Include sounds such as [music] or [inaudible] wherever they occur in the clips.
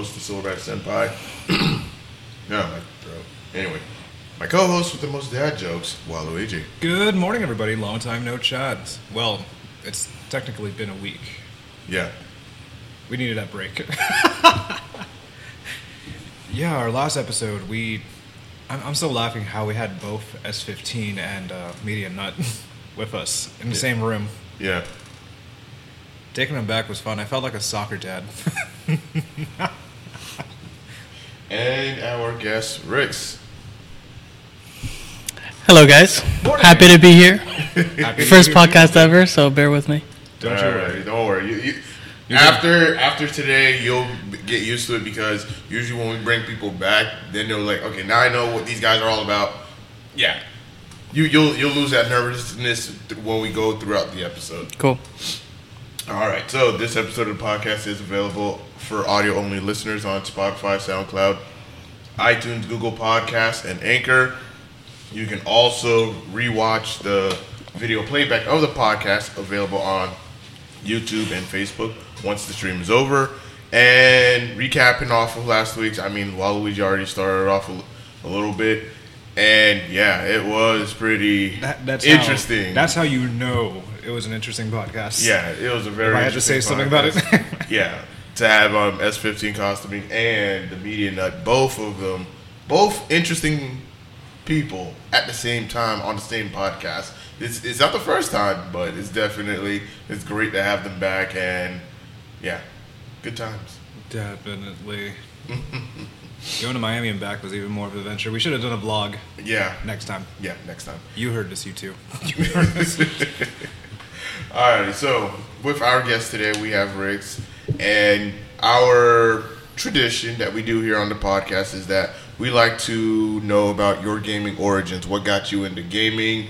host, the Silverback Senpai. [clears throat] no, my throat. Anyway, my co-host with the most dad jokes, Waluigi. Good morning, everybody. Long time no chats. Well, it's technically been a week. Yeah. We needed that break. [laughs] yeah, our last episode, we. I'm, I'm still laughing how we had both S15 and uh, Media Nut [laughs] with us in the Yeah. same room. Yeah. Taking them back was fun. I felt like a soccer dad. [laughs] And our guest, Riccs. Hello, guys. Morning. Happy to be here. [laughs] First podcast ever, so bear with me. Don't you worry. Don't worry. You, you, after after today, you'll get used to it because usually when we bring people back, then they're like, okay, now I know what these guys are all about. Yeah. You you'll you'll lose that nervousness when we go throughout the episode. Cool. All right. So this episode of the podcast is available for audio only listeners on Spotify, SoundCloud, iTunes, Google Podcasts, and Anchor. You can also rewatch the video playback of the podcast available on YouTube and Facebook once the stream is over. And recapping off of last week's, I mean, Waluigi already started off a, a little bit. And yeah, it was pretty That, that's interesting. How, that's how you know it was an interesting podcast. Yeah, it was a very. If I had to say interesting something about it. [laughs] yeah, to have um, S15 costuming and the media nut, both of them, both interesting people at the same time on the same podcast. It's it's not the first time, but it's definitely it's great to have them back and yeah, good times. Definitely. [laughs] Going to Miami and back was even more of an adventure. We should have done a vlog Yeah, next time. yeah, next time. You heard this, you too. [laughs] [laughs] All right. so with our guest today, we have Riccs, and our tradition that we do here on the podcast is that we like to know about your gaming origins. What got you into gaming?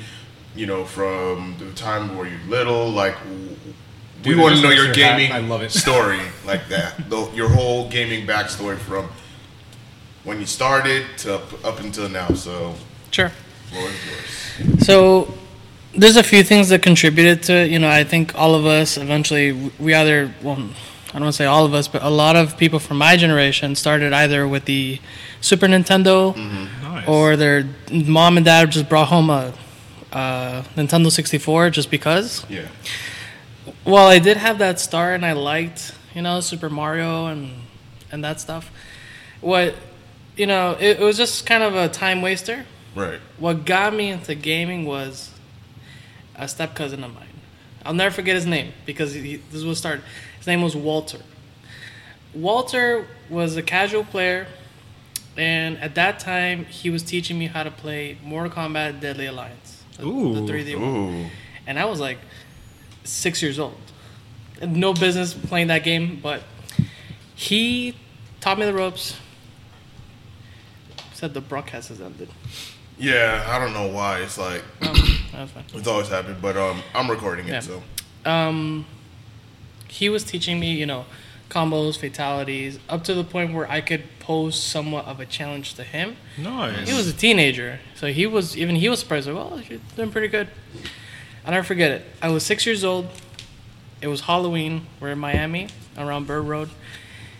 You know, from the time where you're little, like. We Dude, want to know your your hat- gaming I love it. story, [laughs] like that. The, your whole gaming backstory from when you started to up, up until now. So, Sure. floor is yours. So, there's a few things that contributed to it. You know, I think all of us eventually, we either, well, I don't want to say all of us, but a lot of people from my generation started either with the Super Nintendo Nice. or their mom and dad just brought home a uh, Nintendo 64 just because. Yeah. Well, I did have that start, and I liked, you know, Super Mario and and that stuff. What, you know, it, it was just kind of a time waster. Right. What got me into gaming was a step cousin of mine. I'll never forget his name because he, this was started. His name was Walter. Walter was a casual player, and at that time, he was teaching me how to play Mortal Kombat Deadly Alliance, the, Ooh. the 3D one. And I was like six years old. No business playing that game, but he taught me the ropes. Said the broadcast has ended. Yeah, I don't know why. It's like Oh, it's always happened, but um, I'm recording it, Yeah. so Um, he was teaching me, you know, combos, fatalities, up to the point where I could pose somewhat of a challenge to him. nice. He was a teenager, so he was even he was surprised. Like, well, you're doing pretty good. And I'll never forget it. I was six years old. It was Halloween. We're in Miami, around Bird Road,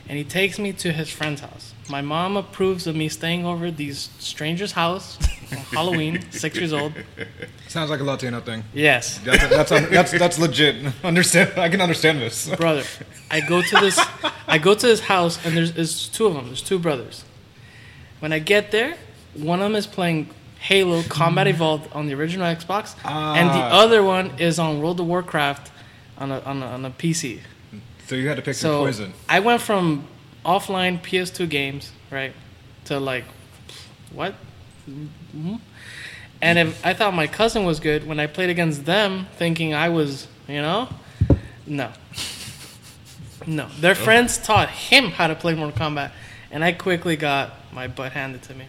and he takes me to his friend's house. My mom approves of me staying over these strangers' house [laughs] Halloween. Six years old. Sounds like a Latino thing. Yes, That's that's that's, that's legit. [laughs] Understand? I can understand this. brother. I go to this. I go to his house, and there's, there's two of them. There's two brothers. When I get there, one of them is playing Halo Combat Evolved on the original Xbox, and the Ah. other one is on World of Warcraft on a on a, on a PC. So you had to pick your So poison. I went from offline PS2 games, right, to like what? Mhm. And if I thought my cousin was good when I played against them, thinking I was, you know, no, no. Their friends taught him how to play Mortal Kombat, and I quickly got my butt handed to me.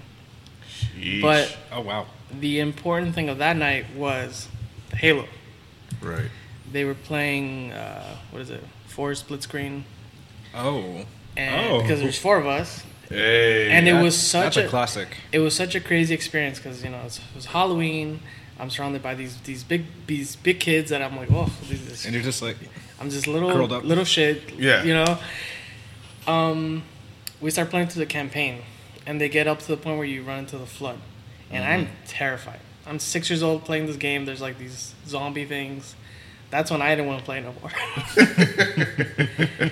Sheesh. But Oh wow. the important thing of that night was Halo. right, They were playing uh, what is it? Four split screen, Oh. and Oh. because there's four of us, hey, and it That- was such a, a, classic. it was such a crazy experience because you know it's, it was Halloween. I'm surrounded by these these big these big kids that I'm like, oh, this is, And you're just like, I'm just little Curled up. little shit. Yeah. You know. Um, we start playing through the campaign, and they get up to the point where you run into the flood, and I'm terrified. I'm six years old playing this game. There's like these zombie things. That's when I didn't want to play no more.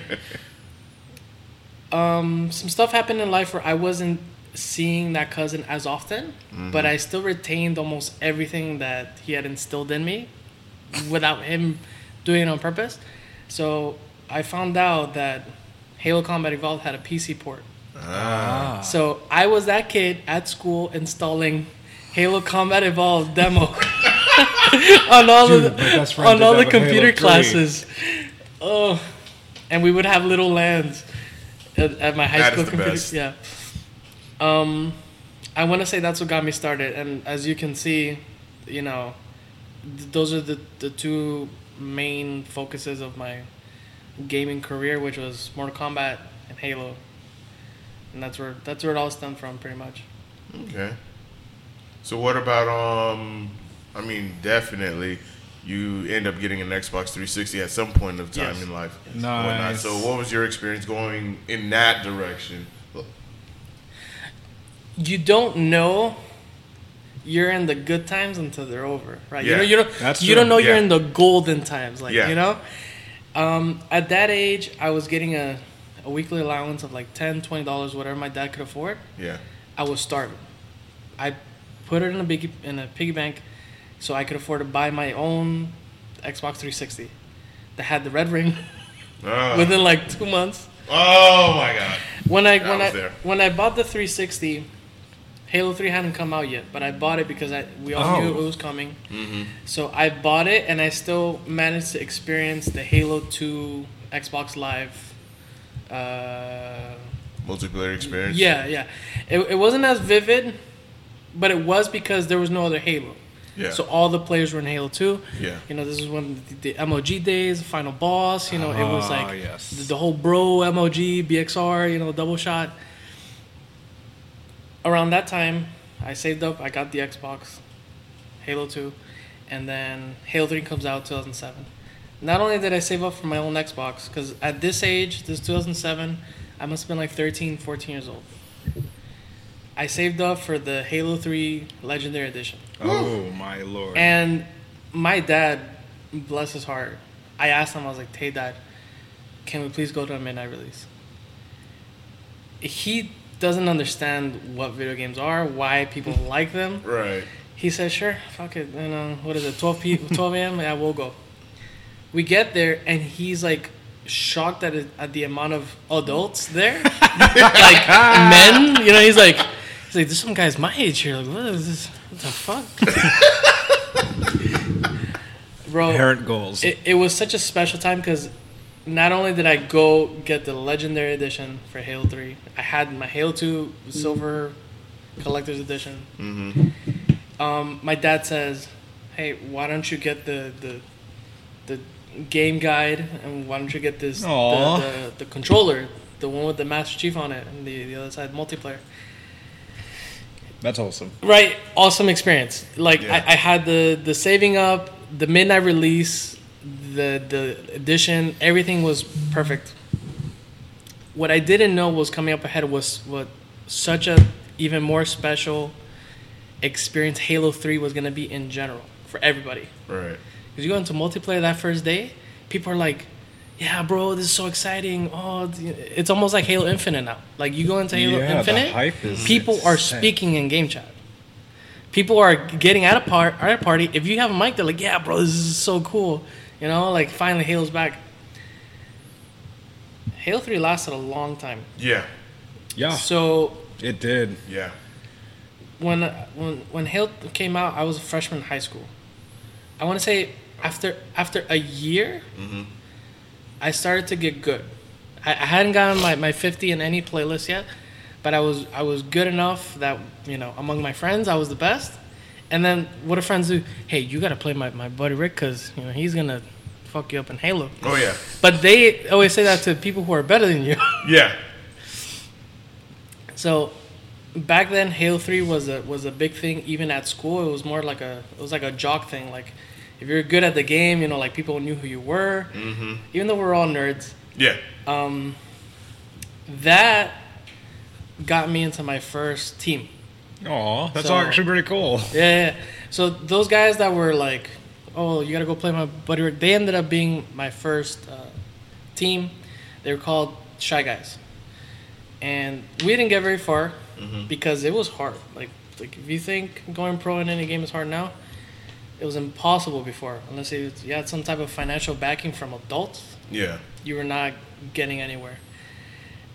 [laughs] [laughs] um, some stuff happened in life where I wasn't seeing that cousin as often, but I still retained almost everything that he had instilled in me without him doing it on purpose. So I found out that Halo Combat Evolved had a PC port. Ah. So I was that kid at school installing Halo Combat Evolved demo [laughs] on all Dude, the my best friend on all the with Halo computer 3. classes. Oh, and we would have little LANs at, at my high That school computer. best. Yeah. Um, I want to say that's what got me started, and as you can see, you know, th- those are the the two main focuses of my gaming career, which was Mortal Kombat and Halo, and that's where that's where it all stemmed from, pretty much. Okay. So what about um? I mean, definitely, you end up getting an Xbox 360 at some point of time Yes. in life. Nice. whatnot. So what was your experience going in that direction? You don't know you're in the good times until they're over, right? Yeah, you know, you don't that's you true. don't know you're in the golden times, like Yeah. you know. Um, at that age, I was getting a, a weekly allowance of like 10 dollars, whatever my dad could afford. Yeah. I was starving. I put it in a big in a piggy bank, so I could afford to buy my own Xbox 360 that had the red ring Ah. [laughs] within like two months. oh my god. When I I when I there. when I bought the 360, Halo 3 hadn't come out yet, but I bought it because I we all Oh. knew it was coming. So I bought it, and I still managed to experience the Halo 2 Xbox Live. Uh, Multiplayer experience. yeah, yeah. It, it wasn't as vivid, but it was because there was no other Halo. Yeah. So all the players were in Halo 2. Yeah. You know, this is when the, the MLG days, the final boss, you know, it was Ah, like yes. the, the whole bro MLG, BXR, you know, double shot. Around that time, I saved up, I got the Xbox, Halo 2, and then Halo 3 comes out 2007. Not only did I save up for my own Xbox, because at this age, this 2007, I must have been like 13, 14 years old. I saved up for the Halo 3 Legendary Edition. Oh my lord. And my dad, bless his heart, I asked him, I was like, hey, dad, can we please go to a midnight release? He doesn't understand what video games are, why people [laughs] like them. Right. He said, sure, fuck it. And, uh, what is it, 12, p- 12 a.m.? Yeah, we'll go. We get there, and he's like shocked at, at the amount of adults there. [laughs] like men, you know, he's like, he's like, there's some guys my age here. Like, what is this? What the fuck? [laughs] Bro, Parent goals. it, it was such a special time because not only did I go get the legendary edition for Halo 3, I had my Halo 2 silver collector's edition. Mm-hmm. Um, my dad says, "Hey, why don't you get the the the game guide and why don't you get this the, the, the controller, the one with the Master Chief on it, and the, the other side multiplayer." That's awesome. Right, awesome experience. Like Yeah. I, I had the the saving up, the midnight release, the the edition, everything was perfect. What I didn't know was coming up ahead was what such a even more special experience Halo Three was gonna be in general for everybody. Right. Because you go into multiplayer that first day, people are like, "Yeah, bro, this is so exciting! Oh, it's almost like Halo Infinite now. Like you go into Halo Yeah, Infinite, hype is people are speaking in game chat. People are getting at a part at a party. If you have a mic, they're like, "Yeah, bro, this is so cool." You know, like finally Halo's back. Halo Three lasted a long time, Yeah. Yeah, so it did. Yeah. when when when Halo came out, I was a freshman in high school. I want to say after after a year, mm-hmm. I started to get good. I, I hadn't gotten my, my fifty in any playlist yet, but I was I was good enough that you know among my friends I was the best. And then what do friends do? Hey, you gotta play my, my buddy Rick because you know he's gonna fuck you up in Halo. Oh yeah. But they always say that to people who are better than you. [laughs] Yeah. So back then Halo 3 was a was a big thing even at school. It was more like a it was like a jock thing. Like if you're good at the game, you know, like people knew who you were. Mm-hmm. Even though we're all nerds. Yeah. Um that got me into my first team. Aw, that's So- actually pretty cool. [laughs] Yeah, yeah. So those guys that were like, "Oh, you gotta go play my buddy," Rick," they ended up being my first uh, team. They were called Shy Guys, and we didn't get very far because it was hard. Like, like if you think going pro in any game is hard now, it was impossible before. Unless you you had some type of financial backing from adults, Yeah. you were not getting anywhere.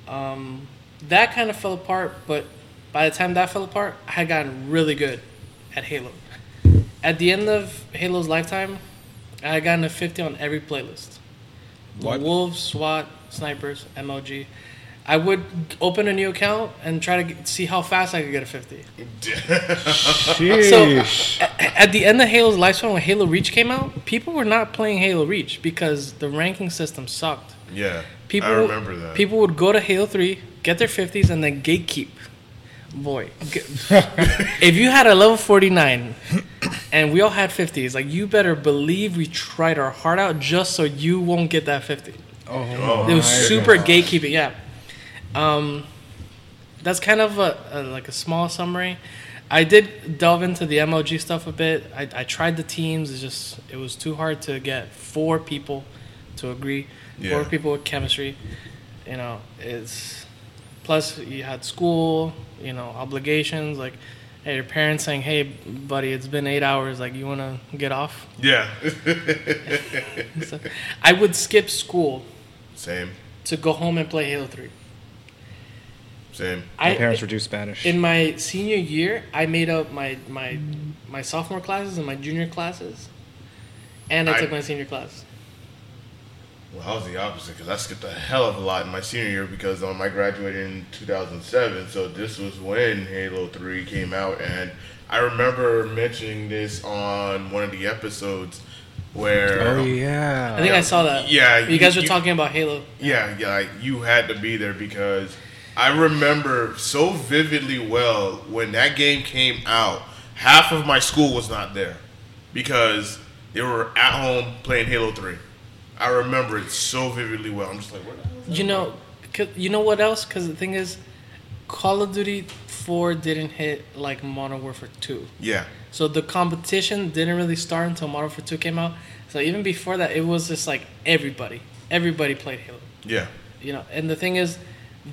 Um, that kind of fell apart, but by the time that fell apart, I had gotten really good at Halo. At the end of Halo's lifetime, I had gotten a 50 on every playlist. What? Wolves, SWAT, snipers, MLG. I would open a new account and try to get, see how fast I could get a 50. Sheesh. A- At the end of Halo's lifespan, when Halo Reach came out, people were not playing Halo Reach because the ranking system sucked. Yeah. People, I remember that. People would go to Halo 3, get their 50s, and then gatekeep. Boy, [laughs] if you had a level 49 and we all had 50s, like you better believe we tried our heart out just so you won't get that 50. oh, Oh, It was super God. gatekeeping, yeah. Um, that's kind of a, a like a small summary. I did delve into the MLG stuff a bit. I, I tried the teams. It's just it was too hard to get four people to agree. Four people with chemistry. You know, it's plus you had school. You know, obligations like. Hey, your parents saying, "Hey, buddy, it's been eight hours. Like, you want to get off?" yeah. [laughs] So, I would skip school Same. to go home and play Halo Three. Same. My I, parents were too Spanish. in my senior year, I made up my my my sophomore classes and my junior classes, and I, I- took my senior class. Well, I was the opposite because I skipped a hell of a lot in my senior year because um, I graduated in 2007. So this was when Halo 3 came out, and I remember mentioning this on one of the episodes where. oh um, yeah. I think I saw that. Yeah, you guys you- were you- talking about Halo. Yeah, yeah, like you had to be there because I remember so vividly well when that game came out. Half of my school was not there because they were at home playing Halo Three. I remember it so vividly well. I'm just like, what? the hell is You know, you know what else? Because the thing is, Call of Duty Four didn't hit like Modern Warfare Two. Yeah, So the competition didn't really start until Modern Warfare 2 came out. So even before that, it was just like everybody, everybody played Halo. yeah, You know, and the thing is,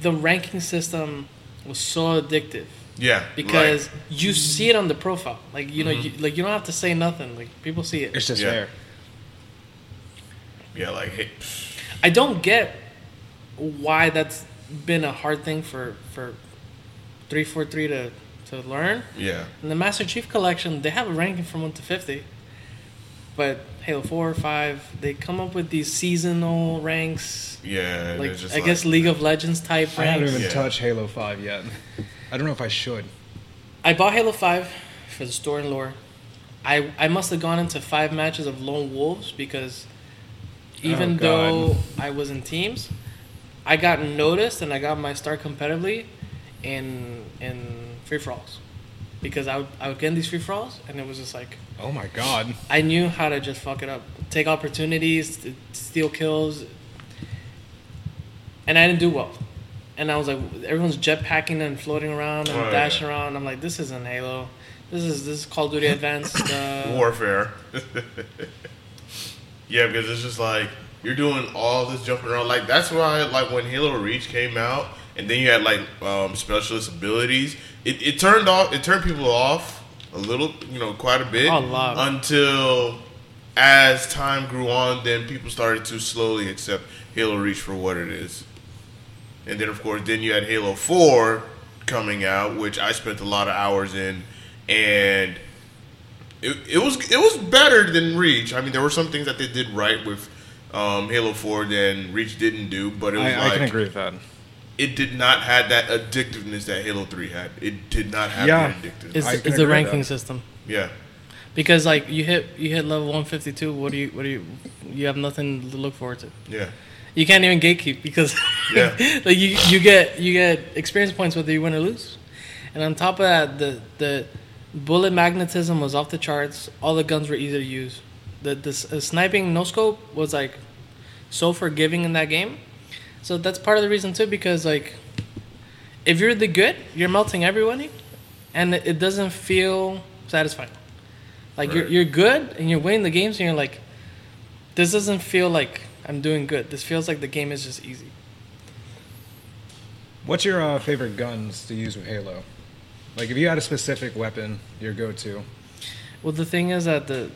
the ranking system was so addictive yeah. because like, you see it on the profile. Like you know, mm-hmm. you, like you don't have to say nothing. Like people see it. It's just Yeah. there. yeah, like hey, I don't get why that's been a hard thing for for three four three to to learn. yeah, In the Master Chief Collection, they have a ranking from one to fifty, but Halo four or five, they come up with these seasonal ranks. yeah. like it's just I guess like- League of Legends type ranks. I haven't even Yeah. touched Halo Five yet. I don't know if I should. I bought Halo Five for the store and lore. I I must have gone into five matches of lone wolves because even Oh, though I was in teams, I got noticed and I got my start competitively in in free for alls because I would I would get in these free for alls and it was just like Oh my god. I knew how to just fuck it up, take opportunities, to steal kills, and I didn't do well. And I was like, everyone's jetpacking and floating around and Oh, yeah. dashing around. I'm like, this isn't Halo. This is this is Call of Duty Advanced. Uh, [coughs] warfare. [laughs] yeah, because it's just like you're doing all this jumping around. Like that's why, like when Halo Reach came out, and then you had like um, specialist abilities. It, it turned off. It turned people off a little, you know, quite a bit A lot. until as time grew on, then people started to slowly accept Halo Reach for what it is. And then, of course, then you had Halo Four coming out, which I spent a lot of hours in, and it, it was it was better than Reach. I mean, there were some things that they did right with um, Halo Four than Reach didn't do, but it was I, I can agree with that. It did not have that addictiveness that Halo Three had. It did not have Yeah. that addictiveness. it's I it's the ranking that. system yeah, because like you hit you hit level 152. What do you what do you you have nothing to look forward to. yeah, You can't even gatekeep because Yeah. [laughs] like you, you get you get experience points whether you win or lose. And on top of that, the the bullet magnetism was off the charts. All the guns were easy to use. The the, s- uh, sniping no scope was like so forgiving in that game. So that's part of the reason too because like if you're the good, you're melting everybody, and it, it doesn't feel satisfying. Like you're you're good and you're winning the games, and you're like, this doesn't feel like I'm doing good. This feels like the game is just easy. What's your uh, favorite guns to use with Halo? Like, if you had a specific weapon, your go-to. Well, the thing is that the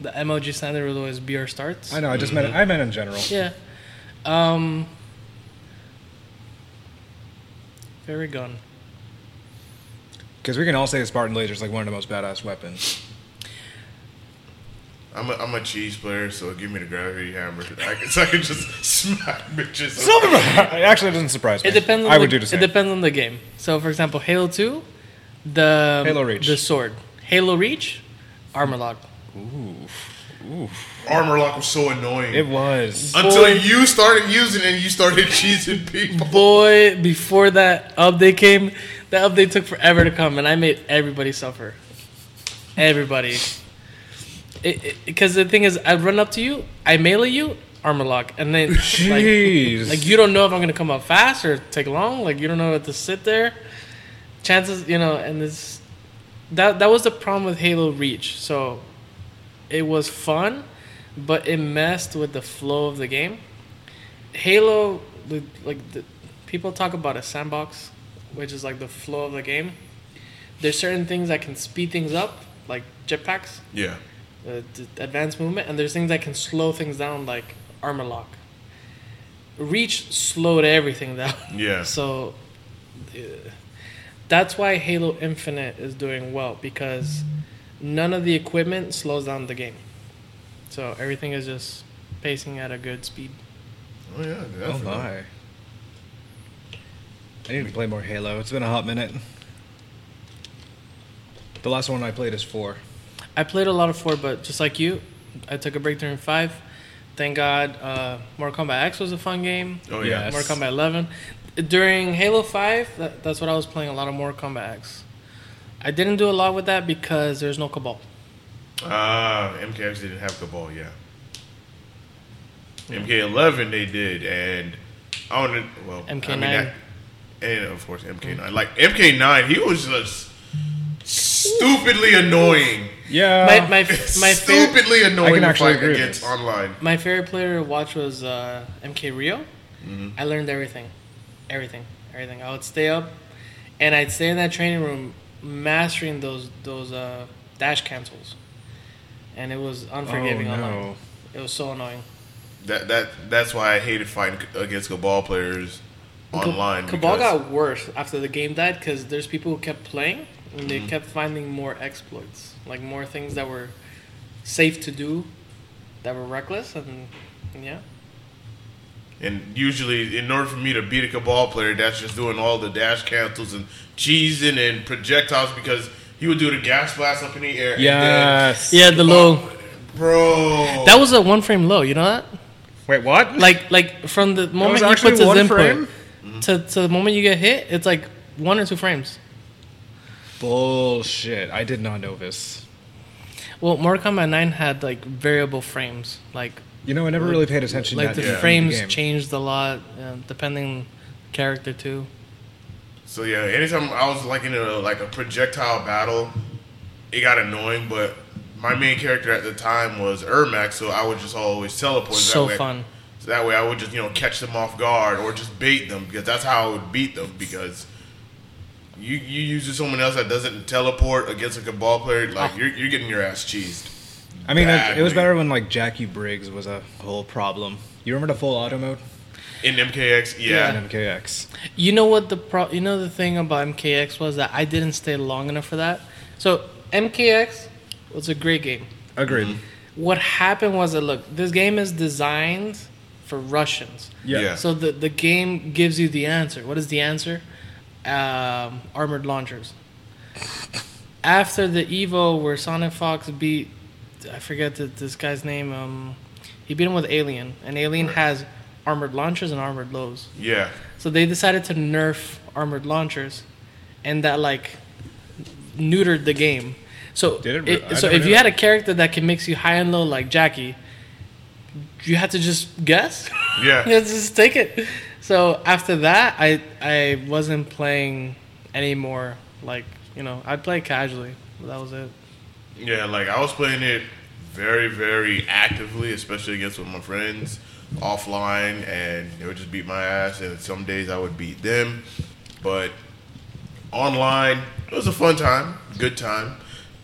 the MLG standard would always BR starts. I know. I just meant. I meant in general. Yeah. Um. Very gun. Because we can all say the Spartan Laser is like one of the most badass weapons. I'm a, I'm a cheese player, so give me the gravity hammer. I can, so I can just [laughs] smack bitches. it [laughs] actually it doesn't surprise me. It depends. On I the, would do the same. It depends on the game. So, for example, Halo Two, the Halo Reach. the sword. Halo Reach, armor lock. Armor lock was so annoying. It was. Until Boy. you started using it and you started [laughs] cheesing people. Boy, before that update came, that update took forever to come, and I made everybody suffer. Everybody. Because the thing is, I run up to you, I melee you, armor lock, and then like, Jeez. like you don't know if I'm gonna come up fast or take long. Like you don't know if to sit there. Chances, you know, and this that that was the problem with Halo Reach. So it was fun, but it messed with the flow of the game. Halo, the- like the, people talk about a sandbox, which is like the flow of the game. There's certain things that can speed things up, like jetpacks, Yeah. uh, d- advanced movement, and there's things that can slow things down, like armor lock. Reach slowed everything [laughs] down. Yeah. [laughs] So uh, that's why Halo Infinite is doing well because none of the equipment slows down the game. So everything is just pacing at a good speed. Oh yeah. oh Definitely. my. I need to play more Halo. It's been a hot minute. The last one I played is four. I played a lot of four, but just like you, I took a break during five. Thank God, uh, Mortal Kombat X was a fun game. Oh yeah. Yes. Mortal Kombat 11. During Halo 5, that, that's what I was playing a lot of Mortal Kombat X. I didn't do a lot with that because there's no Kabal. Ah, MKX didn't have Kabal, yeah. MK11 they did, and I don't know. Well, I mean, MK9. and of course MK9. Like MK9, he was just stupidly annoying. Yeah. my my [laughs] my favorite stupidly I annoying actually fight against this. online. my favorite player to watch was uh, MK Rio. Mm-hmm. I learned everything, everything, everything. I would stay up, and I'd stay in that training room mastering those those uh, dash cancels, and it was unforgiving oh, online. It was so annoying. That that that's why I hated fighting against Kabal players online. Kabal got worse after the game died because there's people who kept playing and Mm-hmm. they kept finding more exploits, like more things that were safe to do, that were reckless, and, and yeah. And usually, in order for me to beat a Kabal player, that's just doing all the dash cancels and cheesing and projectiles because he would do the gas blast up in the air. and Yes. Yeah, the then- low. bro. That was a one frame low. You know that? Wait, what? Like like from the moment was he actually puts his input frame? to to the moment you get hit, it's like one or two frames. Bullshit. I did not know this. Well, Mortal Kombat 9 had like variable frames, like You know, I never really paid attention like to the Yeah. frames game. changed a lot uh, depending character too. So yeah, anytime I was like in a like a projectile battle, it got annoying. But my main character at the time was Ermac, so I would just always teleport. So that way, fun. So that way, I would just you know catch them off guard or just bait them because that's how I would beat them. Because you you using someone else that doesn't teleport against a Kabal player, like Ah. you're you're getting your ass cheesed. I mean, it, it was better when like Jacqui Briggs was a whole problem. You remember the full auto mode In MKX, yeah, in MKX? You know what the pro? You know the thing about MKX was that I didn't stay long enough for that. So MKX was a great game. Agreed. What happened was that look, this game is designed for Russians. Yeah. Yeah. So the the game gives you the answer. What is the answer? Um, armored launchers. After the Evo, where SonicFox beat, I forget the, this guy's name. Um, he beat him with Alien, and Alien Right. has armored launchers and armored lows. yeah. So they decided to nerf armored launchers, and that like neutered the game. So it? it- so if you had a character that can mix you high and low like Jacqui, you had to just guess. [laughs] Yeah. [laughs] you had to just take it. so after that, I I wasn't playing anymore. Like you know, I'd play casually. But that was it. Yeah, like I was playing it very, very actively, especially against with my friends offline, and they would just beat my ass. And some days I would beat them, but online it was a fun time, good time.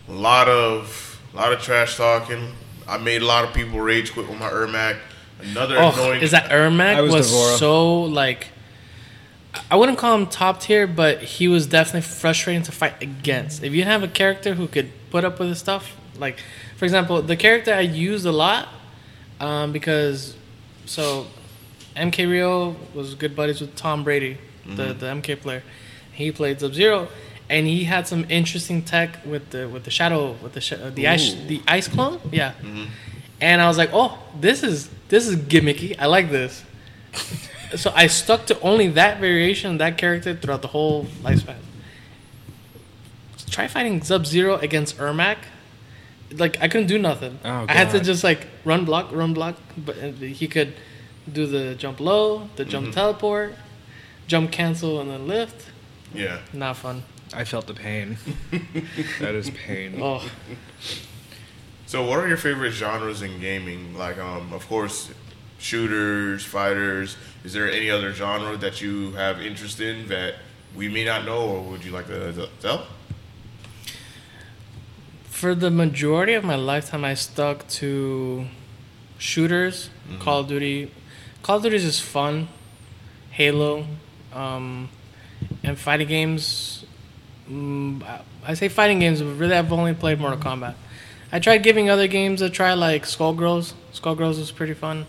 A lot of, a lot of trash talking. I made a lot of people rage quit with my Ermac. Another Oh, annoying. is that Ermac I was was, so like. I wouldn't call him top tier, but he was definitely frustrating to fight against. If you have a character who could put up with his stuff, like for example, the character I used a lot, um, because so MK Rio was good buddies with Tom Brady, the the MK player. He played Sub Zero, and he had some interesting tech with the with the shadow with the sh- uh, the ice the ice clone, yeah. And I was like, oh, this is this is gimmicky. I like this. [laughs] so I stuck to only that variation, that character throughout the whole lifespan. Try fighting Sub Zero against Ermac. Like I couldn't do nothing. Oh, I had to just like run block, run block, but uh, he could do the jump low, the jump teleport, jump cancel, and then lift. yeah. Not fun. I felt the pain. [laughs] that is pain. Oh, So, what are your favorite genres in gaming? Like, um, of course, shooters, fighters. Is there any other genre that you have interest in that we may not know, or would you like to to tell? For the majority of my lifetime, I stuck to shooters, Call of Duty. Call of Duty is just fun. Halo, um, and fighting games. Mm, I- say fighting games, but really I've only played Mortal Kombat. I tried giving other games a try, like Skullgirls. Skullgirls was pretty fun.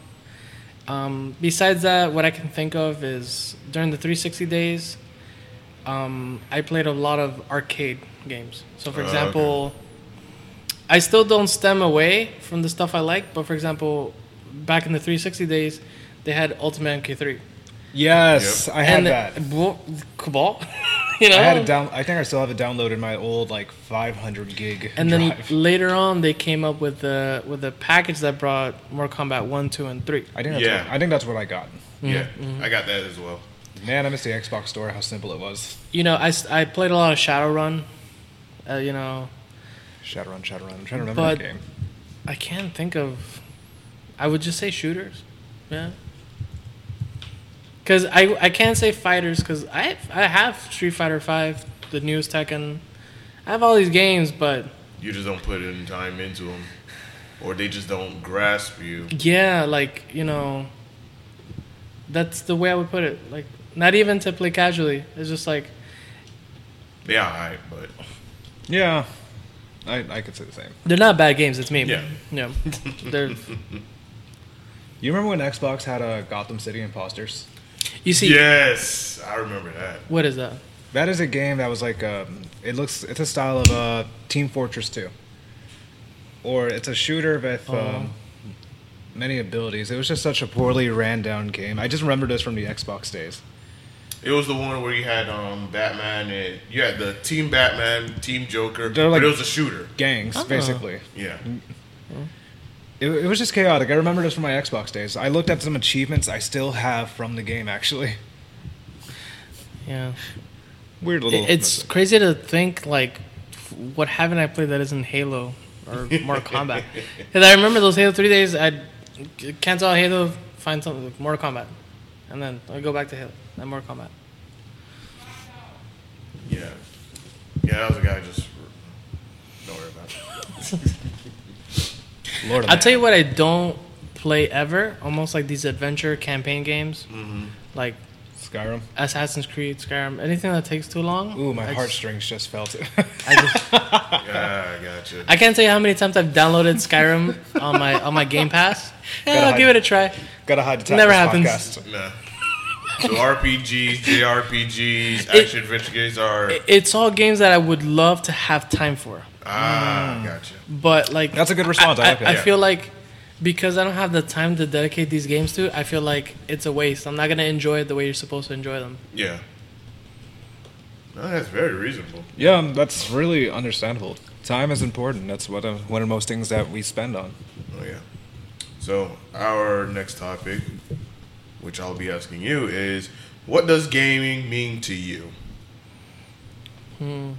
Um, besides that, what I can think of is during the 360 days, um, I played a lot of arcade games. So, for Oh, okay. Example, I still don't stem away from the stuff I like, but for example, back in the 360 days, they had Ultimate MK3. Yes, I had and that. Bo- Kabal, [laughs] you know. I had it down. I think I still have it downloaded my old like 500 gig and then [laughs] later on, they came up with the with a package that brought Mortal Kombat one, two, and three. I think that's Yeah. what, I think that's what I got. Yeah, I got that as well. Man, I miss the Xbox store. How simple it was. You know, I, I played a lot of Shadowrun. Uh, you know, Shadowrun, Shadowrun. I'm trying to remember But- that game. I can't think of. I would just say shooters. Yeah. Because I, I can't say fighters because I I have Street Fighter Five, the newest Tekken. I have all these games, but You just don't put in time into them, or they just don't grasp you. yeah, like you know. That's the way I would put it. Like not even to play casually. It's just like Yeah, alright, but Yeah, I I could say the same. they're not bad games. It's me. Yeah. Yeah. [laughs] They're. You remember when Xbox had a Gotham City Impostors? You see. yes, I remember that. What is that? That is a game that was like um, it looks it's a style of uh, Team Fortress 2. Or it's a shooter with Oh. um, many abilities. It was just such a poorly ran down game. I just remember this from the Xbox days. It was the one where you had um, Batman and you had the Team Batman, Team Joker, They're like- but it was a shooter. Gangs, Oh. basically. Yeah, It, it was just chaotic. I remember this from my Xbox days. I looked at some achievements I still have from the game actually. Yeah. Weird little. It- It's crazy to think like, f- what haven't I played that isn't Halo or Mortal [laughs] Kombat? Because I remember those Halo three days. I'd cancel out Halo, find something like Mortal Kombat, and then I go back to Halo, then Mortal Kombat. yeah, yeah. That was a guy just. Don't worry about it. [laughs] Lord of I'll tell you what I don't play ever. Almost like these adventure campaign games, mm-hmm. like Skyrim. Assassin's Creed, Skyrim, anything that takes too long. Ooh, my I heartstrings just felt it. I just [laughs] Yeah, I gotcha. I can't tell you how many times I've downloaded Skyrim on my on my Game Pass. Yeah, Gotta eh, I'll hide- give it a try. Gotta hide the tap Never this happens. podcast. Nah. So RPGs, JRPGs, action adventure games are It's all games that I would love to have time for. ah, gotcha. But like That's a good response. I I, like that. I Yeah. feel like because I don't have the time to dedicate these games to, I feel like it's a waste. I'm not gonna enjoy it the way you're supposed to enjoy them. Yeah. No, that's very reasonable. Yeah, um, that's really understandable. Time is important. That's what uh, one of most things that we spend on. Oh yeah. So our next topic, which I'll be asking you, is what does gaming mean to you? Hmm.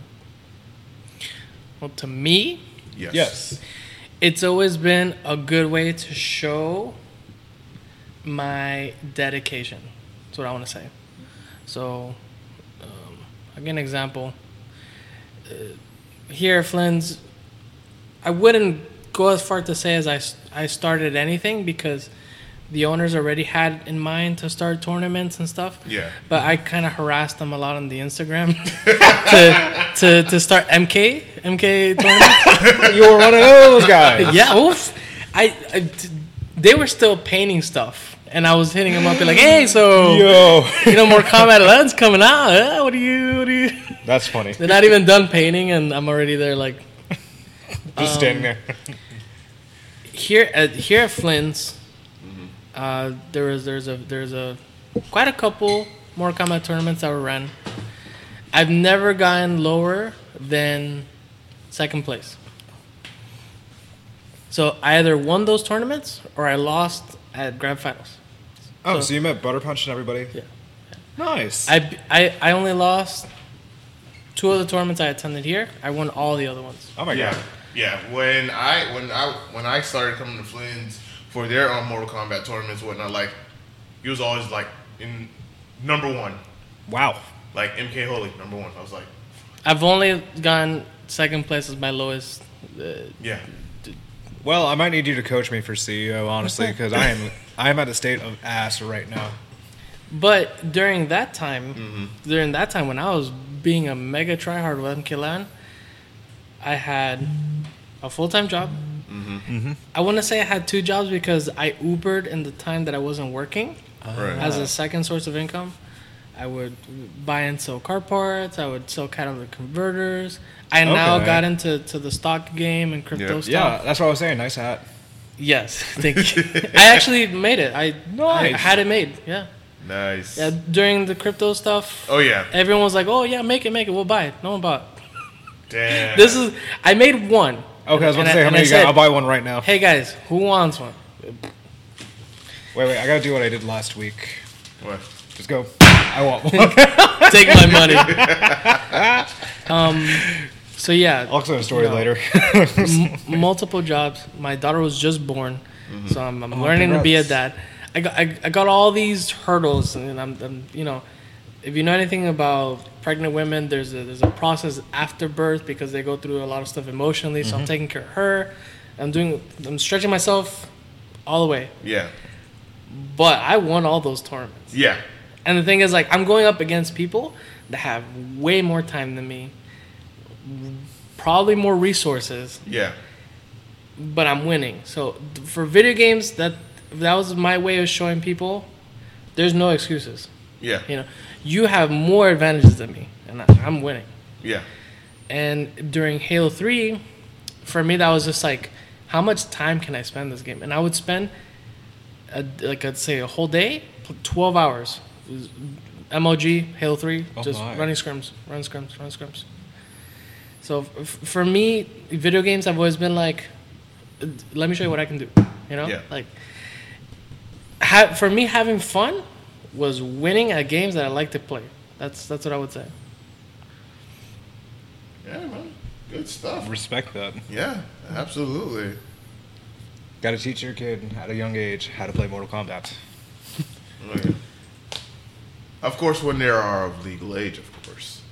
Well, to me, Yes. Yes. it's always been a good way to show my dedication. That's what I want to say. So, um, I'll give an example. Uh, here Flynn's, I wouldn't go as far to say as I, I started anything because the owners already had in mind to start tournaments and stuff. Yeah. But I kind of harassed them a lot on the Instagram [laughs] to, to, to start MK, MK tournaments. [laughs] You were one of those guys. yeah, oof. I, I- they were still painting stuff, and I was hitting them up, be like, "Hey, so Yo. you know, Mortal Kombat 11's coming out. What do you? What do you?" [laughs] That's funny. They're not even done painting, and I'm already there. Like Just standing um, there. here at here at Flynn's, uh, there was there's a there's a quite a couple Mortal Kombat tournaments that were run. I've never gotten lower than second place. So I either won those tournaments or I lost at grand finals. Oh, So- so you met Butter Punch and everybody? Yeah. Nice. I, I, I only lost two of the tournaments I attended here. I won all the other ones. oh my yeah, god. yeah. When I when I when I started coming to Flynn's for their um, Mortal Kombat tournaments, and whatnot, like he was always like in number one, Wow. like MK Holy number one. I was like, I've only gotten second place as my lowest. Uh, yeah, Well, I might need you to coach me for CEO, honestly, [laughs] because I am I am at a state of ass right now. but during that time, during that time when I was being a mega tryhard with MK11, I had a full time job. Mm-hmm. I want to say I had two jobs because I Ubered in the time that I wasn't working. right. as a second source of income. I would buy and sell car parts. I would sell catalytic converters. I now got into to the stock game and crypto Yeah. stuff. Yeah, that's what I was saying. Nice hat. Yes, [laughs] thank you. [laughs] I actually made it. I, I had it made. Yeah. nice. Yeah. During the crypto stuff, Oh yeah, everyone was like, "Oh yeah, make it, make it. We'll buy it." No one bought. damn. [laughs] This is. I made one. Okay, I was about And to say, how many you said, got? I'll buy one right now. Hey guys, who wants one? Wait, wait, I gotta do what I did last week. What? Just go. I want [laughs] one. [laughs] Take my money. [laughs] um. So yeah, I'll tell a story No. later. m- multiple jobs. My daughter was just born, so I'm, I'm learning to be a dad. I got I, I got all these hurdles, and I'm, I'm you know, if you know anything about pregnant women, there's a there's a process after birth because they go through a lot of stuff emotionally. So I'm mm-hmm. taking care of her. I'm doing I'm stretching myself all the way, Yeah, but I won all those tournaments. yeah, And the thing is, like, I'm going up against people that have way more time than me, probably more resources, yeah, but I'm winning. So for video games, that that was my way of showing people there's no excuses. yeah, You know, you have more advantages than me, and I, I'm winning. yeah, And during Halo Three, for me, that was just like, how much time can I spend this game? And I would spend, a, like I'd say, a whole day, twelve hours, MLG Halo Three, Oh just my. running scrims, running scrims, running scrims. So f- for me, video games have always been like, let me show you what I can do. You know, Yeah. like, ha- for me, having fun was winning at games that I like to play. That's that's what I would say. yeah, man. Good stuff. Respect that. Yeah, absolutely. Got to teach your kid at a young age how to play Mortal Kombat. Okay. Of course, when they are of legal age, of course.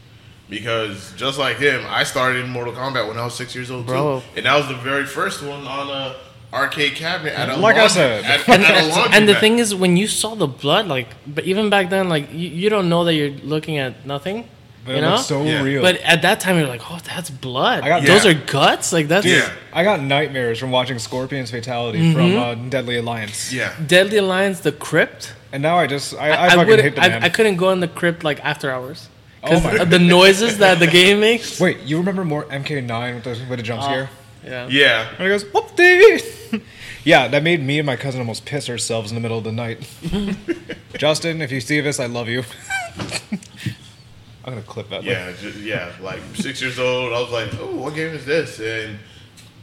Because just like him, I started in Mortal Kombat when I was six years old, Bro. too. And that was the very first one on a arcade cabinet at a Like I said. At, and, at [laughs] a and the thing is when you saw the blood like but even back then like you, you don't know that you're looking at nothing But you it know looks so Yeah. real. but at that time you're like oh that's blood I got- those are guts like that's Yeah. I got nightmares from watching Scorpion's fatality from uh, Deadly Alliance. Yeah. deadly alliance the crypt And now I just, I, I, i, fucking would hate the man. I, I couldn't go in the crypt like after hours Oh because my- the noises that the game makes [laughs] Wait, you remember more MK9 with the, with the jump Oh, scare? Yeah Yeah. And he goes, whoopsie! [laughs] yeah, that made me and my cousin almost piss ourselves in the middle of the night. [laughs] Justin, if you see this, I love you. I'm gonna clip that. Yeah, ju- yeah. Like six years old, I was like, "Oh, what game is this?" And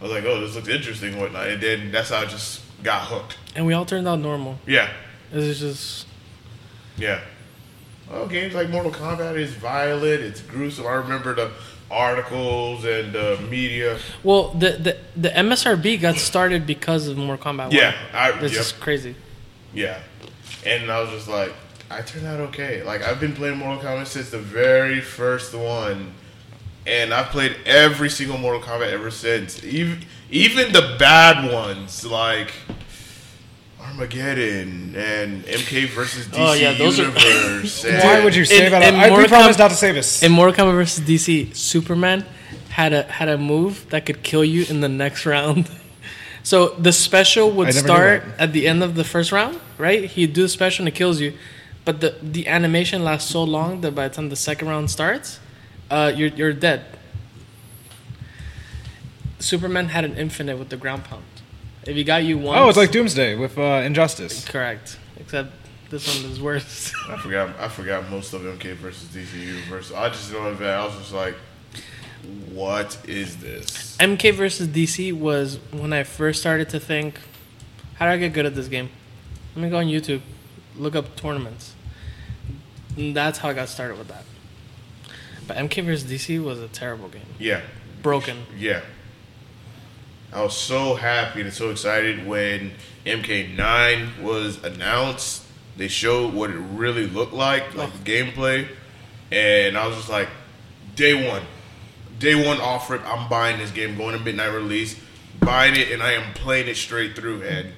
I was like, "Oh, this looks interesting." and Whatnot, and then that's how I just got hooked. and we all turned out normal Yeah, it was just Yeah. Oh, games like Mortal Kombat is violent. It's gruesome. I remember the articles and the media. Well, the, the the ESRB got started because of Mortal Kombat. 1. Yeah, I- this yep. is crazy. Yeah. And I was just like, I turned out okay. Like I've been playing Mortal Kombat since the very first one, and I've played every single Mortal Kombat ever since. Even even the bad ones like Armageddon and MK versus DC Oh, yeah, those are- Universe. [laughs] and- Why would you say In- that? in I, we Mortal promised Kom- not to say this. In Mortal Kombat vs. DC, Superman had a had a move that could kill you in the next round. [laughs] So the special would I never knew start at the end of the first round, right? He'd do the special and it kills you, but the the animation lasts so long that by the time the second round starts, uh, you're you're dead. Superman had an infinite with the ground pound. If he got you once, oh, it's like Doomsday with uh, Injustice. correct. Except this one is worse. [laughs] I forgot. I forgot most of MK versus DC Universe. I just don't know that I was just like, what is this? MK versus DC was when I first started to think, how do I get good at this game? Let me go on YouTube, look up tournaments. And that's how I got started with that. But MK versus DC was a terrible game. Yeah. Broken. Yeah. I was so happy and so excited when MK9 was announced. They showed what it really looked like, like the gameplay. And I was just like, day one. Day one off rip, I'm buying this game, going to midnight release, buying it, and I am playing it straight through. And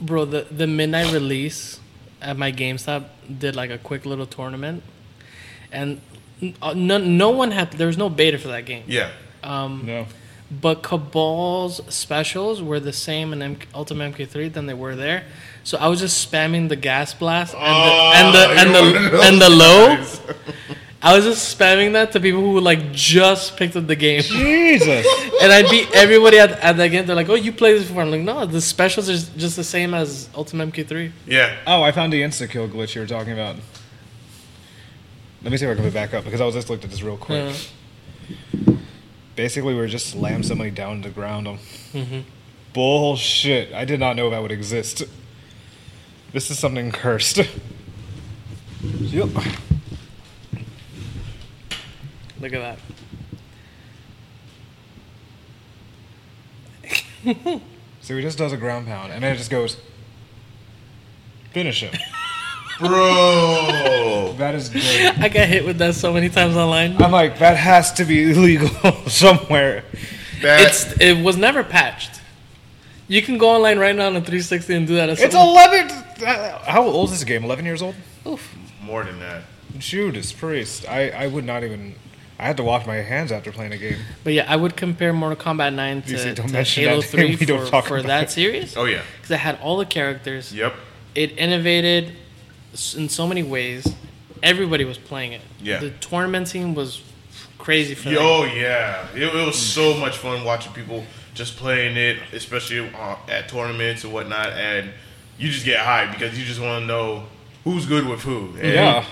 Bro, the, the midnight release at my GameStop did like a quick little tournament. And uh, no, no one had, there was no beta for that game. yeah, Um, No. But Kabal's specials were the same in M- Ultimate MK3 than they were there. So I was just spamming the gas blast and Oh, the and the and you're one of the, and the low. guys. [laughs] I was just spamming that to people who like just picked up the game, Jesus. [laughs] and I'd beat everybody at, at that game. They're like, "Oh, you played this before?" I'm like, "No, the specials are just the same as Ultimate MK3." yeah. oh, I found the insta kill glitch you were talking about. Let me see if I can put it back up because I was just looked at this real quick. Basically, we were just slam somebody down to the ground. Um, mhm. Bullshit. I did not know that would exist. This is something cursed. Yep. Look at that. [laughs] So he just does a ground pound, and then it just goes. Finish him. [laughs] Bro. That is great. I got hit with that so many times online. I'm like, that has to be illegal [laughs] somewhere. That, It's it was never patched. You can go online right now on a 360 and do that. It's 11. uh, How old is this game? 11 years old? Oof. more than that. Judas Priest. I, I would not even. I had to wash my hands after playing a game. But yeah, I would compare Mortal Kombat 9 You see, to, don't to mention Halo that [laughs] 3 name, we don't for, talk for about that it. series. Oh yeah. Because it had all the characters. Yep. It innovated s- in so many ways. Everybody was playing it. Yeah. The tournament scene was crazy for them. Yo, yeah, it, it was so much fun watching people just playing it, especially uh, at tournaments and whatnot, and you just get hyped because you just want to know who's good with who. And Yeah.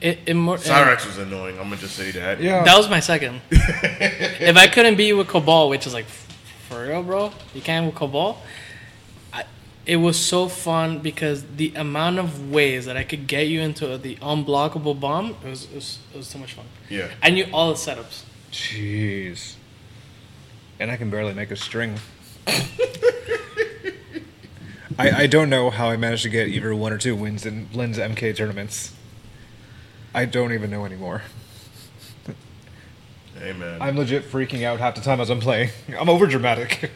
It, it more, Cyrax was annoying. I'm gonna just say that. Yeah. That was my second. [laughs] if I couldn't beat you with Kabal, which is like, for real, bro, you can't with Kabal. I, it was so fun because the amount of ways that I could get you into the unblockable bomb, it was, it was, it was so much fun. Yeah. I knew all the setups. Jeez. And I can barely make a string. [laughs] I, I don't know how I managed to get either one or two wins in Flynn's MK tournaments. I don't even know anymore. Hey man. I'm legit freaking out half the time as I'm playing. I'm over dramatic.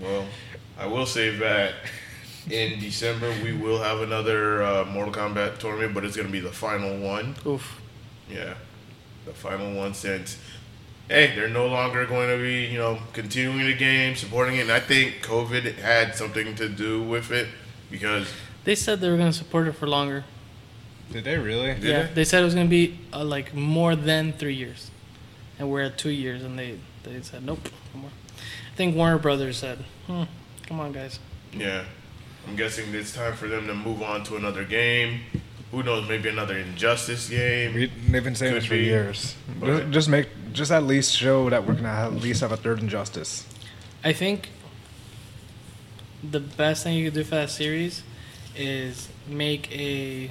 well, I will say that [laughs] in December we will have another uh, Mortal Kombat tournament, but it's gonna be the final one. Oof. Yeah, the final one since hey, they're no longer going to be you know continuing the game, supporting it. And I think COVID had something to do with it because They said they were going to support it for longer. Did they really? Did yeah, they? they said it was going to be uh, like more than three years. And we're at two years, and they, they said, nope, no more. I think Warner Brothers said, hmm, come on, guys. yeah, I'm guessing it's time for them to move on to another game. Who knows? Maybe another Injustice game. We, they've been saying Could this for be. years. Okay. Just, just make, just at least show that we're gonna at least have a third injustice. I think the best thing you could do for that series is make a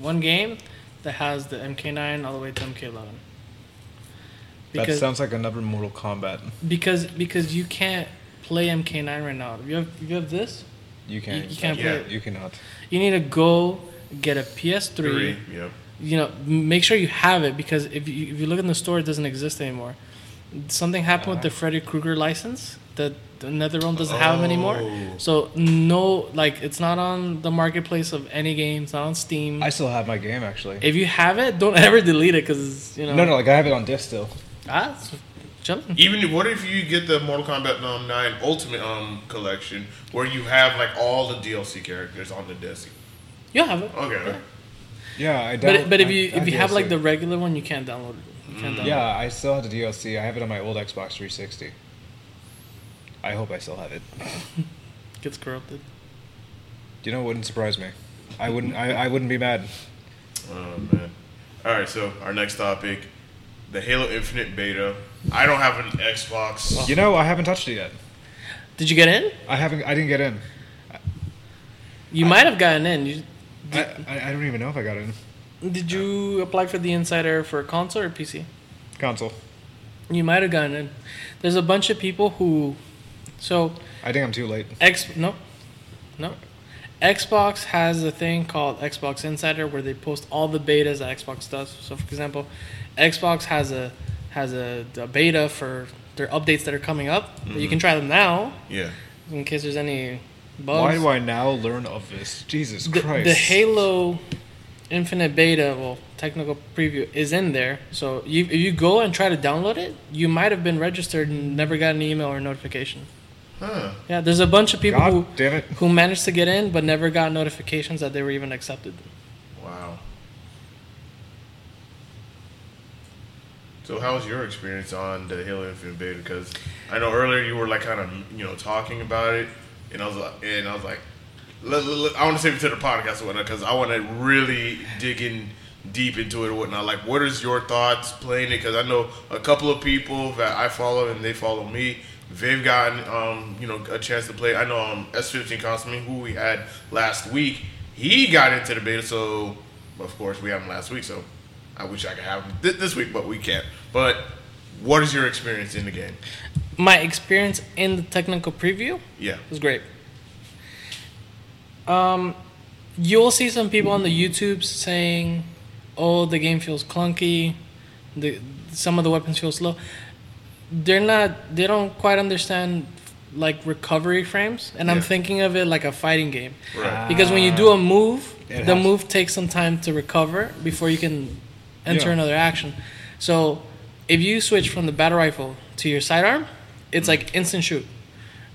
one game that has the MK9 all the way to MK11. that sounds like another Mortal Kombat. because because you can't play MK9 right now. If you have if you have this, You can't. You- you can't play it. You cannot. you need to go get a PS3. Three. Yep. You know, make sure you have it because if you if you look in the store, it doesn't exist anymore. Something happened with the Freddy Krueger license that the NetherRealm doesn't have them anymore. Oh. So no, like it's not on the marketplace of any game. It's not on Steam. I still have my game actually. if you have it, don't [laughs] ever delete it because you know. no, no, like I have it on disc still. Ah, it's chilling. Even what if you get the Mortal Kombat um, 9 Ultimate um collection where you have like all the DLC characters on the disc? You have it. Okay. Yeah, I. But but if I- you I if you have like the regular one, you can't download it. You can't download Yeah, I still have the DLC. I have it on my old Xbox 360. I hope I still have it. it. [laughs] Gets corrupted. You know, it wouldn't surprise me. I wouldn't. I, I wouldn't be mad. Oh man. All right. So our next topic, the Halo Infinite beta. I don't have an Xbox. You know, I haven't touched it yet. Did you get in? I haven't. I didn't get in. You might have gotten in. You, I, I, I don't even know if I got in. did you apply for the insider for console or PC? Console. You might have gotten in. There's a bunch of people who, so I think I'm too late. X no, no. Xbox has a thing called Xbox Insider where they post all the betas that Xbox does. So, for example, Xbox has a has a, a beta for their updates that are coming up. You can mm-hmm. try them now Yeah. in case there's any bugs. Why do I now learn of this? Jesus the, Christ. the Halo Infinite Beta, well, technical preview is in there. So you, if you go and try to download it, you might have been registered and never got an email or notification. Huh. Yeah, there's a bunch of people God who damn it. who managed to get in but never got notifications that they were even accepted. Wow. So how was your experience on the Halo Infinite beta? Because I know earlier you were like kind of you know talking about it, and I was like, and I was like, I want to save it to the podcast or whatnot because I want to really dig in deep into it or whatnot. Like, what is your thoughts playing it? Because I know a couple of people that I follow and they follow me. They've gotten um, you know a chance to play. I know um, S15 Constantine, who we had last week, he got into the beta. So of course we have him last week. So I wish I could have him th- this week, but we can't. But what is your experience in the game? My experience in the technical preview Yeah. was great. Um, you'll see some people on the YouTubes saying, "Oh, the game feels clunky. The some of the weapons feel slow." They're not. They don't quite understand like recovery frames, and I'm thinking of it like a fighting game. Right. Because when you do a move, It the has- move takes some time to recover before you can enter Yeah. another action. So if you switch from the battle rifle to your sidearm, it's like instant shoot.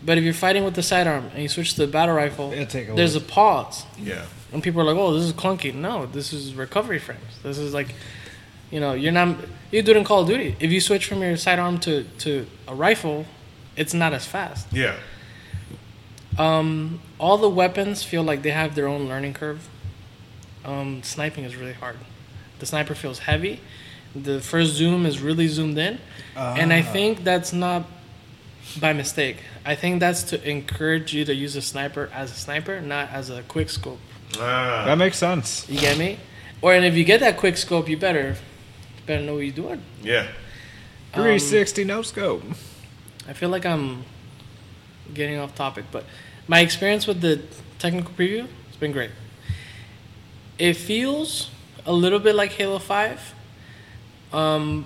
But if you're fighting with the sidearm and you switch to the battle rifle, take a there's a pause. Yeah. And people are like, "Oh, this is clunky." No, this is recovery frames. This is like, you know, you're not. You do it in Call of Duty. If you switch from your sidearm to to a rifle, it's not as fast. Yeah. Um, all the weapons feel like they have their own learning curve. Um, sniping is really hard. The sniper feels heavy. The first zoom is really zoomed in, and I Ah. think that's not by mistake. I think that's to encourage you to use a sniper as a sniper, not as a quick scope. Ah. That makes sense. You get me? Or and if you get that quick scope, you better you better know what you're doing. yeah. Um, 360 no scope. I feel like I'm getting off topic, but my experience with the technical preview has been great. It feels a little bit like Halo 5, um,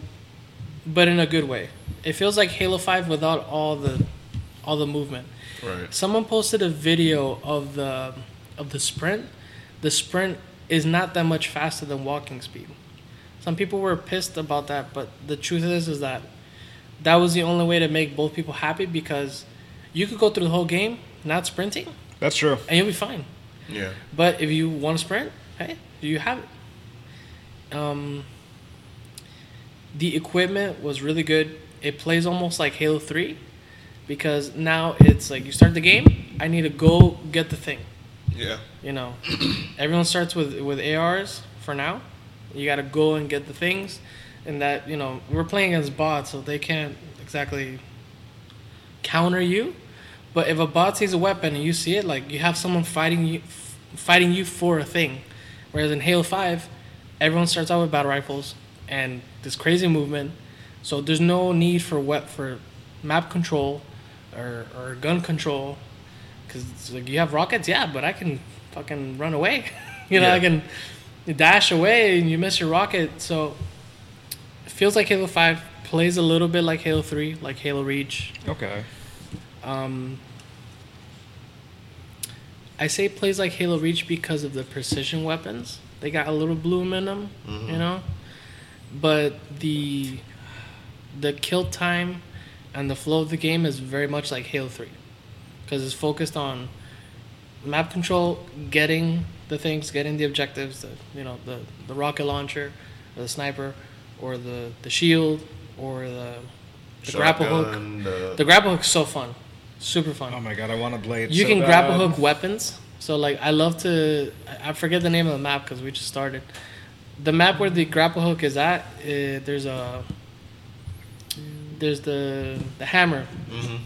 but in a good way. It feels like Halo 5 without all the all the movement. Right. Someone posted a video of the of the sprint. The sprint is not that much faster than walking speed. Some people were pissed about that, but the truth is is that that was the only way to make both people happy because you could go through the whole game not sprinting That's true. and you'll be fine. Yeah. But if you want to sprint, hey, you have it. Um, the equipment was really good. It plays almost like Halo 3 because now it's like you start the game, I need to go get the thing. Yeah. You know, everyone starts with with ARs for now. You got to go and get the things, and that you know we're playing against bots, so they can't exactly counter you. But if a bot sees a weapon and you see it, like you have someone fighting you, fighting you for a thing. Whereas in Halo 5, everyone starts out with battle rifles and this crazy movement. So there's no need for what for map control or, or gun control because like you have rockets, yeah, but I can fucking run away. [laughs] you know, Yeah. I can dash away and you miss your rocket. So it feels like Halo 5 plays a little bit like Halo 3, like Halo Reach. Okay. Um, I say plays like Halo Reach because of the precision weapons. They got a little bloom in them, mm-hmm. you know. But the the kill time and the flow of the game is very much like Halo Three, because it's focused on map control, getting the things, getting the objectives, the, you know, the the rocket launcher, or the sniper, or the the shield, or the the grapple hook. The- The grapple hook's so fun, super fun. Oh my god, I want a blade. you so can bad. grapple hook weapons. So like, I love to. I I forget the name of the map because we just started. The map where the grapple hook is at, uh, there's a. There's the the hammer, Mhm.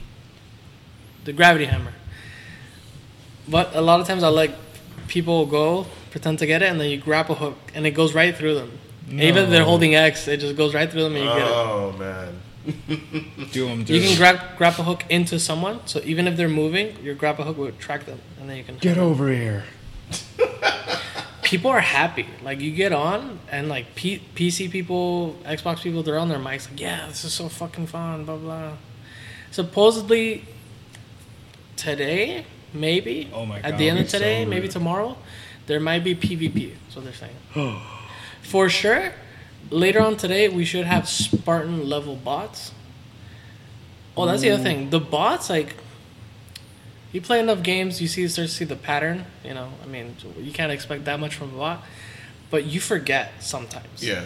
the gravity hammer. But a lot of times I like people go pretend to get it and then you grapple hook and it goes right through them. Even if they're holding X, it just goes right through them and you get it. Oh man. Do 'em, do You can grab grapple hook into someone, so even if they're moving, your grapple hook will track them, and then you can. Get over here. [laughs] People are happy. Like you get on, and like P- PC people, Xbox people, they're on their mics like, "Yeah, this is so fucking fun." Blah blah. Supposedly, today, maybe. Oh my god. At the end of it's so today, maybe tomorrow, there might be PvP. That's what they're saying. [gasps] For sure, later on today, we should have Spartan level bots. Oh, that's the other thing. The bots, like, you play enough games, you see start to see the pattern. You know, I mean, you can't expect that much from a bot, but you forget sometimes. Yeah.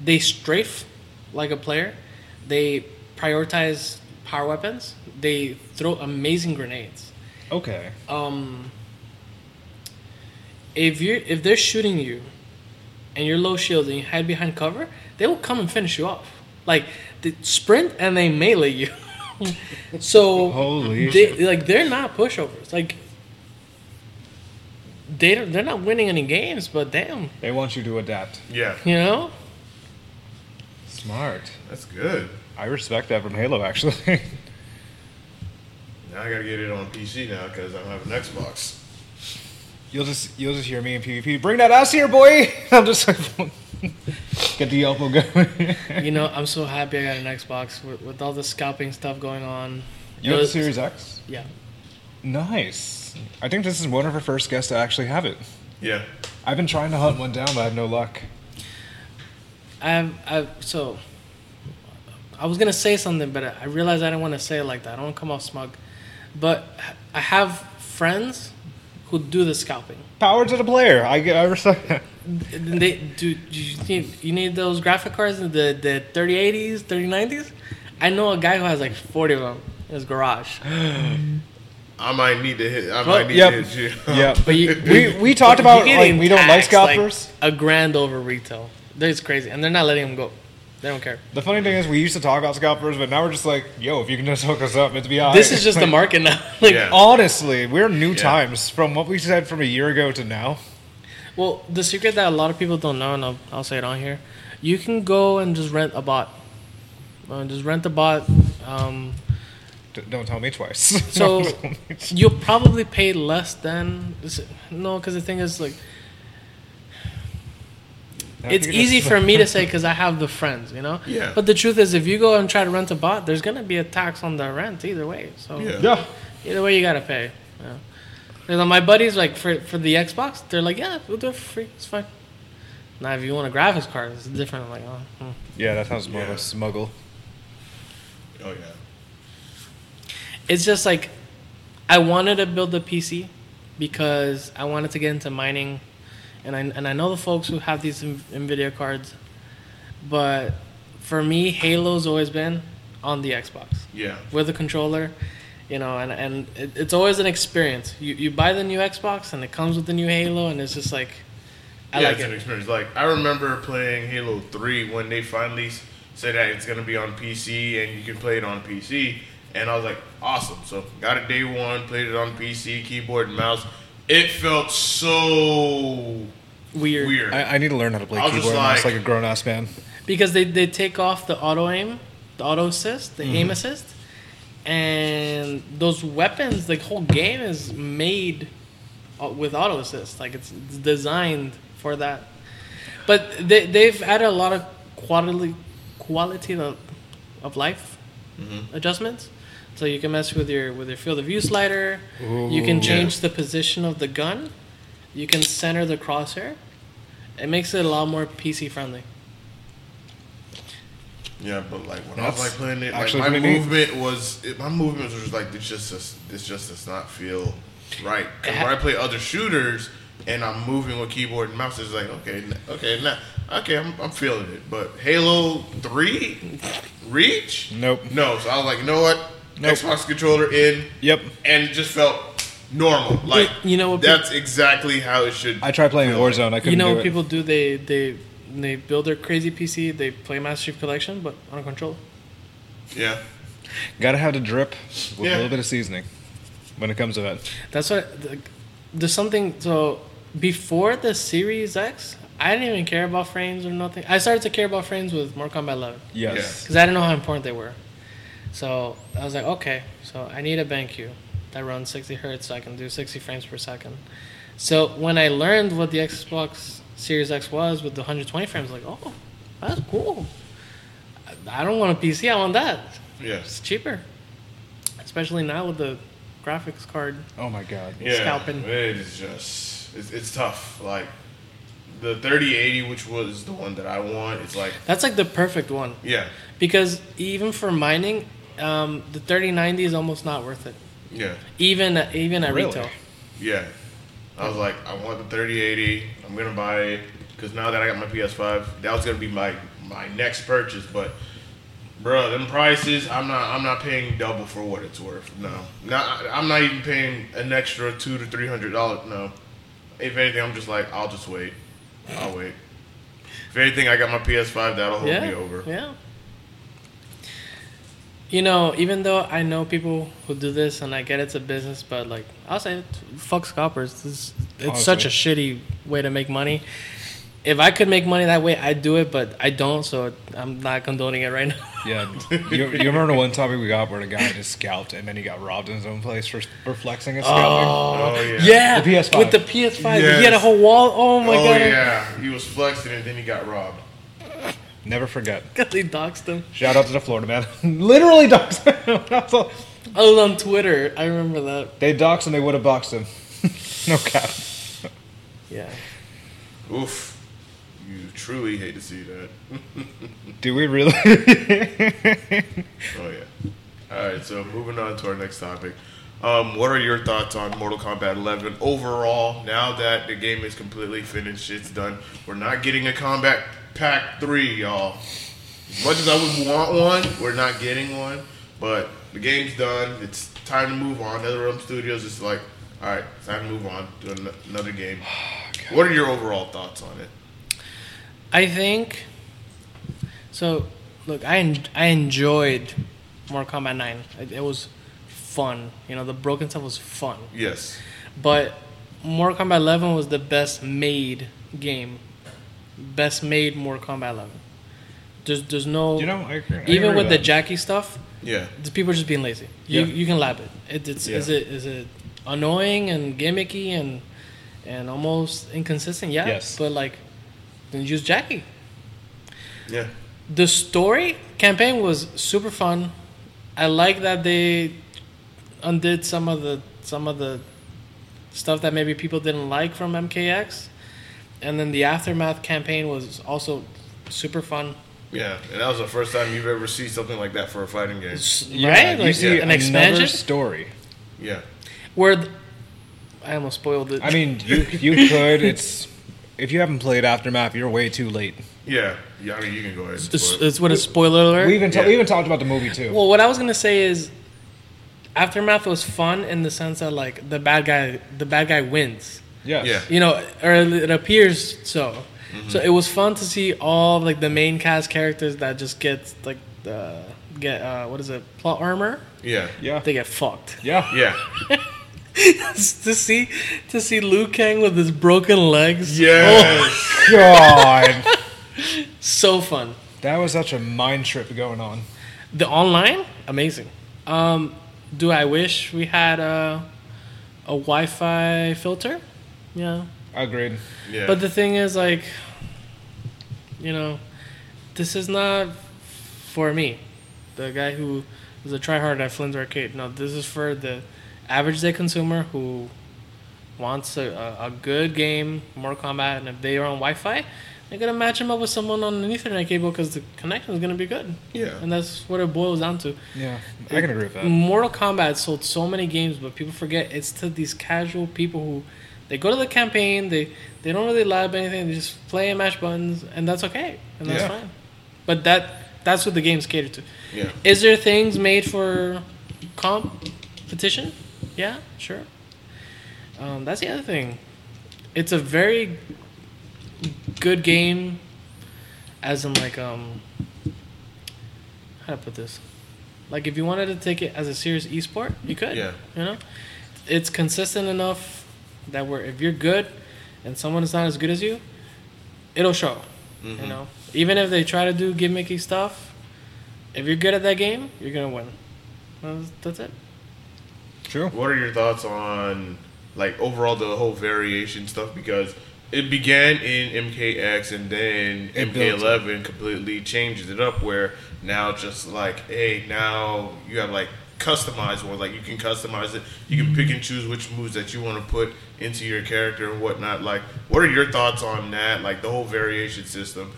They strafe like a player. They prioritize power weapons. They throw amazing grenades. Okay. Um, if you if they're shooting you, and you're low shield and you hide behind cover, they will come and finish you off. Like they sprint and they melee you. [laughs] so Holy they, shit. like they're not pushovers. Like they don't, they're not winning any games, but damn, They want you to adapt. Yeah. you know. Smart. That's good. I respect that from Halo, actually. [laughs] Now I gotta get it on PC now because I don't have an Xbox. You'll just you'll just hear me in PvP. Bring that ass here, boy. [laughs] I'm just like [laughs] get the elbow going. [laughs] You know, I'm so happy I got an Xbox with, with all the scalping stuff going on. you have It the Series X. Yeah. Nice. I think this is one of our first guests to actually have it. Yeah. I've been trying to hunt one down, but I have no luck. I've, I've so I was gonna say something, but I realized I didn't want to say it like that. I don't want to come off smug, but I have friends who do the scalping. Power to the player. I get. I respect that. They do. You need, you need those graphic cards, the the 3080s, 3090s. I know a guy who has like 40 of them in his garage. [gasps] I might need to hit. I Well, might need yep. to hit you. [laughs] Yeah, But you, we we talked about like we don't like taxed, like, scalpers. a grand over retail. That's crazy, and they're not letting them go. They don't care. the funny thing is, we used to talk about scalpers, but now we're just like, yo, if you can just hook us up, it's be alright. This is just the market now. [laughs] like, Yeah. Honestly, we're new Yeah. times from what we said from a year ago to now. Well, the secret that a lot of people don't know, and I'll, I'll say it on here, you can go and just rent a bot. Uh, just rent a bot. Um, D- don't tell me twice. So- [laughs] me twice. you'll probably pay less than no, because the thing is like I it's easy [laughs] for me to say because I have the friends, you know. Yeah. But the truth is, if you go and try to rent a bot, there's gonna be a tax on the rent either way. So Yeah. Yeah. either way, you gotta pay. Yeah. And then my buddies like for for the Xbox, they're like, yeah, we'll do it for free. It's fine. Now, if you want a graphics card, it's different. I'm like, oh. hmm. Yeah, that sounds more of a smuggle. Oh yeah. it's just like I wanted to build a PC because I wanted to get into mining, and I and I know the folks who have these Nvidia cards, but for me, Halo's always been on the Xbox Yeah. with a controller, you know, and and it, it's always an experience. You you buy the new Xbox and it comes with the new Halo, and it's just like I yeah, like it's an it. experience. Like I remember playing Halo Three when they finally said that it's gonna be on PC and you can play it on PC, and I was like, awesome. So got it day one, played it on PC, keyboard and mouse. It felt so Weird. weird. I, I need to learn how to play I was just keyboard mouse like- like a grown ass man. because they, they take off the auto aim, the auto assist, the Mm-hmm. aim assist, and those weapons. The whole game is made uh, with auto assist. Like it's, it's designed for that. But they they've added a lot of quality quality of, of life Mm-hmm. adjustments. So you can mess with your with your field of view slider. you can Ooh. change the position of the gun. You can center the crosshair. It makes it a lot more PC friendly. Yeah, but like when I was like playing it, like my pretty neat. movement was it, my movement was just like this just does- this just does not feel right. 'Cause Ha- when I play other shooters and I'm moving with keyboard and mouse, it's like okay, okay, now okay, I'm, I'm feeling it. But Halo Three, Reach, Nope. no. So I was like, you know what, Nope. Xbox controller in, Yep. and it just felt normal. Like you know what that's exactly how it should. I tried playing feel like. Warzone. I couldn't You know do what it. people do? They they they build their crazy PC. They play Master Chief Collection, but on a controller. Yeah, Gotta have the drip with Yeah. a little bit of seasoning when it comes to that. That's what. There's something. So before the Series X, I didn't even care about frames or nothing. I started to care about frames with Mortal Kombat 11 Yes. because I didn't know how important they were. So I was like, okay, so I need a BenQ that runs 60 hertz so I can do 60 frames per second. So when I learned what the Xbox Series X was with the 120 frames, like, oh, that's cool. I- I don't want a PC. I want that. yeah, It's cheaper, especially now with the graphics card. Oh my god. yeah. Scalping. It is just it's, it's tough. Like the 3080, which was the one that I want, it's like That's like the perfect one yeah, because even for mining, um, the 3090 is almost not worth it. yeah, Even at, even at Really? retail. yeah. I was like, I want the 3080. I'm gonna buy it because now that I got my PS5, that was gonna be my my next purchase. But bro, them prices, I'm not I'm not paying double for what it's worth. No, not I'm not even paying an extra two to three hundred dollars. No, if anything, I'm just like, I'll just wait. I'll wait. If anything, I got my PS5. That'll hold Yeah. me over. Yeah. You know, even though I know people who do this and I get it's a business, but like I'll say, it, fuck scalpers. This, it's such a shitty way to make money. If I could make money that way, I'd do it, but I don't, so I'm not condoning it right [laughs] now. Yeah. You, you remember the one topic we got where the guy just scalped and then he got robbed in his own place for, for flexing his scalping? Oh, oh yeah. yeah, The PS5. with the PS5, he had a whole wall. Oh my oh god, Oh yeah. He was flexing and then he got robbed. Never forget. [laughs] they doxed him. Shout out to the Florida man. [laughs] Literally doxed him. [laughs] That's all. I was on Twitter. I remember that. They doxed him, they would have boxed him. no cap. Yeah. Oof. You truly hate to see that. Do we really? Oh yeah. All right. So moving on to our next topic. Um, what are your thoughts on Mortal Kombat 11 overall? Now that the game is completely finished, it's done. We're not getting a Kombat Pack 3, y'all. As much as I would want one, we're not getting one. But the game's done. It's time to move on. NetherRealm Studios is like, all right, time to move on to an- another game. [sighs] What are your overall thoughts on it? I think so. Look, I en- I enjoyed Mortal Kombat Nine. It, it was fun. You know, the broken stuff was fun. Yes. But Mortal Kombat 11 was the best made game. Best made Mortal Kombat 11. There's there's no You know, I agree. I even agree with the. Jacqui stuff, Yeah. the people are just being lazy. You Yeah. you can lab it. it it's, Is it is it annoying and gimmicky and and almost inconsistent? Yeah. Yes. But like, then use Jacqui. Yeah. The story campaign was super fun. I like that they undid some of the some of the stuff that maybe people didn't like from MKX, and then the aftermath campaign was also super fun. Yeah. And that was the first time you've ever seen something like that for a fighting game. Yeah, right? you Like see an another expansion story. Yeah. where th- I almost spoiled it. I mean, you you [laughs] could. It's if you haven't played Aftermath, you're way too late. Yeah. Yeah. I mean, you can go ahead. And it's, it. it's what a spoiler alert. We even ta- Yeah. we even talked about the movie too. Well, what I was gonna say is, aftermath was fun in the sense that like the bad guy, the bad guy wins. Yes. Yeah. You know, or it appears so. Mm-hmm. So it was fun to see all like the main cast characters that just get like the get uh, what is it plot armor? Yeah. Yeah. They get fucked. Yeah. Yeah. [laughs] to see to see Liu Kang with his broken legs. Yes. God, Oh, [laughs] so fun. that was such a mind trip going on. The online, amazing. Um, do I wish we had a a Wi-Fi filter? Yeah, Agreed. Yeah. but the thing is, like, you know, this is not for me, the guy who is a tryhard at Flynn's Arcade. No, this is for the average day consumer who wants a, a, a good game, more combat, and if they are on Wi-Fi, they're gonna match them up with someone on an Ethernet cable because the connection is gonna be good. Yeah. and that's what it boils down to. Yeah, I can agree with that. Mortal Kombat sold so many games, but people forget it's to these casual people who they go to the campaign, they they don't really lab anything, they just play and mash buttons, and that's okay, and that's Yeah. fine. But that that's what the game's catered to. Yeah. Is there things made for competition? Yeah, sure. Um, that's the other thing. It's a very good game, as in like um, how to put this? Like if you wanted to take it as a serious esport, you could. Yeah. You know, it's consistent enough that where if you're good, and someone is not as good as you, it'll show. You mm-hmm. know, even if they try to do gimmicky stuff, if you're good at that game, you're gonna win. That's, that's it. True. What are your thoughts on like overall the whole variation stuff? Because it began in MKX and then It MK11 completely changes it up where now just like hey now you have like customized one like you can customize it you can pick and choose which moves that you want to put into your character and whatnot like what are your thoughts on that like the whole variation system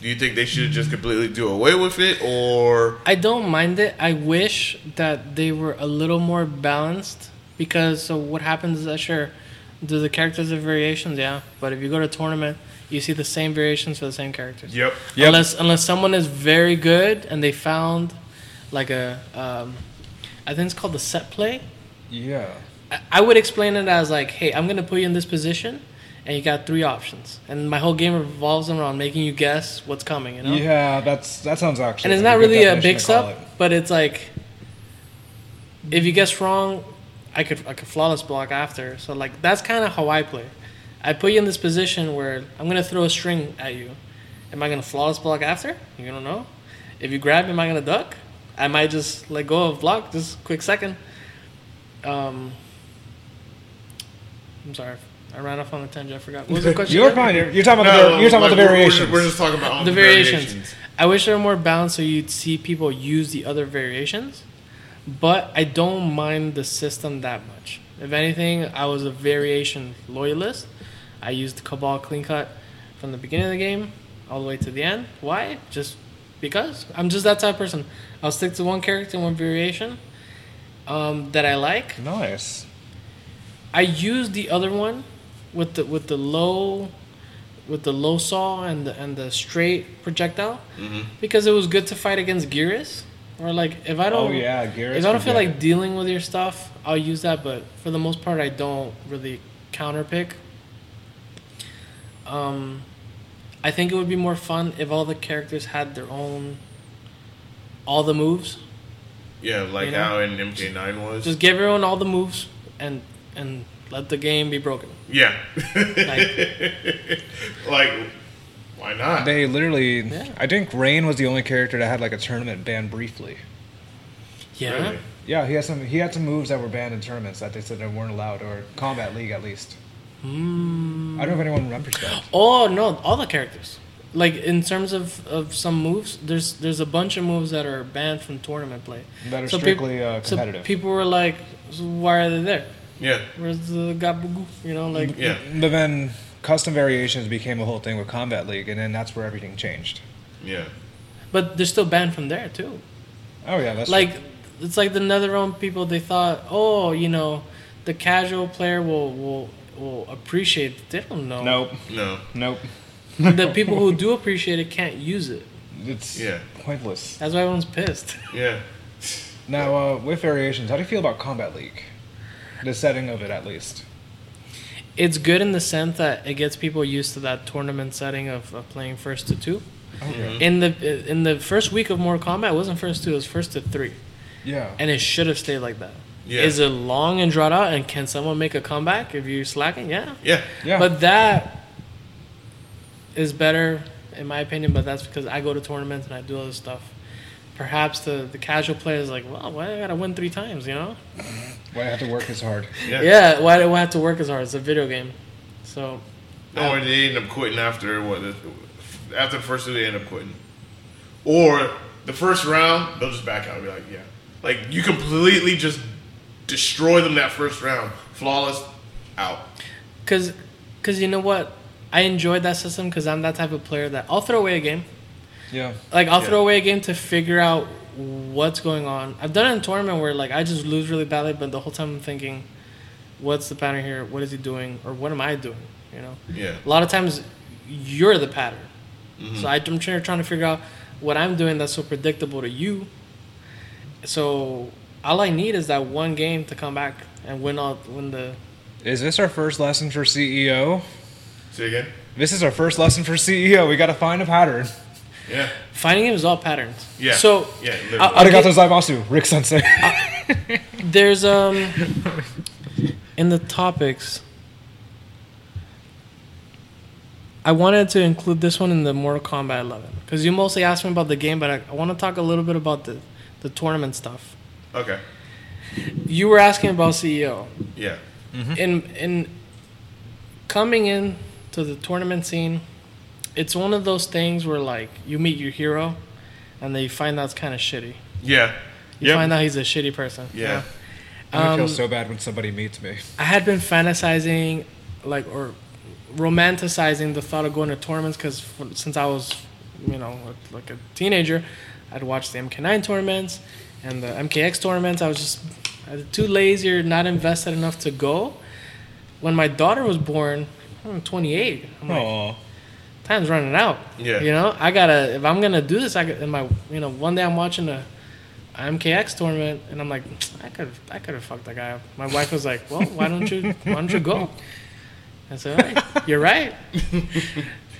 do you think they should just completely do away with it or I don't mind it. I wish that they were a little more balanced because so what happens is that sure, do the characters have variations? Yeah, but if you go to a tournament, you see the same variations for the same characters. yep Yep. Unless unless someone is very good and they found like a, um, I think it's called the set play. Yeah. I- I would explain it as like, hey, I'm gonna put you in this position, and you got three options, and my whole game revolves around making you guess what's coming. You know. Yeah, that's that sounds actually. and it's not really a big up, it. but it's like if you guess wrong, I could I could flawless block after. So like that's kind of how I play. I put you in this position where I'm gonna throw a string at you. Am I gonna flawless block after? You don't know. If you grab, am I gonna duck? I might just let go of block just a quick second. Um, I'm sorry, I ran off on a tangent. I forgot. What was the [laughs] question? You're fine. You're, you're talking about the you're talking about the like, we're- we're variations. just- We're, just talking about all the variations. I wish they were more balanced so you'd see people use the other variations. But I don't mind the system that much. If anything, I was a variation loyalist. I used Kabal Clean Cut from the beginning of the game all the way to the end. Why? Just because. I'm just that type of person. I'll stick to one character and one variation um, that I like. Nice. I use the other one with the with the low with the low saw and the and the straight projectile because it was good to fight against Geras. Or like if I don't Oh yeah, Garrett. if I don't feel like dealing with your stuff, I'll use that. But for the most part, I don't really counter pick. Um, I think it would be more fun if all the characters had their own, all the moves. Yeah, like You know? how in MK9 was. Just give everyone all the moves and and let the game be broken. yeah. Like, [laughs] like, why not? They literally. Yeah. I think Rain was the only character that had like a tournament banned briefly. yeah. Really? Yeah, he had some. He had some moves that were banned in tournaments that they said they weren't allowed, or Kombat League at least. Mm. I don't know if anyone remembers that. Oh no, all the characters. Like in terms of, of some moves, there's there's a bunch of moves that are banned from tournament play. That are So peop- strictly uh, So competitive. people were like, so "Why are they there? Yeah. Where's the gabugu?" You know, like Yeah. But then custom variations became a whole thing with Kombat League, and then that's where everything changed. Yeah. But they're still banned from there too. Oh yeah, that's like it's like the NetherRealm people. They thought, oh, you know, the casual player will will will appreciate. It. They don't know. nope, No. nope. the people who do appreciate it can't use it. It's Yeah. pointless. That's why everyone's pissed. Yeah. Now uh, with variations, how do you feel about Kombat League? The setting of it, at least. It's good in the sense that it gets people used to that tournament setting of, of playing first to two. Okay. In the in the first week of Mortal Kombat, it wasn't first to two; it was first to three, Yeah. and it should have stayed like that. Yeah. Is it long and drawn out? And can someone make a comeback if you're slacking? Yeah. Yeah. Yeah. But that is better, in my opinion. But that's because I go to tournaments and I do all this stuff. Perhaps the, the casual player is like, well, why I gotta win three times, you know? Mm-hmm. Why I have to work as hard? Yeah. Yeah, why do I have to work as hard? It's a video game. So, oh, Or they end up quitting after what? After the first two, they end up quitting. Or the first round, they'll just back out and be like, yeah. Like you completely just destroy them that first round, flawless, out. Cause, cause you know what, I enjoyed that system because I'm that type of player that I'll throw away a game. Yeah. Like I'll Yeah. throw away a game to figure out what's going on. I've done it in a tournament where like I just lose really badly, but the whole time I'm thinking, what's the pattern here? What is he doing, or what am I doing? You know. Yeah. A lot of times, you're the pattern. Mm-hmm. So I, I'm trying, trying to figure out what I'm doing that's so predictable to you. So all I need is that one game to come back and win all win the. Is this our first lesson for CEO? Say again. This is our first lesson for CEO. We got to find a pattern. Yeah. Finding him is all patterns. Yeah. So yeah. I- I'll Arigato get- gozaimasu, Rick Sensei. There's um in the topics. I wanted to include this one in the Mortal Kombat 11 because you mostly asked me about the game, but I, I want to talk a little bit about the the tournament stuff. Okay. You were asking about CEO Yeah. in in coming in to the tournament scene. It's one of those things where like you meet your hero, and then you find out it's kind of shitty. Yeah. You Yep. find out he's a shitty person. you Yeah. know? I feel Um, so bad when somebody meets me. I had been fantasizing, like, or romanticizing the thought of going to tournaments because since I was, you know, like a teenager, I'd watch the MK9 tournaments and the MKX tournaments. I was just I was too lazy or not invested enough to go. When my daughter was born, I'm 28. I'm like, time's running out. Yeah. You know, I gotta if I'm gonna do this, I could. In my, you know, one day I'm watching a, a MKX tournament, and I'm like, I could, I could have fucked that guy up. My wife was like, Well, why don't you, why don't you go? I said, All right, you're right. [laughs]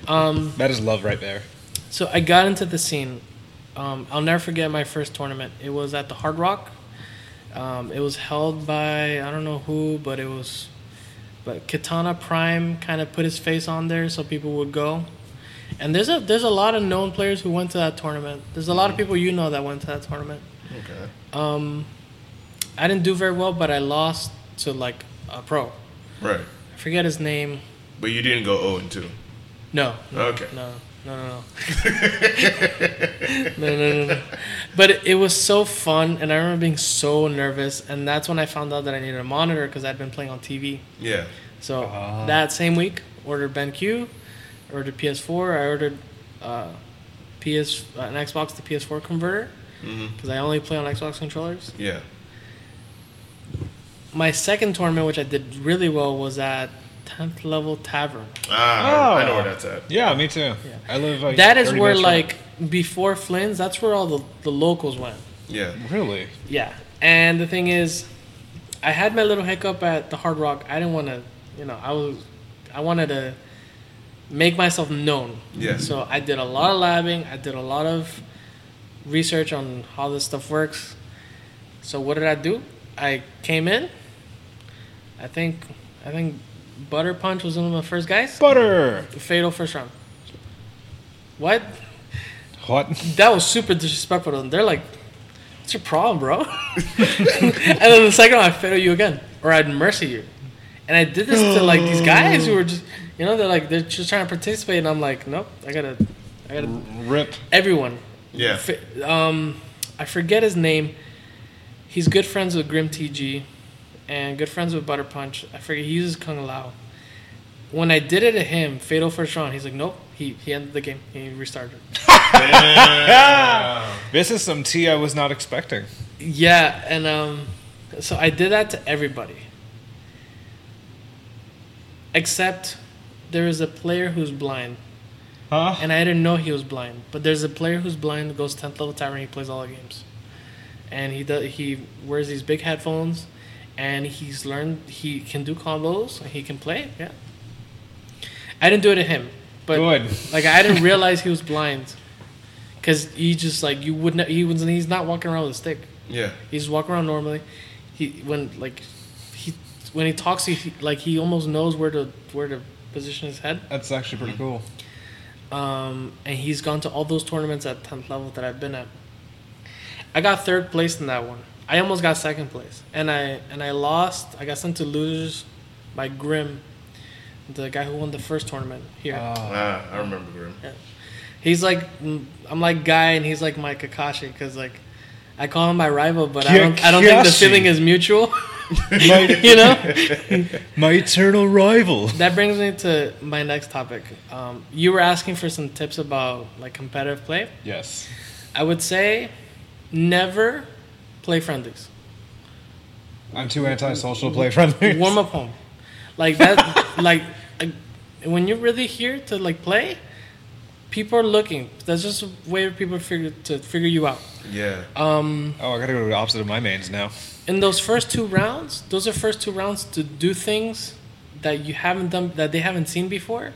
Um, That is love right there. so I got into the scene. Um, I'll never forget my first tournament. It was at the Hard Rock. Um, it was held by I don't know who, but it was, but Katana Prime kind of put his face on there so people would go. And there's a there's a lot of known players who went to that tournament. There's a lot of people you know that went to that tournament. Okay. Um, I didn't do very well, but I lost to like a pro. Right. I forget his name. But you didn't go 0 and 2. No. no Okay. No. No. No. No. [laughs] no. No. No. No. But it, it was so fun, and I remember being so nervous, and that's when I found out that I needed a monitor because I'd been playing on TV. Yeah. So Ah. that same week, ordered BenQ, ordered PS4. I ordered uh, PS uh, an Xbox to PS4 converter Mm-hmm. because I only play on Xbox controllers. Yeah. My second tournament, which I did really well, was at 10th level tavern. Ah, I know Oh. where that's at. Yeah, me too. Yeah. I live. Uh, That is where minutes from- like before Flynn's, that's where all the, the locals went. Yeah. Really? Yeah. And the thing is, I had my little hiccup at the Hard Rock. I didn't want to, you know, I was, I wanted to make myself known. Yeah. So I did a lot of labbing. I did a lot of research on how this stuff works. So what did I do? I came in. I think, I think Butter Punch was one of the first guys. Butter. Fatal first round. What? What? That was super disrespectful to them. They're like, "What's your problem, bro?" [laughs] and then the second one, I fatal you again, or I'd mercy you. And I did this to like these guys who were just, you know, they're like they're just trying to participate, and I'm like, nope, I gotta, I gotta. Rip. Everyone, Yeah. Um, I forget his name. He's good friends with Grim TG, and good friends with Butter Punch. I forget he uses Kung Lao. When I did it to him, fatal first round, he's like, nope. He he ended the game. He restarted. [laughs] This is some tea I was not expecting. Yeah, and um, so I did that to everybody. Except there is a player who's blind, Huh? and I didn't know he was blind. But there's a player who's blind goes 10th level tavern. He plays all the games, and he does. He wears these big headphones, and he's learned he can do combos. and He can play. Yeah. I didn't do it to him, but Good. like I didn't [laughs] realize he was blind, because he just like you wouldn't. He was. He's not walking around with a stick. Yeah. He's walking around normally. He he when like he when he talks, he like he almost knows where to where to position his head. That's actually pretty cool. Um, and he's gone to all those tournaments at tenth level that I've been at. I got third place in that one. I almost got second place, and I and I lost. I got sent to losers by Grim, the guy who won the first tournament here. Uh, Ah, I remember Grim. He's like I'm like Guy, and he's like my Kakashi because like I call him my rival, but I don't I don't think the feeling is mutual. my, [laughs] [laughs] you know. [laughs] my eternal rival. That brings me to my next topic. Um, you were asking for some tips about like competitive play. Yes. I would say never play friendlies. I'm too antisocial to play friendly. Warm up home, like that. [laughs] like uh, when you're really here to like play, people are looking. That's just a way for people figure to figure you out. Yeah. Um, Oh, I gotta go to the opposite of my mains now. in those first two rounds, those are first two rounds to do things that you haven't done that they haven't seen before.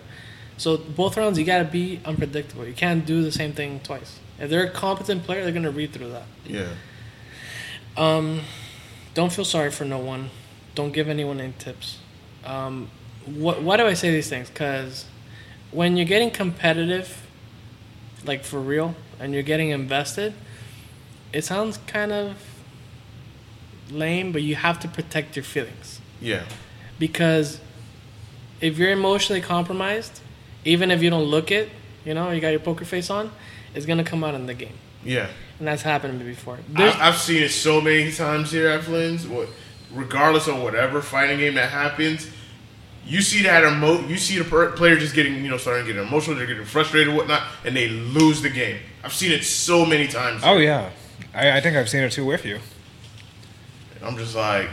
So both rounds you gotta be unpredictable. You can't do the same thing twice. If they're a competent player, they're gonna read through that. Yeah. Um, don't feel sorry for no one. Don't give anyone any tips. Um, what, why do I say these things? Because when you're getting competitive, like for real, and you're getting invested, it sounds kind of lame, but you have to protect your feelings. Yeah. Because if you're emotionally compromised, even if you don't look it, you know, you got your poker face on, it's going to come out in the game. Yeah. And that's happened to me before. There's- I, I've seen it so many times here at Flynn's. What, regardless of whatever fighting game that happens, you see that emo- you see the per- player just getting, you know, starting to get emotional, they're getting frustrated, whatnot, and they lose the game. I've seen it so many times. Oh yeah, I, I think I've seen it too with you. I'm just like,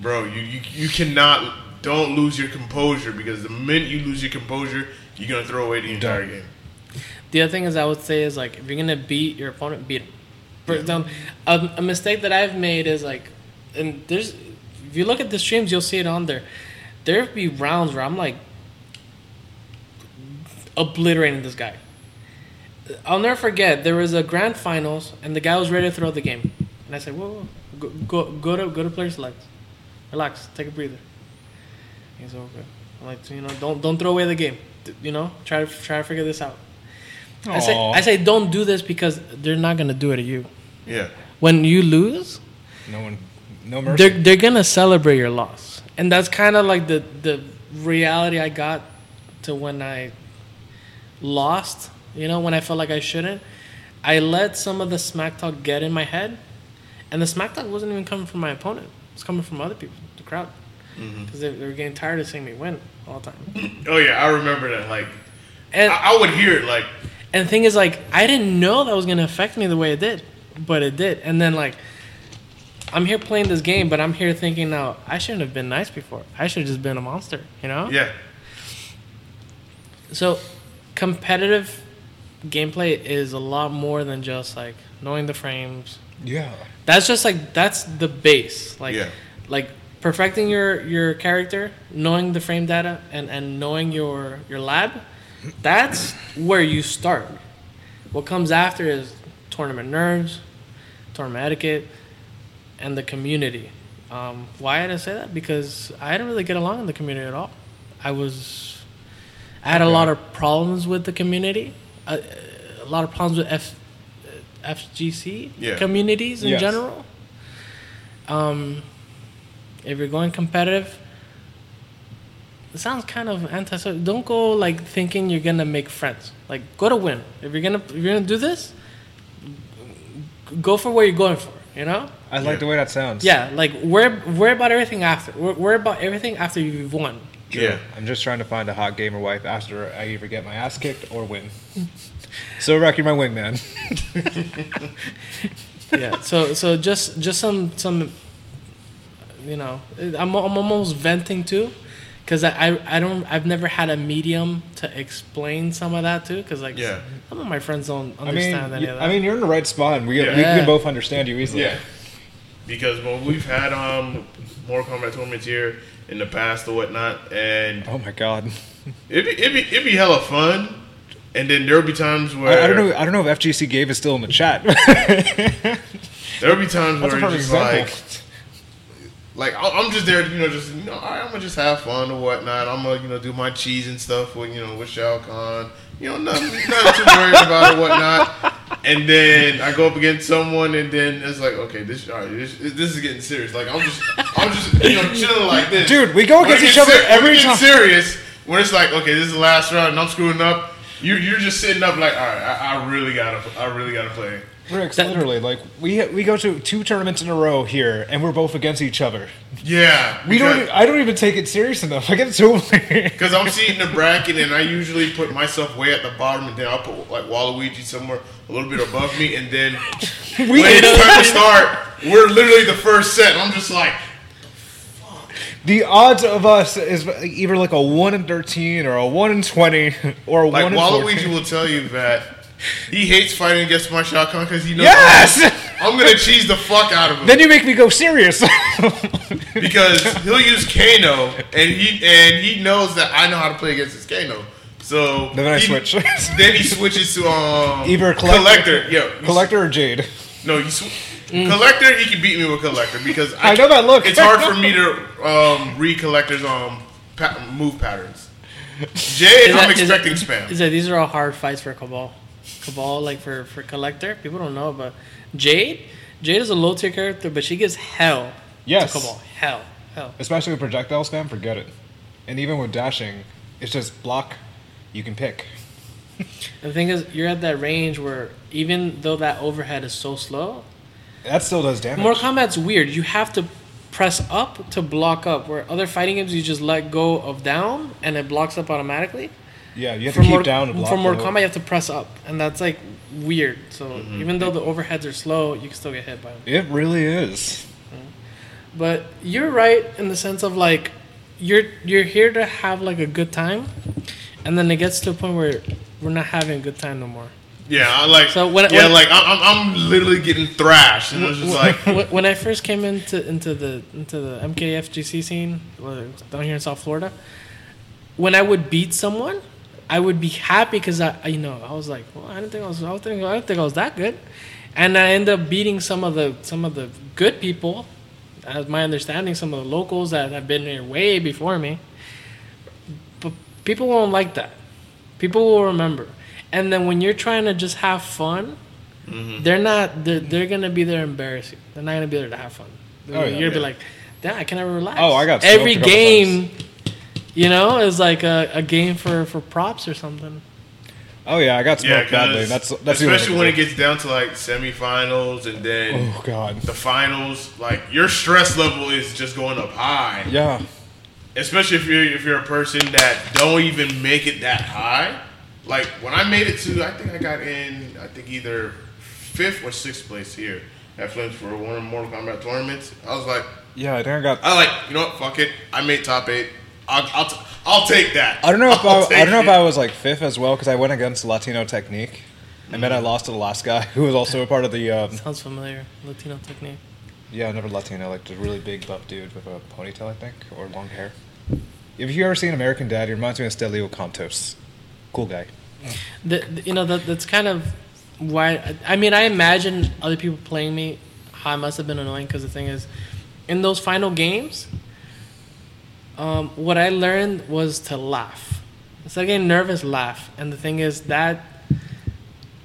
bro, you, you you cannot don't lose your composure because the minute you lose your composure, you're gonna throw away the entire game. The other thing is I would say is like if you're gonna beat your opponent, beat him. For example, a, a mistake that I've made is like, and there's if you look at the streams, you'll see it on there. There be rounds where I'm like obliterating this guy. I'll never forget there was a grand finals and the guy was ready to throw the game, and I said, "Whoa, whoa go, go go to go to player select, relax, take a breather." He's okay. I'm like, you know, don't don't throw away the game. You know, try to try to figure this out. I say, I say, don't do this because they're not gonna do it to you. Yeah. When you lose, No one, no mercy. they're they're gonna celebrate your loss, and that's kind of like the the reality I got to when I lost. You know, when I felt like I shouldn't, I let some of the smack talk get in my head, and the smack talk wasn't even coming from my opponent. It's coming from other people, the crowd, mm-hmm. because they, they were getting tired of seeing me win all the time. Oh yeah, I remember that. Like, And I, I would hear it. Like, And the thing is, like, I didn't know that was gonna affect me the way it did, but it did. And then, like, I'm here playing this game, but I'm here thinking now I shouldn't have been nice before. I should have just been a monster, you know? yeah, So, competitive gameplay is a lot more than just like knowing the frames. yeah. That's just like that's the base. Like, Yeah. like perfecting your your character, knowing the frame data, and and knowing your your lab. That's where you start. What comes after is tournament nerves, tournament etiquette, and the community. Um, why did I say that? Because I didn't really get along in the community at all. I was, I had a lot of problems with the community, a, a lot of problems with F, FGC Yeah. communities in Yes. general. Um, if you're going competitive, it sounds kind of anti. So don't go like thinking you're gonna make friends. Like go to win. If you're gonna if you're gonna do this, go for what you're going for. You know. I like Yeah. the way that sounds. Yeah, like worry, worry about everything after. Wor- Worry about everything after you've won. yeah. I'm just trying to find a hot gamer wife after I either get my ass kicked or win. so Rocky, my wingman. [laughs] Yeah. So so just just some some, you know, I'm I'm almost venting too, because I, I I don't I've never had a medium to explain some of that too, because like Yeah. some of my friends don't I mean, understand any y- of that. I mean, you're in the right spot, and we, Yeah. we Yeah. can both understand you easily. Yeah. Because when we've had um Mortal Kombat tournaments here in the past or whatnot, and Oh my god. it'd be, it'd be, it'd be hella fun. And then there'll be times where I, I don't know. I don't know if FGC Gave is still in the chat. [laughs] There'll be times That's a where perfect it's just example. like, like I'm just there, you know, just you know, all right, I'm gonna just have fun or whatnot. I'm gonna you know do my cheese and stuff with you know with Shao Kahn. You know, nothing, [laughs] nothing too worried about or whatnot. And then I go up against someone, and then it's like, okay, this all right, this, this is getting serious. Like I'm just, I'm just, you know, chilling like this. Dude, we go against each other ser- every time. serious when it's like, okay, this is the last round, and I'm screwing up. You, you're just sitting up like, all right, I, I really gotta, I really gotta play. Riccs, That- literally, like we we go to two tournaments in a row here, and we're both against each other. Yeah, We don't. I don't even take it serious enough. I get so Because [laughs] I'm seeing the bracket, and I usually put myself way at the bottom, and then I'll put like Waluigi somewhere a little bit above me, and then [laughs] we when it's time to start, we're literally the first set. I'm just like, Fuck. the odds of us is either like a one in thirteen or a one in twenty [laughs] or a like one in Waluigi 14. will tell you that he hates fighting against my Shao Kahn because he knows Yes. I'm gonna cheese the fuck out of him. then you make me go serious. [laughs] because he'll use Kano, and he and he knows that I know how to play against his Kano. So Then I he- switch. [laughs] then he switches to um Either collector- collector. Yeah, Collector or Jade? No, you sw- collector. He can beat me with collector because I know that look. It's hard for me to um, read collector's um pa- move patterns. Jade, Is I'm that- is expecting it- spam. Is that these are all hard fights for Kabal. Kabal, like for for collector, people don't know, but Jade, Jade is a low tier character, but she gives hell Yes. Kabal. Hell, hell. Especially with projectile spam, forget it. And even with dashing, it's just block. You can pick. [laughs] The thing is, you're at that range where even though that overhead is so slow, That still does damage. Mortal Kombat's weird. You have to press up to block up, where other fighting games you just let go of down and it blocks up automatically. Yeah, you have For to keep Mortal, down to block. for more the- Kombat, you have to press up, and that's like weird. So Mm-hmm. even though the overheads are slow, you can still get hit by them. It really is. But you're right in the sense of like you're you're here to have like a good time, and then it gets to a point where we're not having a good time no more. Yeah, I like. So when- yeah, when- like I'm, I'm, I'm literally getting thrashed, and it's just like, when I first came into into the into the MKFGC scene down here in South Florida, when I would beat someone, I would be happy because I, you know I was like, well, I didn't think I was I, was thinking, I didn't think I was that good, and I end up beating some of the some of the good people. As my understanding, some of the locals that have been here way before me. But people won't like that. People will remember. And then when you're trying to just have fun, mm-hmm. they're not. They're, they're gonna be there to embarrass you. They're not gonna be there to have fun. Oh, yeah. you're gonna be like, damn, I can never relax. Oh, I got every game. You know, is like a, a game for, for props or something. Oh yeah, I got yeah, smoked badly. 'cause That's that's the only especially when it gets down to like semifinals and then Oh god. the finals. Like your stress level is just going up high. Yeah. especially if you're if you're a person that don't even make it that high. Like when I made it to, I think I got in, I think either fifth or sixth place here at Flynn's for one of the Mortal Kombat tournaments. I was like, Yeah, I think I got. I like, you know what? Fuck it. I made top eight. I'll I'll, t- I'll take that. I don't know if I'll I, I don't know if. I was like fifth as well because I went against Latino Technique, and then I lost to the last guy who was also a part of the. Um, Sounds familiar. Latino technique. yeah, never Latino, like the really big buff dude with a ponytail, I think, or long hair. If you ever seen American Dad, he reminds me of Stelio Kontos. Cool guy. The, the- you know that that's kind of why. I mean, I imagine other people playing me how I must have been annoying because the thing is, in those final games, um, what I learned was to laugh. Instead of getting nervous, laugh. And the thing is that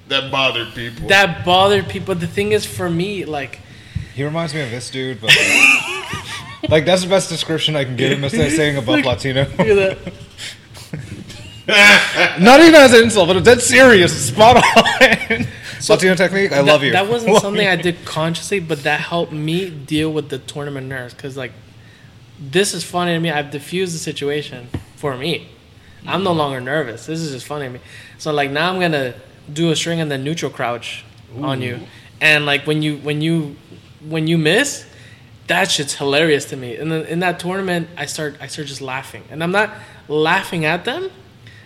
that bothered people. that bothered people. The thing is, for me, like He reminds me of this dude, but like, [laughs] like that's the best description I can give him instead of saying a buff Latino. that. [laughs] Not even as an insult, but dead serious, spot on. Latino Technique, I that, love you. That wasn't Love [laughs] something you. I did consciously, but that helped me deal with the tournament nerves. Because like, this is funny to me. I've diffused the situation for me. I'm no mm. longer nervous. This is just funny to me. So like now I'm gonna do a string and then neutral crouch on you, and like when you when you when you miss, that shit's hilarious to me. And then in that tournament, I start I start just laughing, and I'm not laughing at them,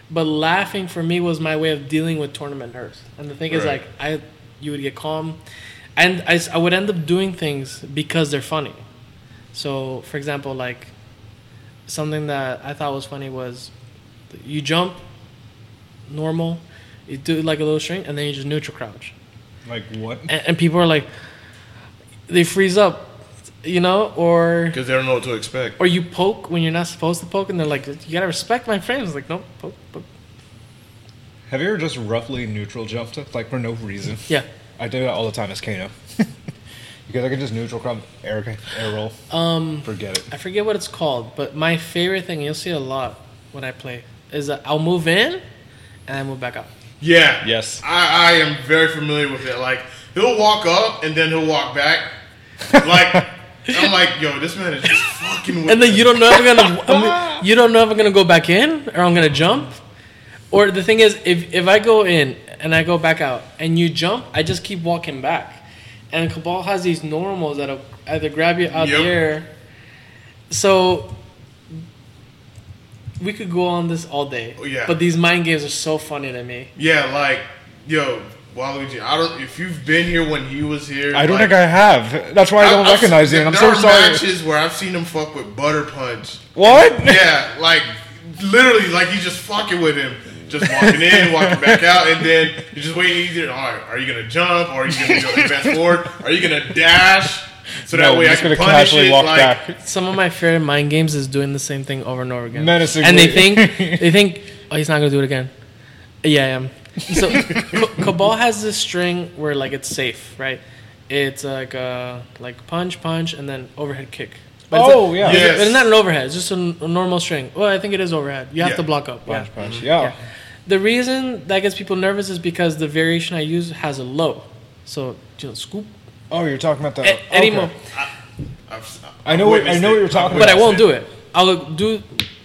but laughing for me was my way of dealing with tournament nerves. And the thing is, like I, you would get calm, and I, I would end up doing things because they're funny. So, for example, like something that I thought was funny was you jump normal, you do like a little string, and then you just neutral crouch Like what? and, and people are like they freeze up you know, or Because they don't know what to expect. or you poke when you're not supposed to poke, and they're like, "You gotta respect my frames." Like, nope, poke, poke. Have you ever just roughly neutral jumped up, like for no reason? Yeah. I do that all the time as Kano. Because I can just neutral crumb air air roll. Um, Forget it. I forget what it's called, but my favorite thing you'll see a lot when I play is that I'll move in and I move back out. Yeah. Yes. I, I am very familiar with it. Like he'll walk up and then he'll walk back. Like [laughs] I'm like, yo, this man is just fucking with And then me. you don't know if I'm gonna, [laughs] I'm, you don't know if I'm gonna go back in or I'm gonna jump. Or the thing is, if if I go in and I go back out and you jump, I just keep walking back. And Kabal has these normals that'll either grab you out Yep. the air. So we could go on this all day. Oh, yeah. But these mind games are so funny to me. Yeah, like yo, Waluigi. I don't. If you've been here when he was here, I don't like, think I have. That's why I don't I've- recognize you, and I'm there so are sorry. Matches where I've seen him fuck with Butter Punch. What? Yeah, like literally, like he's just fucking with him, just walking in, walking back out, and then you're just waiting. Either, all right, are you gonna jump? Or are you gonna go advance forward? Are you gonna dash? So that No, way I'm I can gonna punish casually it. walk like, back. Some of my favorite mind games is doing the same thing over and over again. Menacingly. And they think [laughs] they think, oh, he's not gonna do it again. Yeah, I am. So [laughs] Ca- Kabal has this string where like it's safe, right? It's like a, like punch, punch, and then overhead kick. But it's Oh, yeah. it's- Yes. It's not an overhead. It's just a, n- a normal string. Well, I think it is overhead. You have Yeah. to block up. Punch, yeah. punch. Mm-hmm. Yeah. Yeah. The reason that gets people nervous is because the variation I use has a low. So you know, scoop. Oh, you're talking about the. A- okay. mo- I've, I know what- I know what you're talking I've But I won't do it. I'll do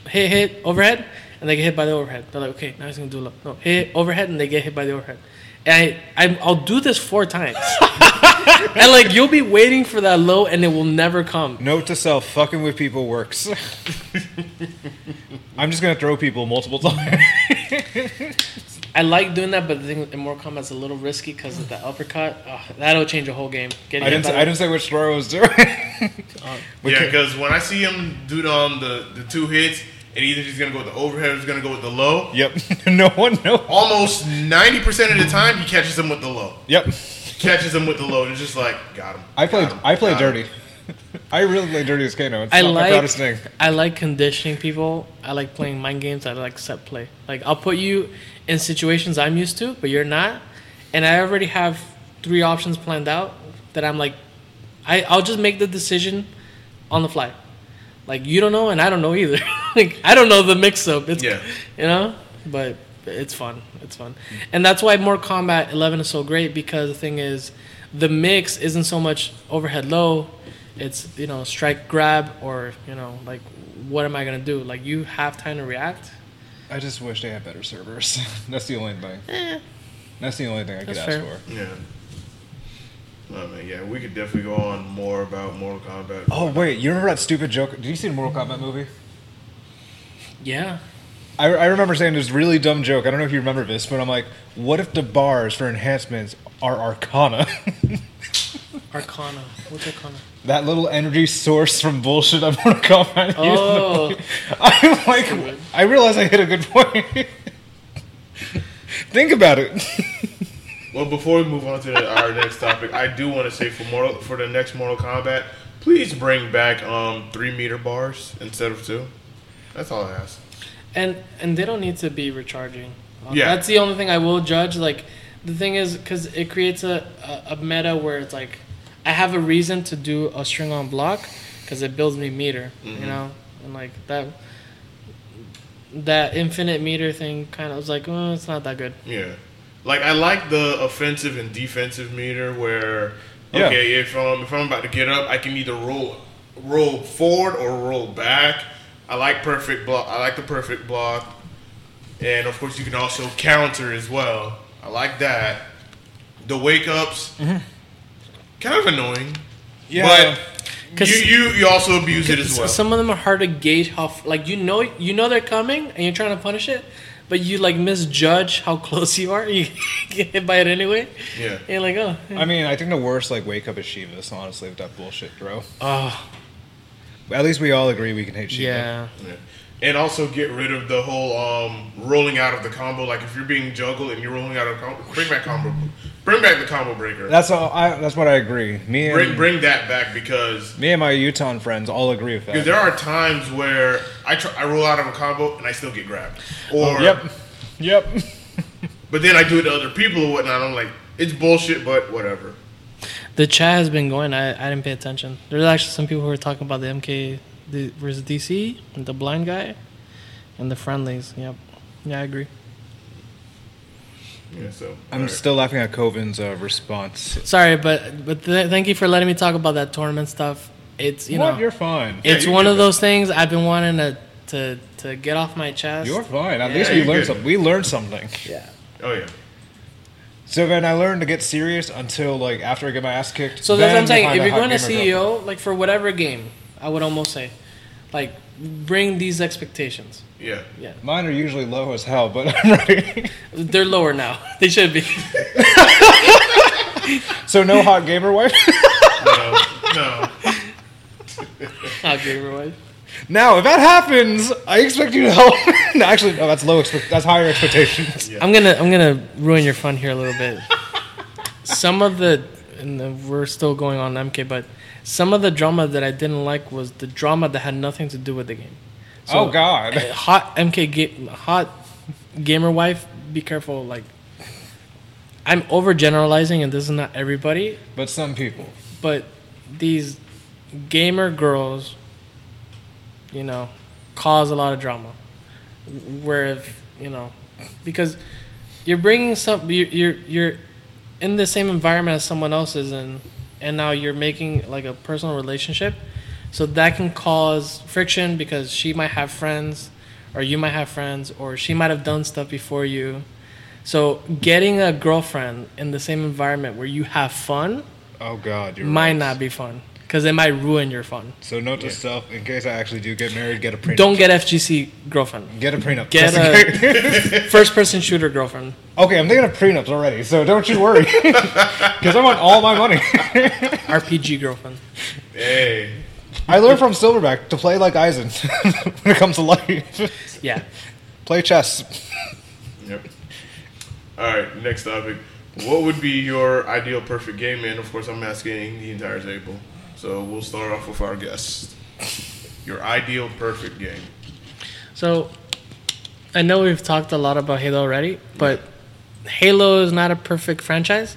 hit hit overhead, and they get hit by the overhead. They're like, okay, now he's gonna do a low. No, hit overhead, and they get hit by the overhead. And I, I I'll do this four times, [laughs] [laughs] and like you'll be waiting for that low, and it will never come. Note to self: fucking with people works. [laughs] I'm just gonna throw people multiple [laughs] times. I like doing that, but the thing in Mortal Kombat's a little risky because of the uppercut. Ugh, that'll change a whole game. Getting I didn't. Say, the- I didn't say which throw I was doing. We Yeah, because when I see him do the, um, the the two hits, and either he's gonna go with the overhead or he's gonna go with the low. Yep. no one knows. Almost ninety percent of the time, he catches him with the low. Yep. Catches him with the load. and it's just like got him. I played. him, I played got him. dirty. [laughs] I really play dirty as Kano. It's I not my like proudest thing. I like conditioning people. I like playing mind games. I like set play. Like I'll put you in situations I'm used to, but you're not, and I already have three options planned out that I'm like, I I'll just make the decision on the fly. Like you don't know, and I don't know either. [laughs] like I don't know the mix up. It's Yeah. you know, but it's fun. It's fun, and that's why Mortal Kombat 11 is so great because the thing is, the mix isn't so much overhead low. It's you know strike grab or you know like what am I gonna do? Like you have time to react. I just wish they had better servers. [laughs] That's the only thing. Eh, That's the only thing I could That's ask for. Yeah. Oh man, yeah, we could definitely go on more about Mortal Kombat. Oh wait, you remember that stupid joke? Did you see the Mortal Kombat movie? yeah. I, I remember saying this really dumb joke. I don't know if you remember this, but I'm like, what if the bars for enhancements are Arcana? [laughs] Arcana. What's Arcana? that little energy source from bullshit that Mortal Kombat. used. Oh. [laughs] I'm like, I realize I hit a good point. [laughs] Think about it. Well, before we move on to the, our next topic, I do want to say for Mortal for the next Mortal Kombat, please bring back um three meter bars instead of two. That's all I ask. And and they don't need to be recharging. Uh, Yeah. That's the only thing I will judge. Like the thing is, because it creates a, a, a meta where it's like I have a reason to do a string on block because it builds me meter. Mm-hmm. You know, and like that that infinite meter thing kind of was like, oh, it's not that good. Yeah, like I like the offensive and defensive meter where Yeah. okay, if um if I'm about to get up, I can either roll roll forward or roll back. I like perfect block. I like the perfect block, and of course you can also counter as well. I like that. The wake ups, Mm-hmm. kind of annoying. Yeah. But 'Cause- you, you you also abuse it as well. Some of them are hard to gauge how like you know you know they're coming and you're trying to punish it, but you like misjudge how close [laughs] you are. You get hit by it anyway. yeah. And you're like, oh, I mean, I think the worst like wake up is Sheeva's, honestly, with that bullshit throw. oh, At least we all agree we can hate Sheeva. yeah. yeah. and also get rid of the whole um, rolling out of the combo. Like if you're being juggled and you're rolling out of combo, bring back combo, bring back the combo breaker. That's all. I, that's what I agree. Me and Bring bring that back because me and my Utah friends all agree with because that. there are times where I try, I roll out of a combo and I still get grabbed, or Yep. Yep. [laughs] but then I do it to other people or whatnot. I'm like, it's bullshit, but whatever. The chat has been going. I, I didn't pay attention. There's actually some people who are talking about the MK the, versus DC, and the blind guy, and the friendlies. Yep. Yeah, I agree. Yeah, so I'm alright. still laughing at Covin's uh, response. Sorry, but but th- thank you for letting me talk about that tournament stuff. It's you what? know You're fine. it's you one of that. those things I've been wanting to to to get off my chest. You're fine. At Yeah, least we learned good. something. We learned something. yeah. Oh yeah. So then I learned to get serious until like after I get my ass kicked. So that's what I'm saying. If you're going to CEO, girlfriend. like for whatever game, I would almost say, like, bring these expectations. Yeah. Yeah, mine are usually low as hell, but [laughs] I'm ready. they're lower now. [laughs] They should be. [laughs] so no hot gamer wife. No. no. Not gamer wise. Now, if that happens, I expect you to help. [laughs] no, actually, no. That's low. Expect- that's higher expectations. Yeah. I'm gonna I'm gonna ruin your fun here a little bit. some of the and the, we're still going on MK, but some of the drama that I didn't like was the drama that had nothing to do with the game. So, oh God. uh, hot MK ga- hot gamer wife. Be careful. Like I'm overgeneralizing, and this is not everybody, But some people. but these gamer girls, you know, cause a lot of drama. Where if you know, because you're bringing some, you're you're, you're in the same environment as someone else is in, and now you're making like a personal relationship, so that can cause friction because she might have friends, or you might have friends, or she might have done stuff before you. So getting a girlfriend in the same environment where you have fun Oh God. Might right. not be fun because it might ruin your fun. So note to Yeah. self: in case I actually do get married, get a prenup. Don't get FGC girlfriend. get a prenup. Get just in case. First person shooter girlfriend. okay, I'm thinking of prenups already, so don't you worry, [laughs] because I want all my money. [laughs] RPG girlfriend. Hey. I learned from Silverback to play like Aizen [laughs] when it comes to life. Yeah. play chess. Yep. All right. Next topic. What would be your ideal perfect game? And of course, I'm asking the entire table. So we'll start off with our guest. Your ideal perfect game. So I know we've talked a lot about Halo already, but Halo is not a perfect franchise.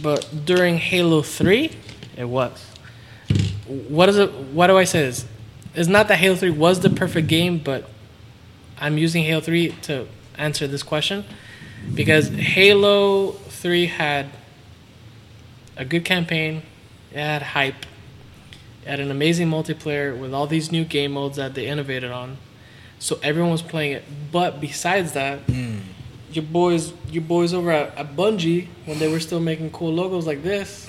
But during Halo Three, it was. What is it? Why do I say this? It's not that Halo Three was the perfect game, but I'm using Halo Three to answer this question because Halo Three had a good campaign, it had hype, it had an amazing multiplayer with all these new game modes that they innovated on. So everyone was playing it. But besides that, your boys, your boys over at, at Bungie, when they were still making cool logos like this,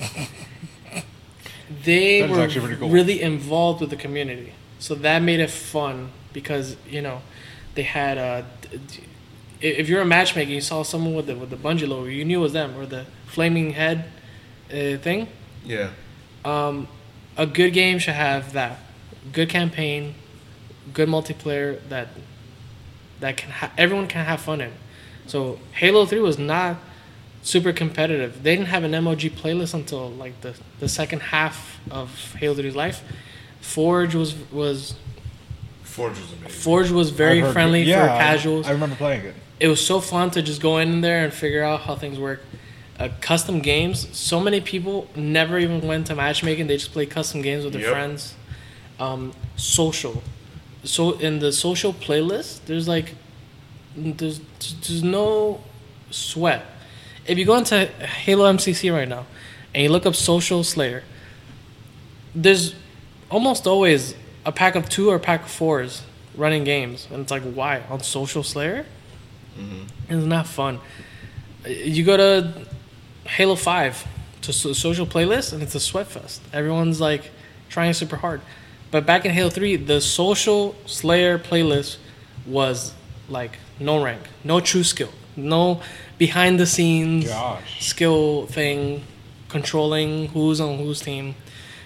[laughs] they were actually cool. really involved with the community. So that made it fun because you know they had uh, d- d- if you're a matchmaker, you saw someone with the with the Bungie logo, you knew it was them or the flaming head uh, thing. Yeah. Um, a good game should have that good campaign, good multiplayer that that can ha- everyone can have fun in. So Halo Three was not super competitive. They didn't have an MLG playlist until like the, the second half of Halo 3's life. Forge was was Forge was amazing. Forge was very friendly yeah, for I- casuals I remember playing it. it was so fun to just go in there and figure out how things work. Uh, custom games. So many people never even went to matchmaking. They just play custom games with their Yep. friends. Um, social. So in the social playlist, there's like, there's there's no sweat. If you go into Halo MCC right now, and you look up Social Slayer, there's almost always a pack of two or a pack of fours running games, and it's like, why on Social Slayer? It's not fun. You go to Halo Five to so- social playlist, and it's a sweat fest. Everyone's like trying super hard. But back in Halo Three, the Social Slayer playlist was like no rank, no true skill, no behind the scenes Gosh. skill thing, controlling who's on whose team.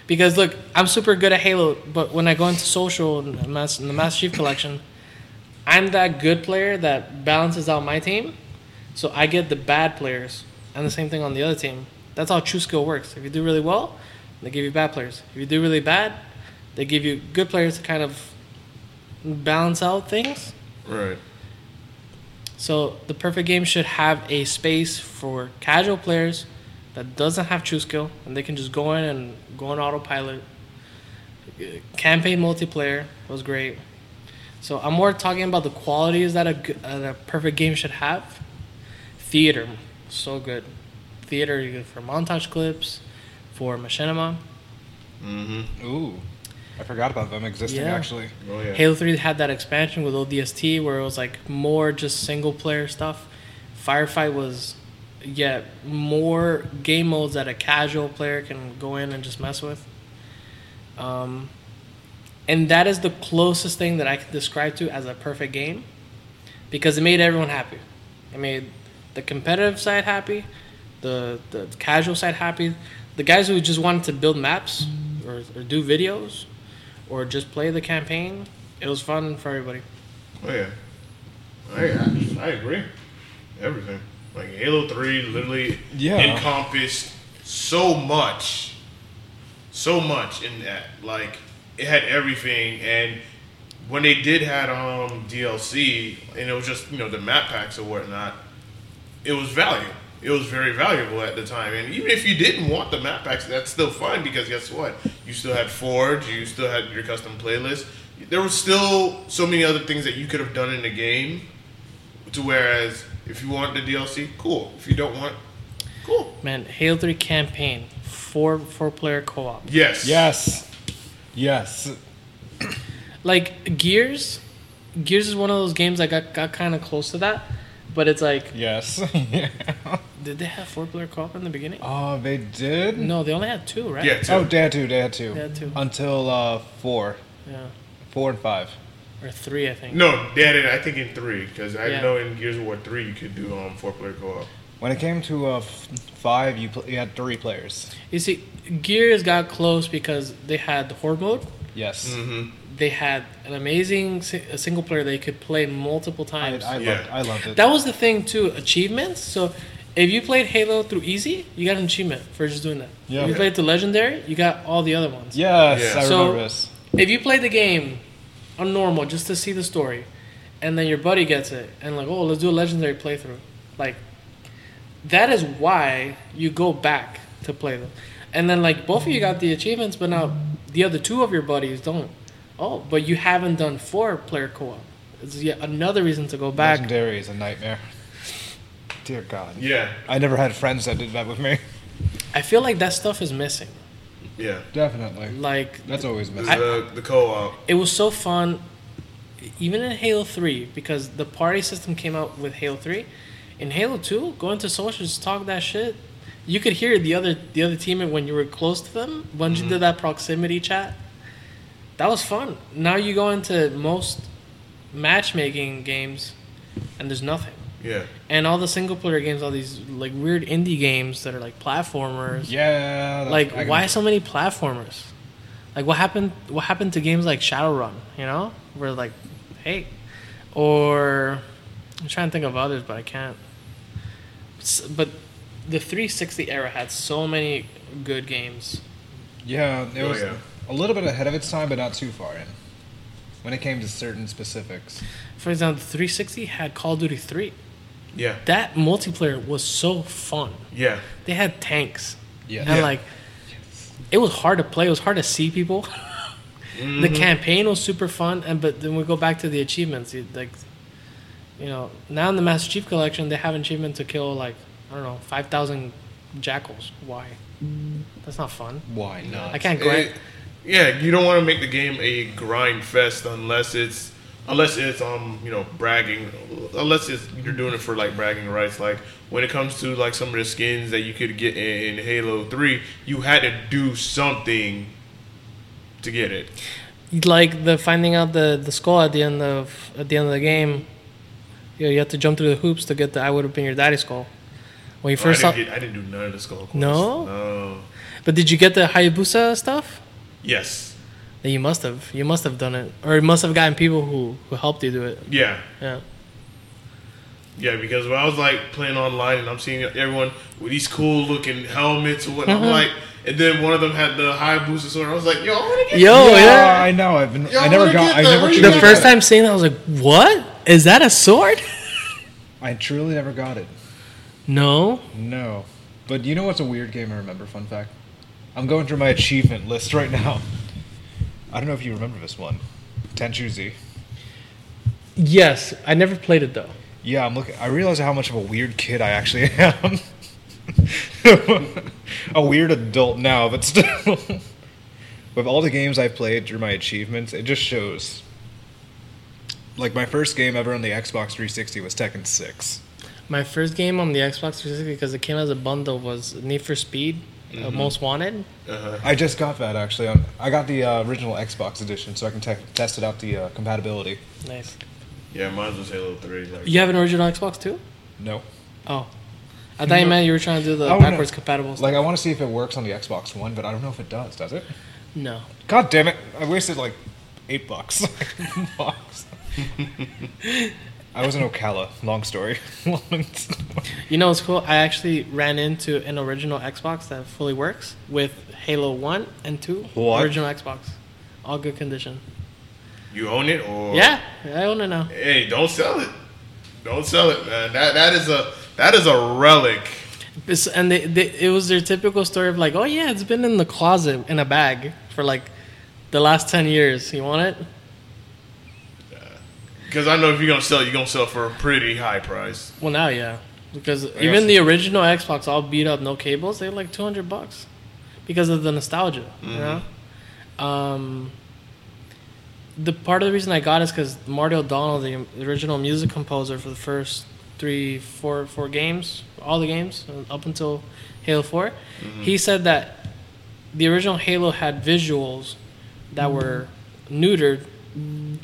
Because look, I'm super good at Halo, but when I go into social in the Mas- and the Master Chief Collection, I'm that good player that balances out my team, so I get the bad players, and the same thing on the other team. That's how true skill works. If you do really well, they give you bad players. If you do really bad, they give you good players to kind of balance out things. Right. So the perfect game should have a space for casual players that doesn't have true skill, and they can just go in and go on autopilot. Campaign multiplayer was great. So I'm more talking about the qualities that a, uh, a perfect game should have. Theater, so good. Theater, you good for montage clips, for machinima. Mm-hmm. Ooh, I forgot about them existing Yeah. actually. Oh yeah. Halo 3 had that expansion with ODST where it was like more just single player stuff. Firefight was, yeah, more game modes that a casual player can go in and just mess with. Um, and that is the closest thing that I can describe to as a perfect game because it made everyone happy. It made the competitive side happy, the, the casual side happy, the guys who just wanted to build maps or, or do videos or just play the campaign. It was fun for everybody. Oh yeah. I I, I agree. Everything. Like Halo Three literally Yeah. encompassed so much. So much in that. Like it had everything and when they did had um DLC and it was just, you know, the map packs or whatnot, it was value. It was very valuable at the time. And even if you didn't want the map packs, that's still fine because guess what? You still had Forge, you still had your custom playlist. There was still so many other things that you could have done in the game. To whereas if you want the DLC, cool. If you don't want, cool. Man, Halo 3 campaign, four four player co op. Yes. Yes, yes. Like Gears, Gears is one of those games that got, got kind of close to that, but it's like, Yes. [laughs] did they have four player co op in the beginning? oh, they did. No, they only had two, right? Yeah. Two. Oh, they had two. They had two. They had two. Until uh, four, Yeah. four and five. Or three, I think. No, they had it. I think in three because I Yeah. know in Gears of War three you could do um four player co op. When it came to uh, f- five, you, pl- you had three players. You see, Gears got close because they had the Horde mode. Yes. Mm-hmm. They had an amazing si- a single player they could play multiple times. I Yeah. loved. I loved it. That was the thing too. Achievements. So if you played Halo through easy, you got an achievement for just doing that. Yeah. If you played through legendary, you got all the other ones. yes, Yeah. I So- remember this. If you play the game on normal just to see the story, and then your buddy gets it, and like, oh, let's do a legendary playthrough, like that is why you go back to play them. And then like both of you got the achievements, but now the other two of your buddies don't. Oh, but you haven't done four player co-op. It's yet another reason to go back. Legendary is a nightmare. Dear God. Yeah. I never had friends that did that with me. I feel like that stuff is missing. Yeah. Definitely. Like That's always The missing. the, the co op. it was so fun even in halo 3 because the party system came out with halo 3 in halo 2 going to socials talk that shit you could hear the other the other teammate when you were close to them when you mm-hmm. did that proximity chat that was fun. Now you go into most matchmaking games and there's nothing. Yeah. and all the single player games all these like weird indie games that are like platformers. Yeah. like can- why so many platformers? Like what happened what happened to games like shadowrun you know? Where like hey. Or i'm trying to think of others but i can't. But the 360 era had so many good games. Yeah, it Oh, was yeah. A little bit ahead of its time, but not too far in. When it came to certain specifics. for example 360 had call of duty 3 Yeah. that multiplayer was so fun Yeah. they had tanks Yeah. and Yeah. like it was hard to play it was hard to see people [laughs] Mm-hmm. the campaign was super fun and but then we go back to the achievements you- like you know now in the master chief collection they have an achievement to kill like i don't know 5000 jackals why that's not fun Why not? i can't grind It- yeah, you don't want to make the game a grind fest unless it's unless it's um you know bragging unless it's you're doing it for like bragging rights like when it comes to like some of the skins that you could get in, in Halo 3 you had to do something to get it like the finding out the the skull at the end of at the end of the game you, know, you have to jump through the hoops to get the i would have been your daddy skull when you Oh, first I, saw didn't get, I didn't do none of the skull. No? no but did you get the hayabusa stuff yes Then you must have. You must have done it, or you must have gotten people who who helped you do it. Yeah, Yeah. yeah. Because when I was like playing online and I'm seeing everyone with these cool looking helmets and what I'm Mhm. like, and then one of them had the Hayabusa sword. I was like, yo, I want to get. Yo, yeah. I know. I've been. Yo, I never got. I never. Where'd The first got it. time seeing that, I was like, "What is that? A sword?" [laughs] I truly never got it. No. No. But you know what's a weird game I remember? Fun fact. I'm going through my achievement list right now. I don't know if you remember this one. Tenchu Z. Yes, I never played it though. Yeah, I'm looking. I realize how much of a weird kid I actually [laughs] am. a weird adult now, but still. With all the games I've played through my achievements, it just shows. Like my first game ever on the Xbox 360 was Tekken 6. My first game on the Xbox 360 because it came as a bundle was Need for Speed, uh, Most Wanted. Uh-huh. I just got that actually. On, I got the uh, original Xbox edition, so I can te- test it out the uh, compatibility. Nice. Yeah, mine was Halo Three. Like, You have an original Xbox too? No, Oh, I thought you meant you were trying to do the Oh, no. backwards compatible. Stuff. like I want to see if it works on the Xbox One, but I don't know if it does. Does it? no. God damn it! I wasted like eight bucks. [laughs] bucks. [laughs] I was in Ocala. Long story. [laughs] Long story. You know what's cool? I actually ran into an original Xbox that fully works with Halo One and Two. What? Original Xbox, all good condition. You own it or Yeah, I own it now. Hey, don't sell it. Don't sell it, man. That that is a that is a relic. This, and they, they, it was their typical story of like, oh yeah, it's been in the closet in a bag for like the last ten years. You want it? Because I know if you're gonna sell, you're gonna sell for a pretty high price. Well, now yeah, because got even the original Xbox, all beat up, no cables, they're like two hundred bucks because of the nostalgia. You know, um, the part of the reason I got is because Marty O'Donnell, the original music composer for the first three, four, four games, all the games uh, up until Halo 4 he said that the original Halo had visuals that were neutered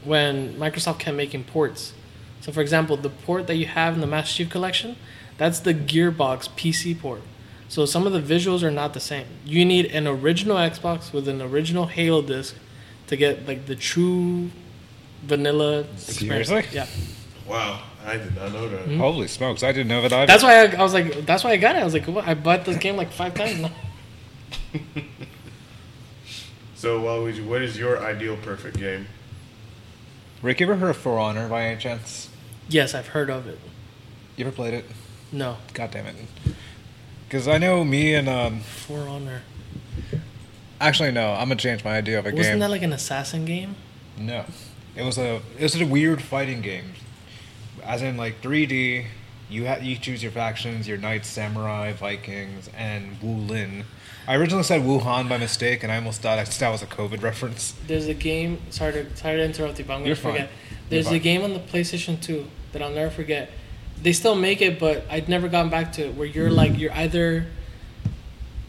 when Microsoft kept making ports. So, for example, the port that you have in the Master Chief Collection, that's the Gearbox PC port. So some of the visuals are not the same. You need an original Xbox with an original Halo disc to get like the true vanilla experience. Seriously? Yeah. Wow, I did not know that. Mm-hmm. Holy smokes! I didn't know that either. That's why I, I was like, that's why I got it. I was like, what? I bought this game like five times. [laughs] So, what what is your ideal perfect game? Rick, you ever heard of For Honor by any chance? Yes, I've heard of it. You ever played it? No, God damn it! Because I know me and um. For Honor. Actually, no. I'm gonna change my idea of a game. Wasn't that like an assassin game? No, it was a it was a weird fighting game, as in like 3D. You ha- you choose your factions, your knights, samurai, Vikings, and Wu Lin. I originally said Wuhan by mistake, and I almost thought that was a COVID reference. There's a game. Sorry to sorry to interrupt you, but I'm gonna You're fine. forget. You're There's a fine. game on the PlayStation 2 that I'll never forget. They still make it, but I'd never gotten back to it. Where you're mm. like you're either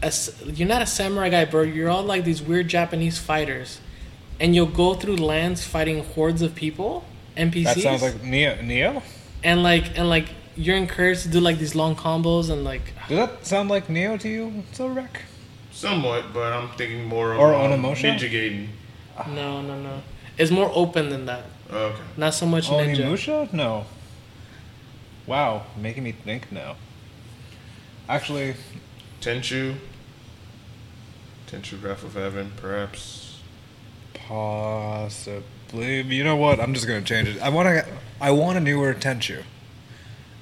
a, you're not a samurai guy, bro. You're all like these weird Japanese fighters, and you'll go through lands fighting hordes of people, NPCs. That sounds like Nioh. Nioh? and like and like you're encouraged to do like these long combos and like Does that sound like Nioh to you, Silverback? Somewhat, but I'm thinking more of Or um, Onimusha? Ninja Gaiden. no no no. It's more open than that. Okay. Not so much ninja. Onimusha? No. Wow, making me think now. Actually, Tenchu. Tenchu Wrath of Heaven, perhaps. Possibly. You know what? I'm just gonna change it. I want to. I want a newer Tenchu.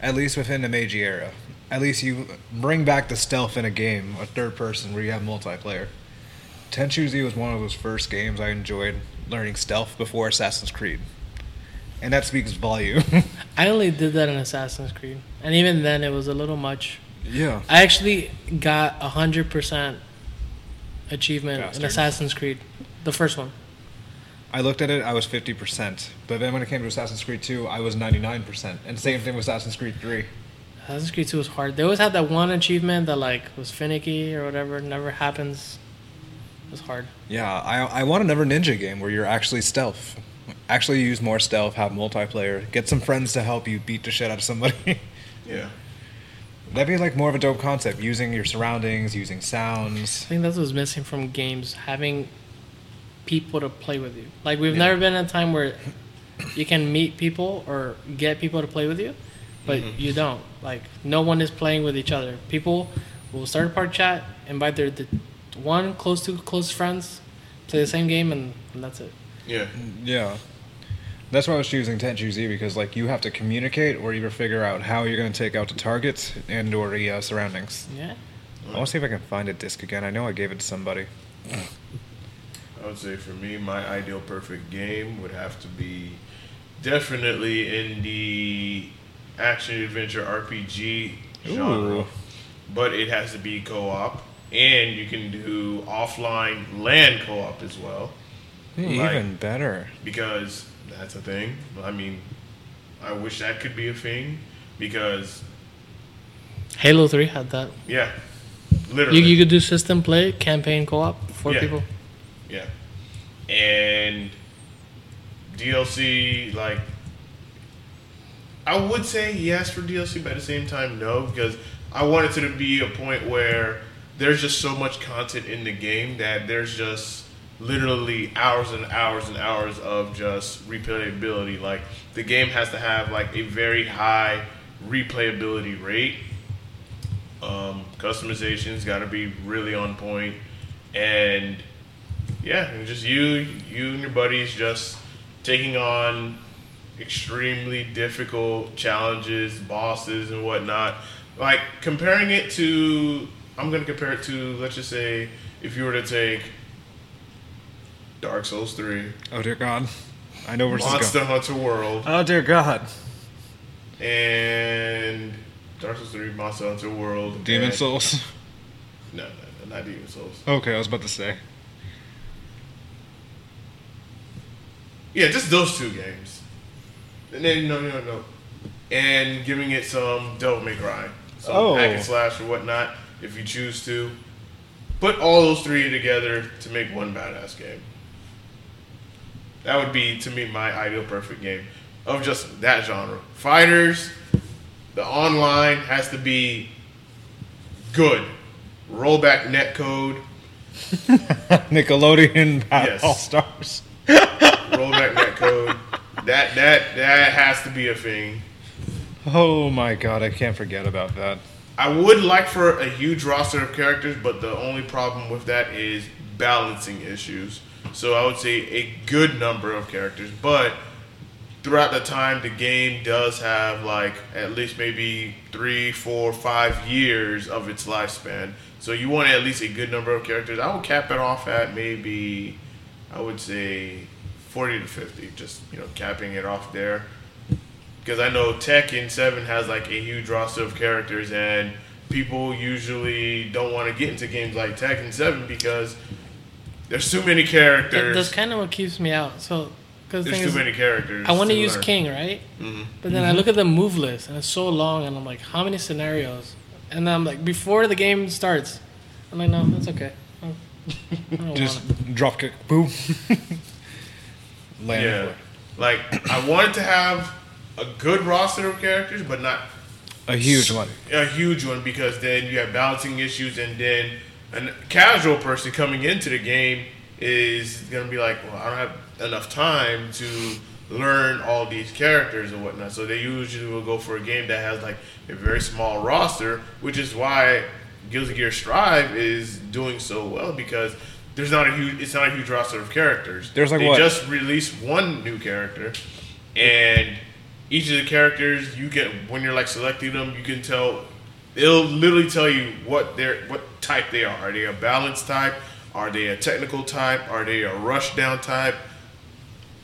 At least within the Meiji era. At least you bring back the stealth in a game, a third person where you have multiplayer. Tenchu Z was one of those first games I enjoyed learning stealth before Assassin's Creed, and that speaks volume. [laughs] I only did that in Assassin's Creed, and even then it was a little much. yeah. I actually got a hundred percent achievement in Assassin's Creed, the first one. I looked at it, I was 50%. But then when it came to Assassin's Creed 2, I was 99%. And same thing with Assassin's Creed 3. Assassin's Creed Two was hard. They always had that one achievement that like was finicky or whatever. Never happens. It was hard. Yeah, I, I want another ninja game where you're actually stealth. Actually use more stealth, have multiplayer, get some friends to help you beat the shit out of somebody. [laughs] Yeah. That'd be like more of a dope concept, using your surroundings, using sounds. I think that's what's missing from games. Having people to play with you. Like we've Yeah. never been in a time where you can meet people or get people to play with you, but Mm-hmm. you don't. Like no one is playing with each other. People will start a part chat, invite their the one close to close friends, play the same game, and, and that's it. Yeah. Yeah. That's why I was choosing Tenchu Z because like you have to communicate or either figure out how you're going to take out the targets and or the uh, surroundings. Yeah. I want to see if I can find a disc again. I know I gave it to somebody. I would say for me, my ideal perfect game would have to be definitely in the action adventure RPG genre, Ooh. but it has to be co-op, and you can do offline LAN co-op as well Even better. because that's a thing. I mean, I wish that could be a thing because Halo Three had that. yeah, You, literally you could do system play, campaign co-op, four Yeah. people. Yeah. And DLC, like, I would say yes for DLC, but at the same time, no, because I want it to be a point where there's just so much content in the game that there's just literally hours and hours and hours of just replayability. Like, the game has to have, like, a very high replayability rate. Um, customization's got to be really on point, and yeah, and just you, you and your buddies just taking on extremely difficult challenges, bosses, and whatnot. Like comparing it to, I'm gonna compare it to, let's just say, if you were to take Dark Souls three. Oh dear God. I know where Monster going. Hunter World, Oh dear God. and Dark Souls Three, Monster Hunter World, Demon and- Souls. [laughs] No, no, no, not Demon Souls. Okay, I was about to say. Yeah, just those two games. And then no, no, no, and giving it some Devil May Cry, some Oh. hack and slash or whatnot, if you choose to. Put all those three together to make one badass game. That would be to me my ideal perfect game of just that genre. Fighters, the online has to be good. Rollback netcode, [laughs] Nickelodeon Yes. All Stars. Rollback code. That that that has to be a thing. Oh my God, I can't forget about that. I would like for a huge roster of characters, but the only problem with that is balancing issues. So I would say a good number of characters, but throughout the time, the game does have like at least maybe three, four, five years of its lifespan. So you want at least a good number of characters. I would cap it off at maybe, I would say, forty to fifty. Just you know, capping it off there because I know Tekken Seven has like a huge roster of characters, and people usually don't want to get into games like Tekken Seven because there's too many That, characters. that's kind of what keeps me out. So, because the there's thing too is, many characters. I want to to use learn. King, right? Mhm. But then I look at the move list and it's so long, and I'm like, how many scenarios? And then I'm like, before the game starts, I'm like, no, that's okay. I don't [laughs] Just want it. drop kick, boom. [laughs] Land Yeah, everywhere. like I wanted to have a good roster of characters, but not A huge one. a huge one because then you have balancing issues, and then a casual person coming into the game is gonna be like, well, I don't have enough time to learn all these characters and whatnot. So they usually will go for a game that has like a very small roster, which is why Guilty Gear Strive is doing so well because there's not a huge, it's not a huge roster of characters. There's like they what? just released one new character, and each of the characters you get when you're like selecting them, you can tell it'll literally tell you what they're what type they are. Are they a balanced type? Are they a technical type? Are they a rush down type?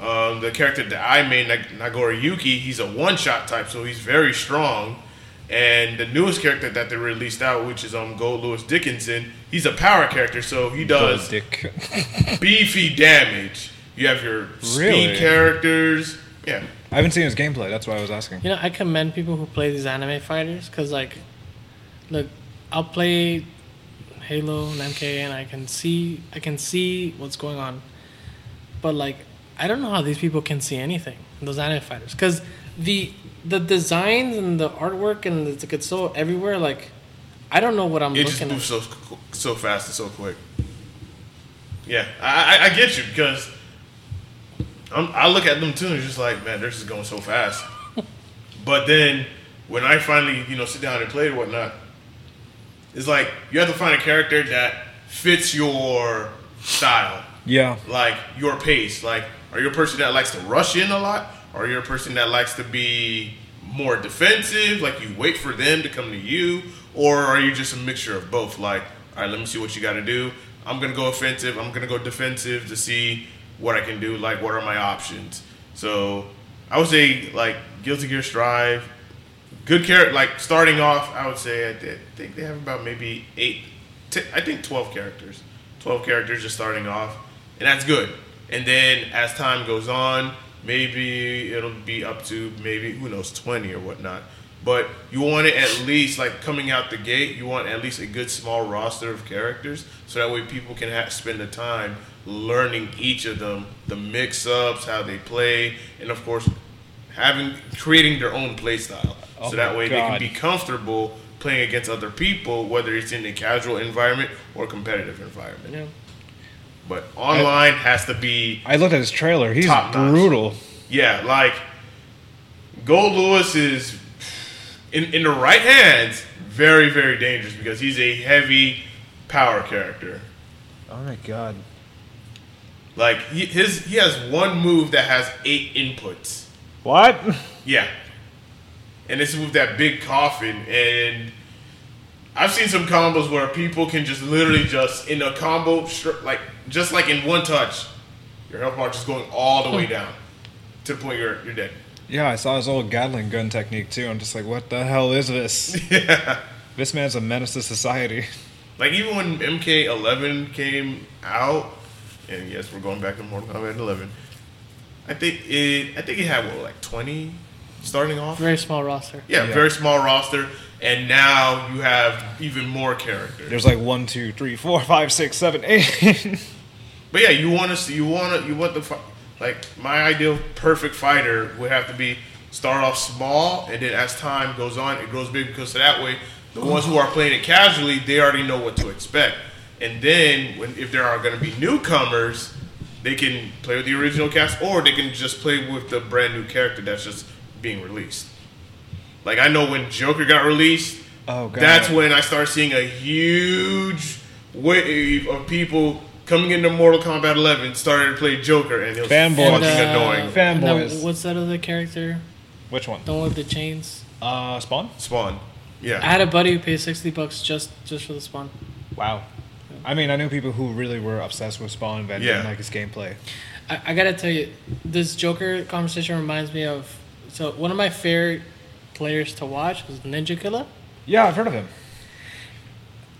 Um, the character that I made, Nag- Nagoriyuki, he's a one shot type, so he's very strong. And the newest character that they released out, which is um Goldlewis Dickinson, he's a power character, so he does Dick. [laughs] beefy damage. You have your Really? speed characters. Yeah. I haven't seen his gameplay. That's why I was asking. You know, I commend people who play these anime fighters because, like, look, I'll play Halo and MK, and I can see, I can see what's going on, but like, I don't know how these people can see anything. Those anime fighters, because the the designs and the artwork and it's, like, it's so everywhere. Like, I don't know what I'm It just looking moves at. so so fast and so quick. Yeah, I, I, I get you because I'm, I look at them too and it's just like, man, they're just going so fast. [laughs] but then when I finally, you know, sit down and play or whatnot, it's like you have to find a character that fits your style, Yeah. like your pace. Like, are you a person that likes to rush in a lot? Are you a person that likes to be more defensive? Like you wait for them to come to you? Or are you just a mixture of both? Like, all right, let me see what you got to do. I'm to go offensive. I'm to go defensive to see what I can do. Like, what are my options? So I would say, like, Guilty Gear Strive, good character. Like, starting off, I would say, I thi- think they have about maybe eight, t- I think 12 characters. 12 characters just starting off. And that's good. And then as time goes on, maybe it'll be up to maybe, who knows, 20 or whatnot. But you want it at least, like coming out the gate, you want at least a good small roster of characters so that way people can ha- spend the time learning each of them, the mix ups, how they play, and of course, having creating their own play style. Oh so that way they can be comfortable playing against other people, whether it's in a casual environment or competitive environment. Yeah. But online has to be I looked at his trailer. He's Top notch. brutal. yeah, like Goldlewis is in in the right hands very very dangerous because he's a heavy power character. Oh my god. Like he, his he has one move that has eight inputs. What? Yeah. And it's with that big coffin and I've seen some combos where people can just literally just in a combo like just like in one touch your health bar just going all the way hmm. down to the point you're you're dead. Yeah, I saw his old Gatling gun technique too. I'm just like, what the hell is this? [laughs] Yeah. this man's a menace to society. [laughs] Like even when MK11 came out, and yes, we're going back to Mortal Kombat 11. I think it. I think it had what like 20 starting off. Very small roster. Yeah, Yeah. very small roster, and now you have even more characters. There's like one, two, three, four, five, six, seven, eight. [laughs] But yeah, you want to see, you want to, you want the like my ideal perfect fighter would have to be start off small, and then as time goes on, it grows big because that way the ones who are playing it casually, they already know what to expect, and then when if there are going to be newcomers, they can play with the original cast, or they can just play with the brand new character that's just being released. Like I know when Joker got released, Oh, God. that's when I started seeing a huge wave of people coming into Mortal Kombat 11 started to play Joker, and it was Fanboys. fucking uh, annoying. Fan- and then Fanboys. what's that other character? Which one? The one with the chains. Uh, Spawn. Spawn, yeah, I had a buddy who paid sixty bucks just just for the spawn. Wow. I mean, I knew people who really were obsessed with Spawn but Yeah. didn't like his gameplay. I, I gotta tell you, this Joker conversation reminds me of so one of my favorite players to watch was Ninja Killer. Yeah, I've heard of him.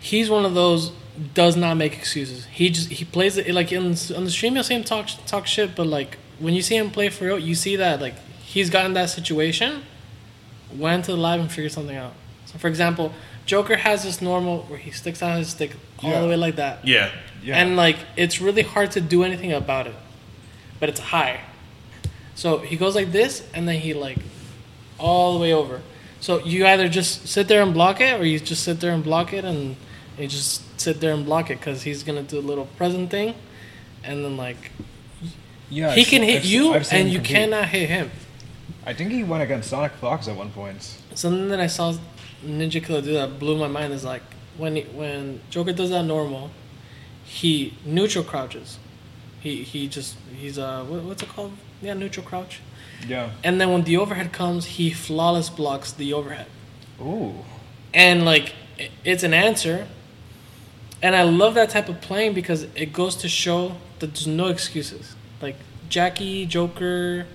He's one of those does not make excuses. He just he plays it like in on the stream. You'll see him talk talk shit, but like when you see him play for real, you see that like he's gotten that situation, went to the live and figured something out. So for example, Joker has this normal where he sticks out his stick all Yeah. the way like that. yeah, Yeah. And like it's really hard to do anything about it. But it's high. So he goes like this and then he like all the way over. So you either just sit there and block it or you just sit there and block it and you just sit there and block it cuz he's going to do a little present thing and then like yeah, he I've can se- hit I've you seen and you compete. cannot hit him. I think he went against SonicFox at one point. Something that I saw Ninja Killer do that blew my mind is like when he, when Joker does that normal, he neutral crouches. He he just he's uh what, what's it called? Yeah, neutral crouch. Yeah. And then when the overhead comes, he flawless blocks the overhead. Ooh. And like it's an answer. And I love that type of playing because it goes to show that there's no excuses. Like Jacqui, Joker,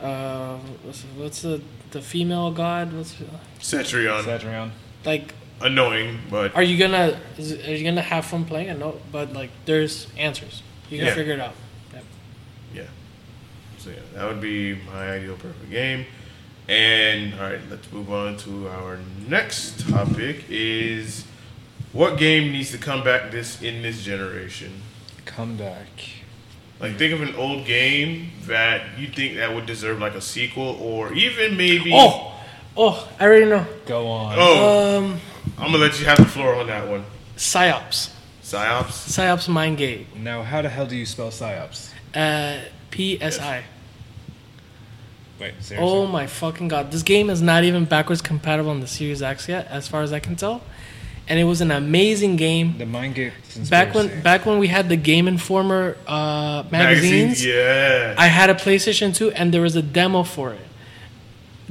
uh, what's, what's the the female god? What's Cetrion, Satrion. like annoying, but Are you gonna is, are you gonna have fun playing? I know, but like there's answers. You can Yeah. figure it out. Yep. yeah. So yeah, that would be my ideal perfect game. And all right, let's move on to our next topic: is what game needs to come back this in this generation? Comeback. Like, think of an old game that you think that would deserve like a sequel, or even maybe. Oh, oh, I already know. Go on. Oh, Um, I'm gonna let you have the floor on that one. psyops. Psyops. Psyops Mind Gate. Now, how the hell do you spell psyops? Uh, PSI. Wait, seriously? Oh my fucking god. This game is not even backwards compatible on the Series X yet, as far as I can tell. And it was an amazing game. the Mind Gate Back when back when we had the Game Informer uh, magazines, Yeah. I had a PlayStation 2 and there was a demo for it.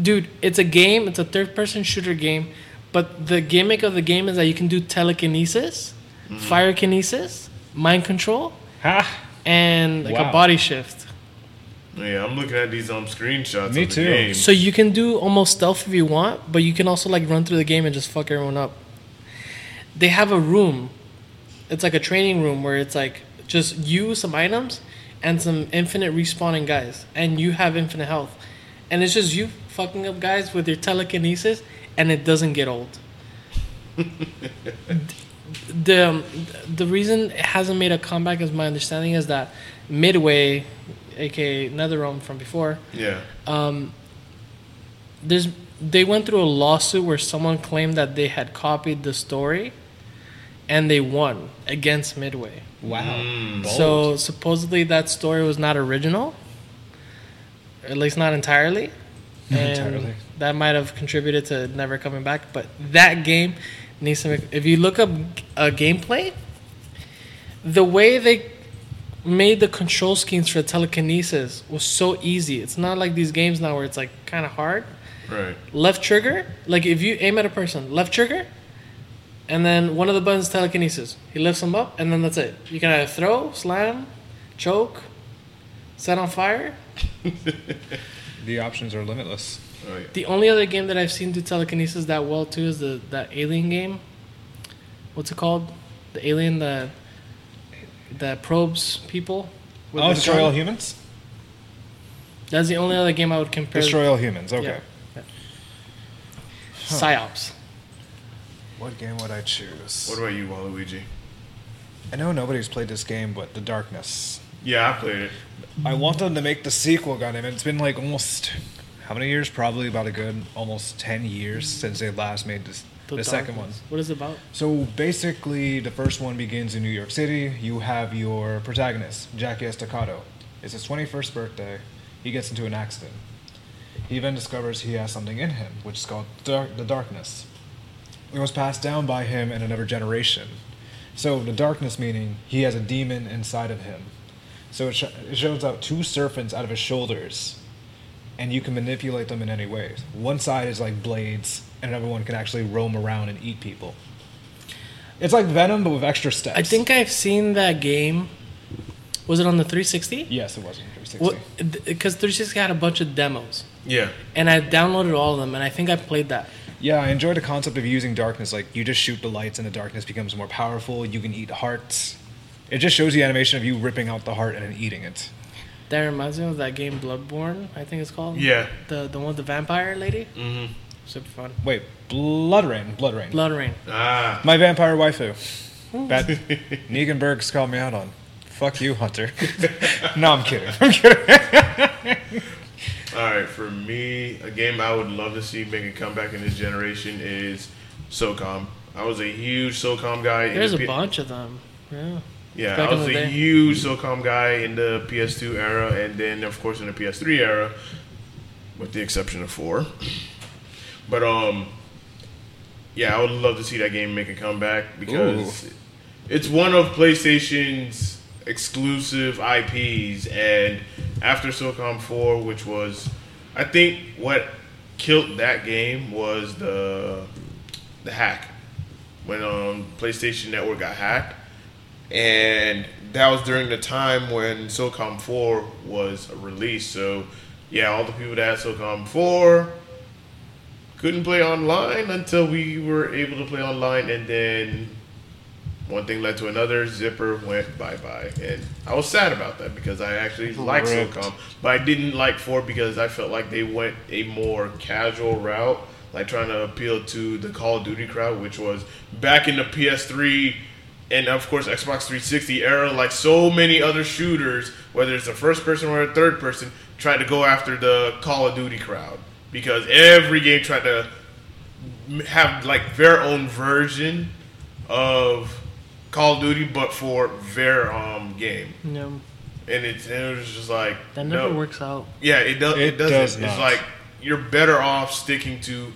Dude, it's a game, it's a third person shooter game, but the gimmick of the game is that you can do telekinesis, Mm-hmm. fire kinesis, mind control, Ha! and like a body shift. yeah, I'm looking at these um screenshots. Me of the too. Game. So you can do almost stealth if you want, but you can also like run through the game and just fuck everyone up. They have a room. It's like a training room where it's like just you, some items, and some infinite respawning guys, and you have infinite health, and it's just you fucking up guys with your telekinesis, and it doesn't get old. [laughs] the the reason it hasn't made a comeback, is my understanding, is that Midway, aka NetherRealm from before, yeah. um, there's they went through a lawsuit where someone claimed that they had copied the story and they won against Midway. Wow. Mm. So supposedly that story was not original, at least not entirely. [laughs] Not And entirely. that might have contributed to never coming back. But that game needs to make. If you look up a gameplay, the way they made the control schemes for telekinesis was so easy. It's not like these games now where it's like kind of hard. Right. Left trigger, like if you aim at a person, left trigger, and then one of the buttons telekinesis. He lifts them up, and then that's it. You can either throw, slam, choke, set on fire. [laughs] the options are limitless. Oh yeah. The only other game that I've seen do telekinesis that well too is the that alien game. What's it called? The alien that that probes people. with Oh, the destroy gun. all humans. That's the only other game I would compare. Destroy all humans. Okay. Yeah. Psyops. What game would I choose? What about you, Waluigi? I know nobody's played this game, but The Darkness. Yeah, I played it. I want them to make the sequel, goddamn it. It's been like almost how many years? Probably about a good almost ten years since they last made this, the, second one. What is it about? So basically, the first one begins in New York City. You have your protagonist, Jackie Estacado. It's his 21st birthday. He gets into an accident. He then discovers he has something in him, which is called dark, the darkness. It was passed down by him in another generation. So the darkness meaning he has a demon inside of him. So it, sh- it shows out two serpents out of his shoulders, and you can manipulate them in any way. One side is like blades, and another one can actually roam around and eat people. It's like Venom, but with extra steps. I think I've seen that game. Was it on the 360? Yes, it was in 360. What? Because 360 had a bunch of demos, Yeah. and I downloaded all of them, and I think I played that. Yeah, I enjoy the concept of using darkness. Like you just shoot the lights, and the darkness becomes more powerful. You can eat hearts. It just shows the animation of you ripping out the heart and then eating it. That reminds me of that game Bloodborne, I think it's called. Yeah. The the one with the vampire lady. Mm-hmm. Super fun. Wait, BloodRayne, Blood Rain. BloodRayne. Ah. My vampire waifu. That [laughs] Negan Berg's called me out on. Fuck you, Hunter. [laughs] no, I'm kidding. I'm kidding. [laughs] All right, for me, a game I would love to see make a comeback in this generation is SOCOM. I was a huge SOCOM guy. in There's the a P- bunch of them. Yeah. Yeah, back I was a day. huge SOCOM guy in the PS2 era, and then of course in the PS3 era, with the exception of four. But um, yeah, I would love to see that game make a comeback because it's one of PlayStation's exclusive IPs, and after SOCOM 4, which was, I think, what killed that game was the the hack when um, PlayStation Network got hacked, and that was during the time when SOCOM 4 was released. So, yeah, all the people that had SOCOM 4 couldn't play online until we were able to play online, and then one thing led to another. Zipper went bye bye, and I was sad about that because I actually liked. SOCOM, but I didn't like four because I felt like they went a more casual route, like trying to appeal to the Call of Duty crowd, which was back in the PS3 and of course Xbox 360 era. Like so many other shooters, whether it's a first person or a third person, tried to go after the Call of Duty crowd because every game tried to have like their own version of Call of Duty, but for their um game, You know, and it's and it was just like that never no. works out. Yeah, it does. It, It doesn't. does It's like you're better off sticking to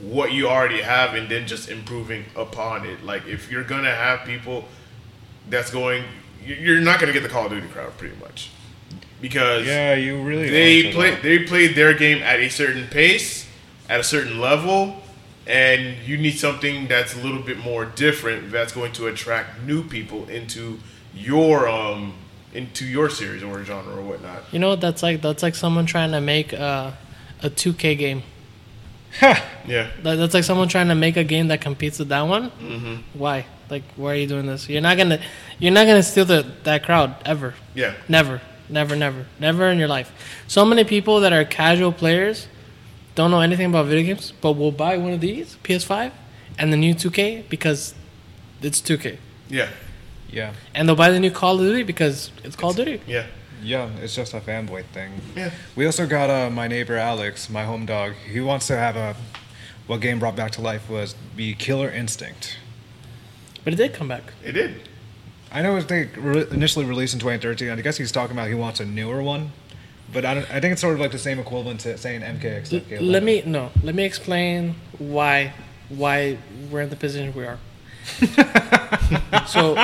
what you already have and then just improving upon it. Like if you're gonna have people that's going, you- you're not gonna get the Call of Duty crowd pretty much because Yeah, you really. they play know. they played their game at a certain pace, at a certain level, and you need something that's a little bit more different that's going to attract new people into your um into your series or genre or whatnot. You know what that's like? That's like someone trying to make uh, a 2K game. Yeah. That, that's like someone trying to make a game that competes with that one. Mm-hmm. Why? Like, why are you doing this? You're not gonna, you're not gonna steal the that crowd ever. Yeah. Never, never, never, never in your life. So many people that are casual players don't know anything about video games, but we'll buy one of these PS5 and the new 2K because it's 2K, Yeah. Yeah, and they'll buy the new Call of Duty because it's Call of Duty. Yeah. yeah, it's just a fanboy thing. Yeah. We also got uh, my neighbor Alex, my home dog. He wants to have a. What game brought back to life was the Killer Instinct. But it did come back. It did. I know it was they re- initially released in 2013. I guess he's talking about he wants a newer one, but I, don't, I think it's sort of like the same equivalent to saying MKX. L- let me no. Let me explain why why we're in the position we are. [laughs] so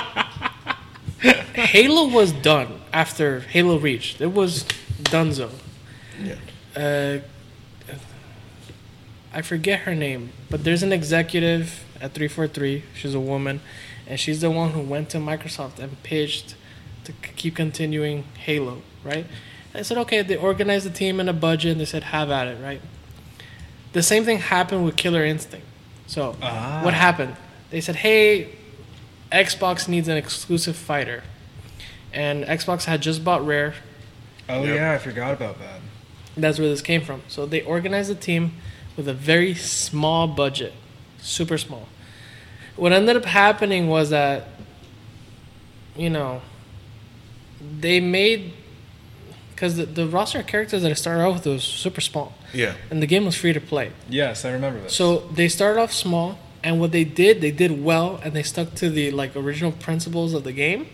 Halo was done after Halo Reach. It was donezo. Yeah. Uh, I forget her name, but there's an executive at 343. She's a woman, and she's the one who went to Microsoft and pitched to keep continuing Halo, right? And I said, okay, they organized the team and a budget, and they said, have at it, right? The same thing happened with Killer Instinct. So, Ah. what happened? They said, hey, Xbox needs an exclusive fighter. And Xbox had just bought Rare, Oh Yep. yeah, I forgot about that. that's where this came from. So they organized a team with a very small budget, super small. What ended up happening was that, you know, they made because the, the roster of characters that I started off with was super small, Yeah. and the game was free to play. Yes, I remember that. So they started off small, and what they did, they did well, and they stuck to the like original principles of the game,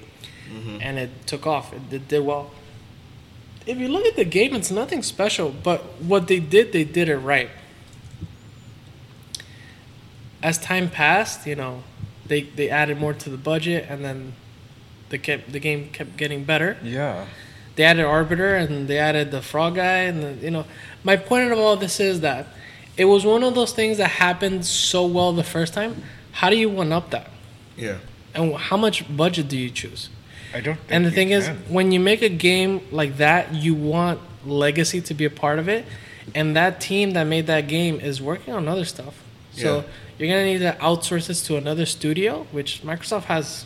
mm-hmm. and it took off. It, it did well. If you look at the game, it's nothing special, but what they did, they did it right. As time passed, you know, they they added more to the budget, and then the kept the game kept getting better yeah, they added arbiter and they added the frog guy and the, you know my point of all this is that it was one of those things that happened so well the first time. How do you one up that? Yeah. and how much budget do you choose? I don't. Think and the thing is when you make a game like that you want legacy to be a part of it. And that team that made that game is working on other stuff. So Yeah. you're gonna need to outsource this to another studio which microsoft has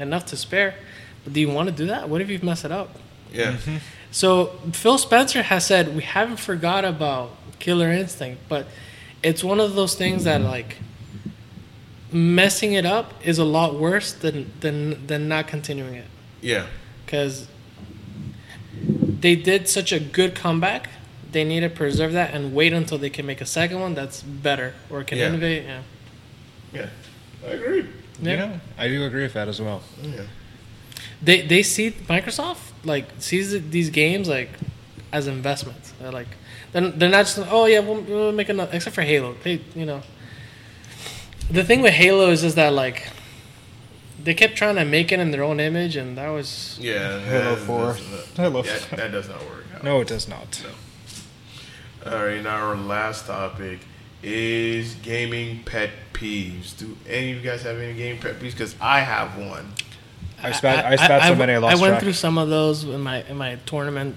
enough to spare. But do you want to do that? What if you mess it up Yeah. Mm-hmm. so Phil Spencer has said we haven't forgot about Killer Instinct, but it's one of those things that like messing it up is a lot worse than than than not continuing it Yeah. because they did such a good comeback. They need to preserve that and wait until they can make a second one that's better or can Yeah. innovate. Yeah. Yeah. I agree. You Yeah. know, I do agree with that as well. Yeah. They they see Microsoft like sees these games like as investments. They're like they're, they're not just oh yeah we'll, we'll make another except for Halo. They you know the thing with Halo is is that like they kept trying to make it in their own image and that was Yeah. Halo that- 4. that's Halo yeah, 4. that does not work out. No, it does not. All right, now our last topic is gaming pet peeves. Do any of you guys have any gaming pet peeves? Because I have one. I spat. I, spat so many. I lost I went track. through some of those in my in my tournament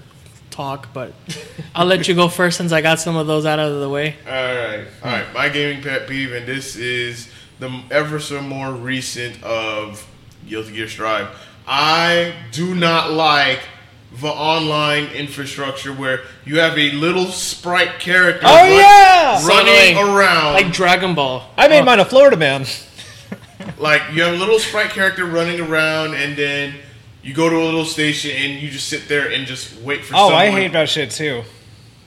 talk, but [laughs] I'll let you go first since I got some of those out of the way. All right, all right. My gaming pet peeve, and this is the ever so more recent of Guilty Gear Strive. I do not like the online infrastructure where you have a little sprite character Oh, yeah! So running annoying. around Like Dragon Ball. I made mine a Florida man. Like you have a little sprite character running around, and then you go to a little station and you just sit there and just wait for. Oh, someone. I hate that shit too.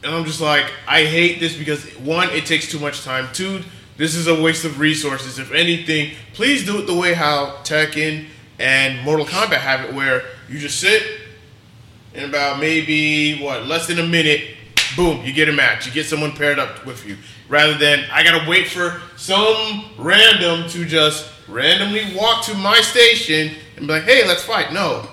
And I'm just like, I hate this because one, it takes too much time. Two, this is a waste of resources. If anything, please do it the way how Tekken and Mortal Kombat have it where you just sit in about maybe what less than a minute, boom, you get a match. You get someone paired up with you, rather than I gotta wait for some random to just randomly walk to my station and be like, "Hey, let's fight." No,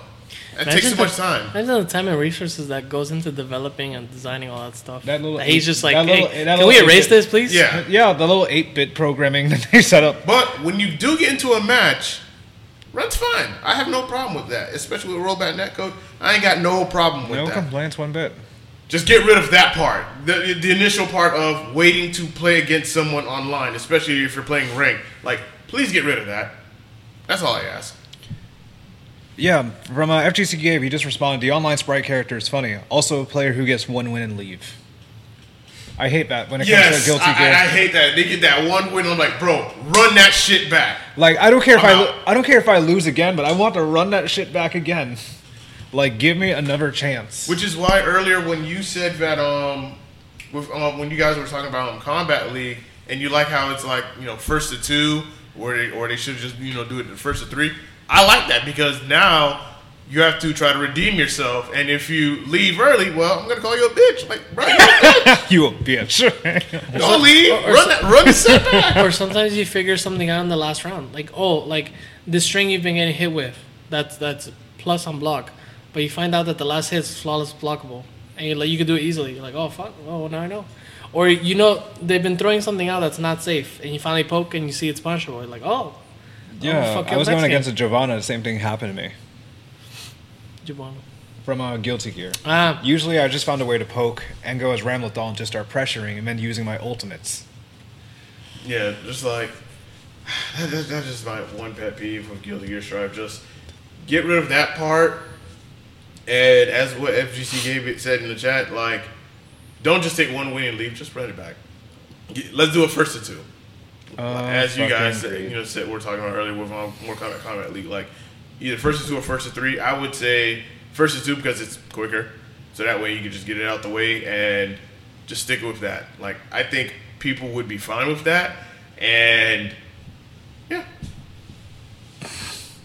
that takes Imagine so the- much time. Imagine the time and resources that goes into developing and designing all that stuff. That little he's eight- just like, that hey, little- that can we erase eight-bit- this, please? Yeah. Yeah, the little 8 bit programming [laughs] that they set up. But when you do get into a match, run's fine. I have no problem with that, especially with rollback netcode. I ain't got no problem with No that. No complaints one bit. Just get rid of that part, the, the initial part of waiting to play against someone online, especially if you're playing rank. Like, please get rid of that. That's all I ask. Yeah, from uh, FGC Gabe, he just responded, the online sprite character is funny. Also a player who gets one win and leave. I hate that when it comes Yes, to a guilty I, gear. I, I hate that. They get that one win. I'm like, bro, run that shit back. Like I don't care if I'm I lo-. I don't care if I lose again, but I want to run that shit back again. Like give me another chance. Which is why earlier when you said that um, with um, when you guys were talking about um, Kombat League, and you like how it's like you know first to two, or they or they should just you know do it the first to three. I like that because now you have to try to redeem yourself, and if you leave early, well, I'm gonna call you a bitch. Like, bro, you're a [laughs] bitch. you a bitch. don't leave. or- Run that. Run the [laughs] setback. or sometimes you figure something out in the last round. Like, oh, like the string you've been getting hit with, that's that's plus on block. But you find out that the last hit is flawless blockable. And you're like you can do it easily. You're like, oh fuck, oh now I know. Or you know they've been throwing something out that's not safe, and you finally poke and you see it's punishable. You're like, oh, yeah, fuck I was going next against a Giovanna. The same thing happened to me Jabon. from a guilty gear. Ah, Usually, I just found a way to poke and go as Ramlethal and just start pressuring, and then using my ultimates. Yeah, just like [sighs] that, that- that's just my one pet peeve with Guilty Gear Strive. Just get rid of that part, and as what FGC Gabe it said in the chat, like don't just take one win and leave. Just run it back. Let's do a first to two, Uh, as you guys said, you know said we are talking about earlier with more Kombat Combat League. Like either first to two or first to three. I would say first to two because it's quicker, so that way you can just get it out the way and just stick with that. Like I think people would be fine with that, and yeah,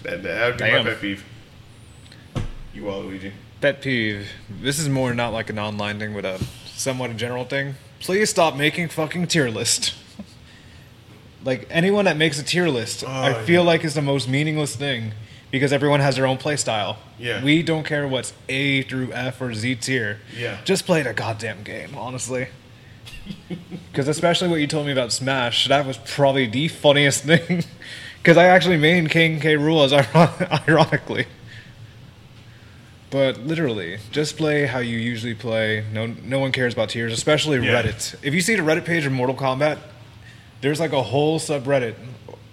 that that would be Damn. my pet peeve. You all, Luigi. Pet peeve. This is more not like an online thing, but a somewhat a general thing. Please stop making fucking tier list. [laughs] like anyone that makes a tier list, oh, I Oh, feel yeah. like is the most meaningless thing because everyone has their own play style. Yeah. We don't care what's A through F or Z tier. Yeah. Just play the goddamn game, honestly. [laughs] Because especially what you told me about Smash, that was probably the funniest [laughs] thing. Because I actually main King K. Rool as ironically. But literally, just play how you usually play. No, no one cares about tiers, especially Yeah. Reddit. If you see the Reddit page of Mortal Kombat, there's like a whole subreddit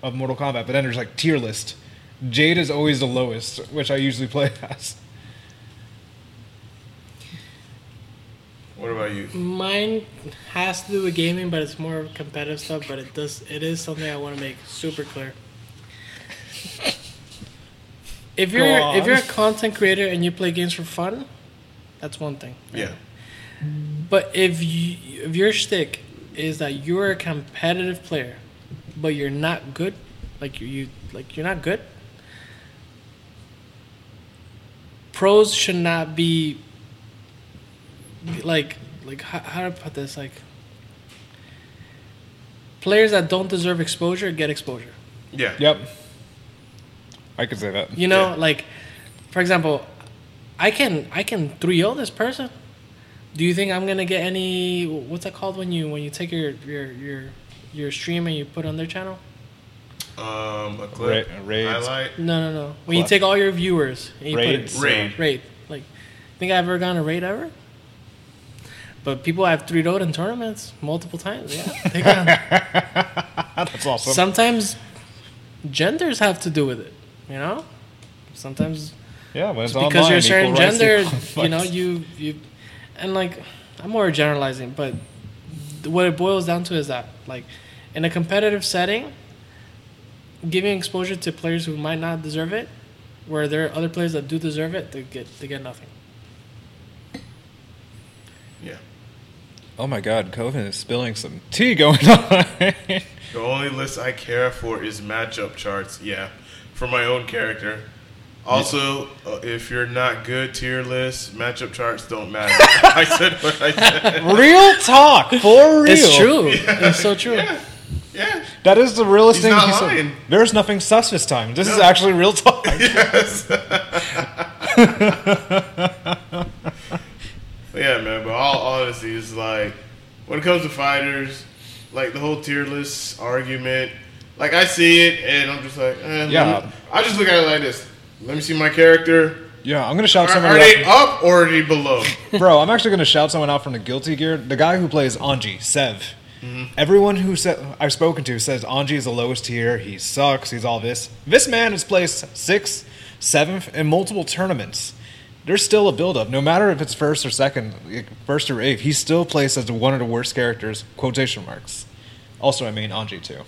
of Mortal Kombat, but then there's like tier list. Jade is always the lowest, which I usually play [laughs] as. What about you? Mine has to do with gaming, but it's more competitive stuff. But it does it is something I want to make super clear. If you're Go if you're a content creator and you play games for fun, that's one thing. Yeah, But if you, if your shtick is that you're a competitive player, but you're not good, like you, you like you're not good. Pros should not be like like how, how to put this like players that don't deserve exposure get exposure. yeah, Yep. I could say that. You know, Yeah. like for example, I can I can 3-0 this person. Do you think I'm gonna get any? What's that called when you when you take your your your your stream and you put it on their channel? Um, a clip, Ra- raids. highlight. No, no, no. When you take all your viewers and you Raids. put it Raid. raid. Like, think I've ever gone to raid ever? But people have 3 0 in tournaments multiple times. Yeah, they got- [laughs] That's awesome. sometimes genders have to do with it. You know, sometimes yeah, when it's because online, you're a certain equal gender, [laughs] you know, you you, and like, I'm more generalizing, but what it boils down to is that, like, in a competitive setting, giving exposure to players who might not deserve it, where there are other players that do deserve it, they get they get nothing. Yeah. Oh my god, Coven is spilling some tea going [laughs] on. The only list I care for is matchup charts. Yeah, for my own character. Also, uh, if you're not good, tier list matchup charts don't matter. [laughs] I said what I said. Real talk, for real. It's true. It's so true. Yeah. That is the realest He's thing not he said. lying. There's nothing sus this time. This is actually real talk. [laughs] Yes. [laughs] yeah, man. But all honesty is like when it comes to fighters, like the whole tier list argument. Like I see it, and I'm just like, eh, Yeah. me- I just look at it like this. Let me see my character. Yeah, I'm gonna shout Are, someone are out. they up or are they below? [laughs] Bro, I'm actually gonna shout someone out from the Guilty Gear. The guy who plays Anji, Sev. Mm-hmm. Everyone who said I've spoken to says Anji is the lowest tier. He sucks. He's all this. This man has placed sixth, seventh in multiple tournaments. There's still a build-up. No matter if it's first or second, first or eighth, he's still placed as one of the worst characters. Quotation marks. Also, I mean Anji too.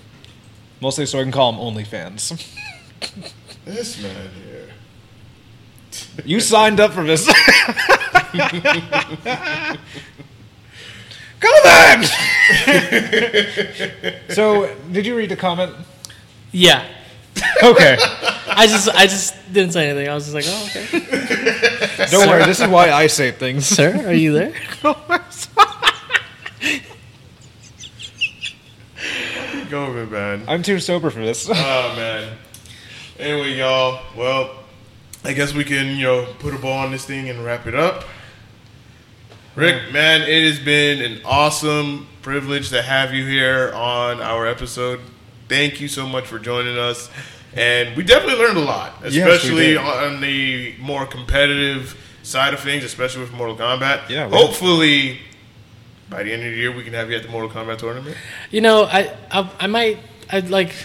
Mostly so I can call him OnlyFans. this man here. You signed up for this. Go then. so, did you read the comment? Yeah. Okay. I just I just didn't say anything. I was just like, oh okay. Don't worry. This is why I say things. Sir, are you there? [laughs] Go over, man. I'm too sober for this. [laughs] Oh man. Anyway, y'all. Well, I guess we can you know put a ball on this thing and wrap it up. Riccs, man, it has been an awesome privilege to have you here on our episode. Thank you so much for joining us, and we definitely learned a lot, especially did. on the more competitive side of things, especially with Mortal Kombat. Yeah, hopefully. By the end of the year, we can have you at the Mortal Kombat tournament. You know, I I, I might I like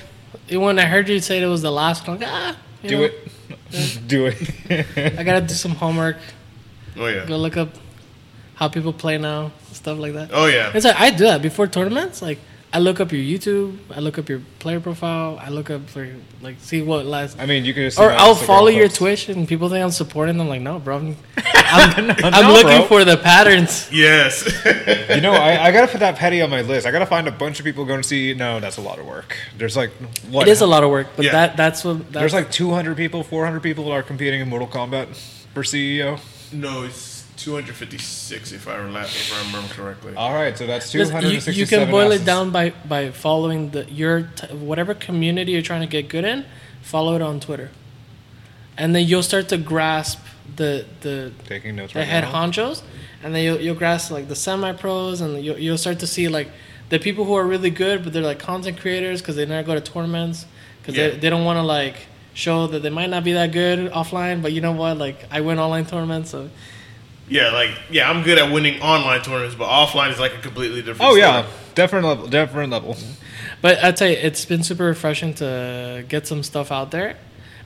when I heard you say it was the last one. Like, ah, do know, it. [laughs] do it. I gotta do some homework. Oh yeah. Go look up how people play now, stuff like that. Oh yeah. It's like I do that before tournaments. Like I look up your YouTube, I look up your player profile, I look up for like see what last. I mean, you can just. Or I'll follow your Twitch, and people think I'm supporting them. Like, no, bro, I'm, [laughs] I'm, I'm no, looking bro. for the patterns. Yes. [laughs] You know, I, I gotta put that petty on my list. I gotta find a bunch of people going to see. No, that's a lot of work. There's like what? It is a lot of work, but Yeah. that that's what that's, There's like 200 people, 400 people that are competing in Mortal Kombat for CEO. no, it's 256 if I remember, if I remember correctly. All right, so that's Listen, you, 267. you can boil asses. it down by by following the your t- whatever community you're trying to get good in. Follow it on Twitter, and then you'll start to grasp the the Taking notes the right head now. honchos, and then you'll, you'll grasp like the semi pros, and you'll, you'll start to see like the people who are really good, but they're like content creators because they never go to tournaments because Yeah. they, they don't want to like show that they might not be that good offline, but you know what? Like I win online tournaments, so Yeah, like yeah, I'm good at winning online tournaments, but offline is like a completely different. Oh story. yeah, different level, different level. But I'd say it's been super refreshing to get some stuff out there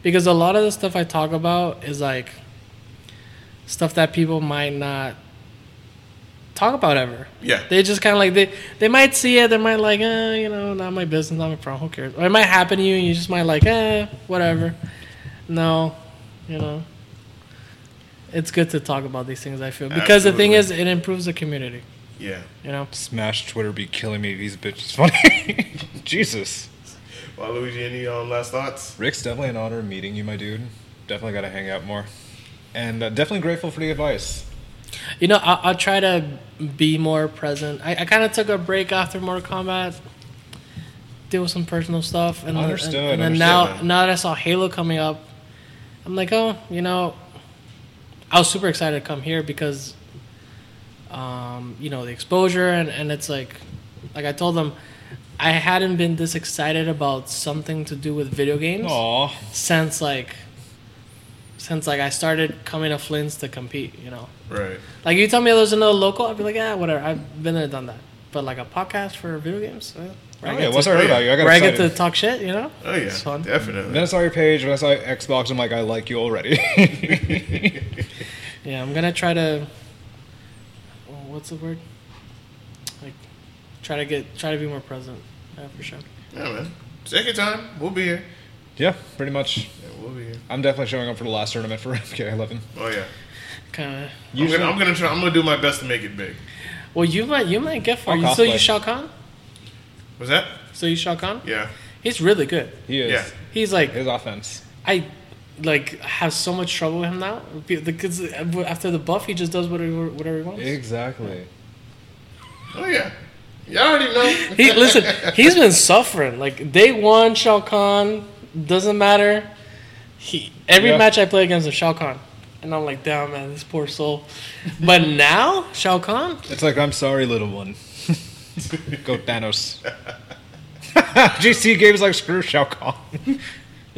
because a lot of the stuff I talk about is like stuff that people might not talk about ever. Yeah. They just kind of like they they might see it, they might like, eh, you know, not my business, not my problem. Who cares? Or it might happen to you, and you just might like, eh, whatever. No, you know. It's good to talk about these things. I feel because the thing is, it improves the community. Yeah. You know. Smash Twitter be killing me. These bitches funny. [laughs] Jesus. Well, Luigi, any um, last thoughts? Riccs definitely an honor meeting you, my dude. Definitely got to hang out more. And uh, definitely grateful for the advice. You know, I'll, I'll try to be more present. I, I kind of took a break after Mortal Kombat, deal with some personal stuff, and Understood, And, and then understood, now, man. now that I saw Halo coming up, I'm like, oh, you know, I was super excited to come here because, um, you know, the exposure and and it's like, like I told them, I hadn't been this excited about something to do with video games Aw. since like, since like I started coming to Flynn's to compete. You know. Right. Like you tell me there's another local, I'd be like, yeah, whatever. I've been there, done that. But like a podcast for video games, uh, where, Oh, I, yeah, get once to, I heard oh, yeah. about you, I got where I get to talk shit, you know? Oh yeah. It's fun. Definitely. Then I saw your page. When I saw Xbox, I'm like, I like you already. [laughs] Yeah, I'm gonna try to. What's the word? Like, try to get, try to be more present. Yeah, for sure. yeah, man. Take your time. We'll be here. yeah, pretty much. Yeah, we'll be here. I'm definitely showing up for the last tournament for [laughs] MK11. Oh yeah. Kind of. I'm gonna, I'm gonna try. I'm gonna do my best to make it big. Well, you might, you might get far. I'll You still cosplay. use Shao Kahn? Was that? So use Shao Kahn? Yeah. He's really good. He is. Yeah. He's like, His offense. I like have so much trouble with him now. Because after the buff, he just does whatever whatever he wants. Exactly. Oh yeah, Y'all already know. [laughs] He listen. He's been suffering. Like day one, Shao Kahn doesn't matter. He every Yeah. match I play against is Shao Kahn, and I'm like, damn man, this poor soul. But [laughs] now Shao Kahn, It's like I'm sorry, little one. [laughs] Go Thanos. [laughs] GC games like screw Shao Kahn.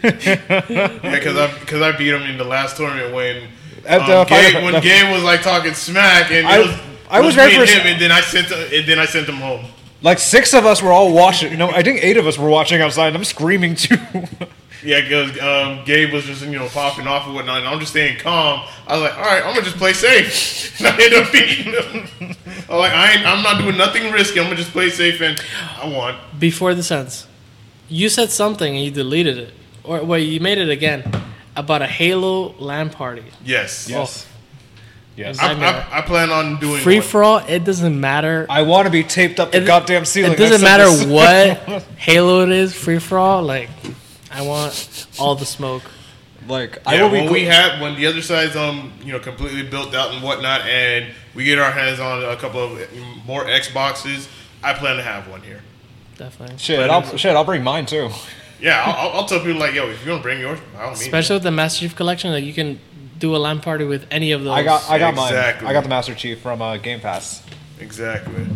Yeah, because I because I beat him in the last tournament when um, the Gabe, when the- Gabe was like talking smack and I- it was, I was there for- him, and then I sent and then I sent him home. Like six of us were all watching. No, I think eight of us were watching outside. and I'm screaming too. [laughs] Yeah, because um, Gabe was just you know popping off and whatnot, and I'm just staying calm. I was like, all right, I'm gonna just play safe. And [laughs] I ended up beating him. I'm like, I ain't, I'm not doing nothing risky. I'm gonna just play safe, and I won. before the sense, you said something and you deleted it, or well, you made it again about a Halo LAN party. Yes. yes. Yes. I, I, I plan on doing Free one. for all. It doesn't matter. I want to be taped up the It- goddamn ceiling. It doesn't matter what [laughs] Halo it is. Free for all. Like, I want all the smoke. Like I Yeah, will be. when gl- we have when the other side's um you know completely built out and whatnot, and we get our hands on a couple of more Xboxes, I plan to have one here. Definitely. shit, but I'll shit. I'll bring mine too. [laughs] Yeah, I'll, I'll- I'll tell people like, yo, if you're gonna bring yours, by all means. Especially with the Master Chief Collection, like you can do a LAN party with any of those. I got. I got Exactly. mine. I got the Master Chief from uh, Game Pass. exactly.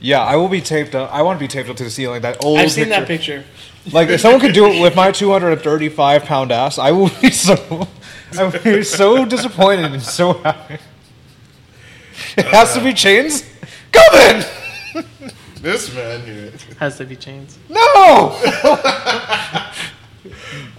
Yeah, I will be taped up. I want to be taped up to the ceiling. That old. I've seen picture. that picture. Like if someone could do it with my 235 pound ass, I will be so. I would be so disappointed and so happy. It has to be chains. Come in. This man here. Has to be chains. No. [laughs]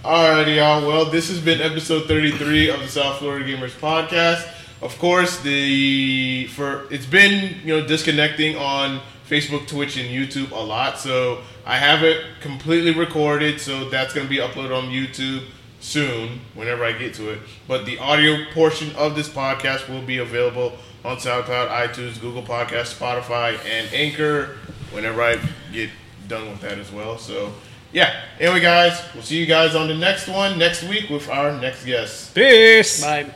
Alrighty, y'all. Well, this has been episode 33 of the South Florida Gamers podcast. Of course, the for it's been you know disconnecting on Facebook, Twitch, and YouTube a lot. So I have it completely recorded. So that's going to be uploaded on YouTube soon, whenever I get to it. But the audio portion of this podcast will be available on SoundCloud, iTunes, Google Podcasts, Spotify, and Anchor. Whenever I get done with that as well. So yeah. Anyway, guys, we'll see you guys on the next one next week with our next guest. Peace. Bye.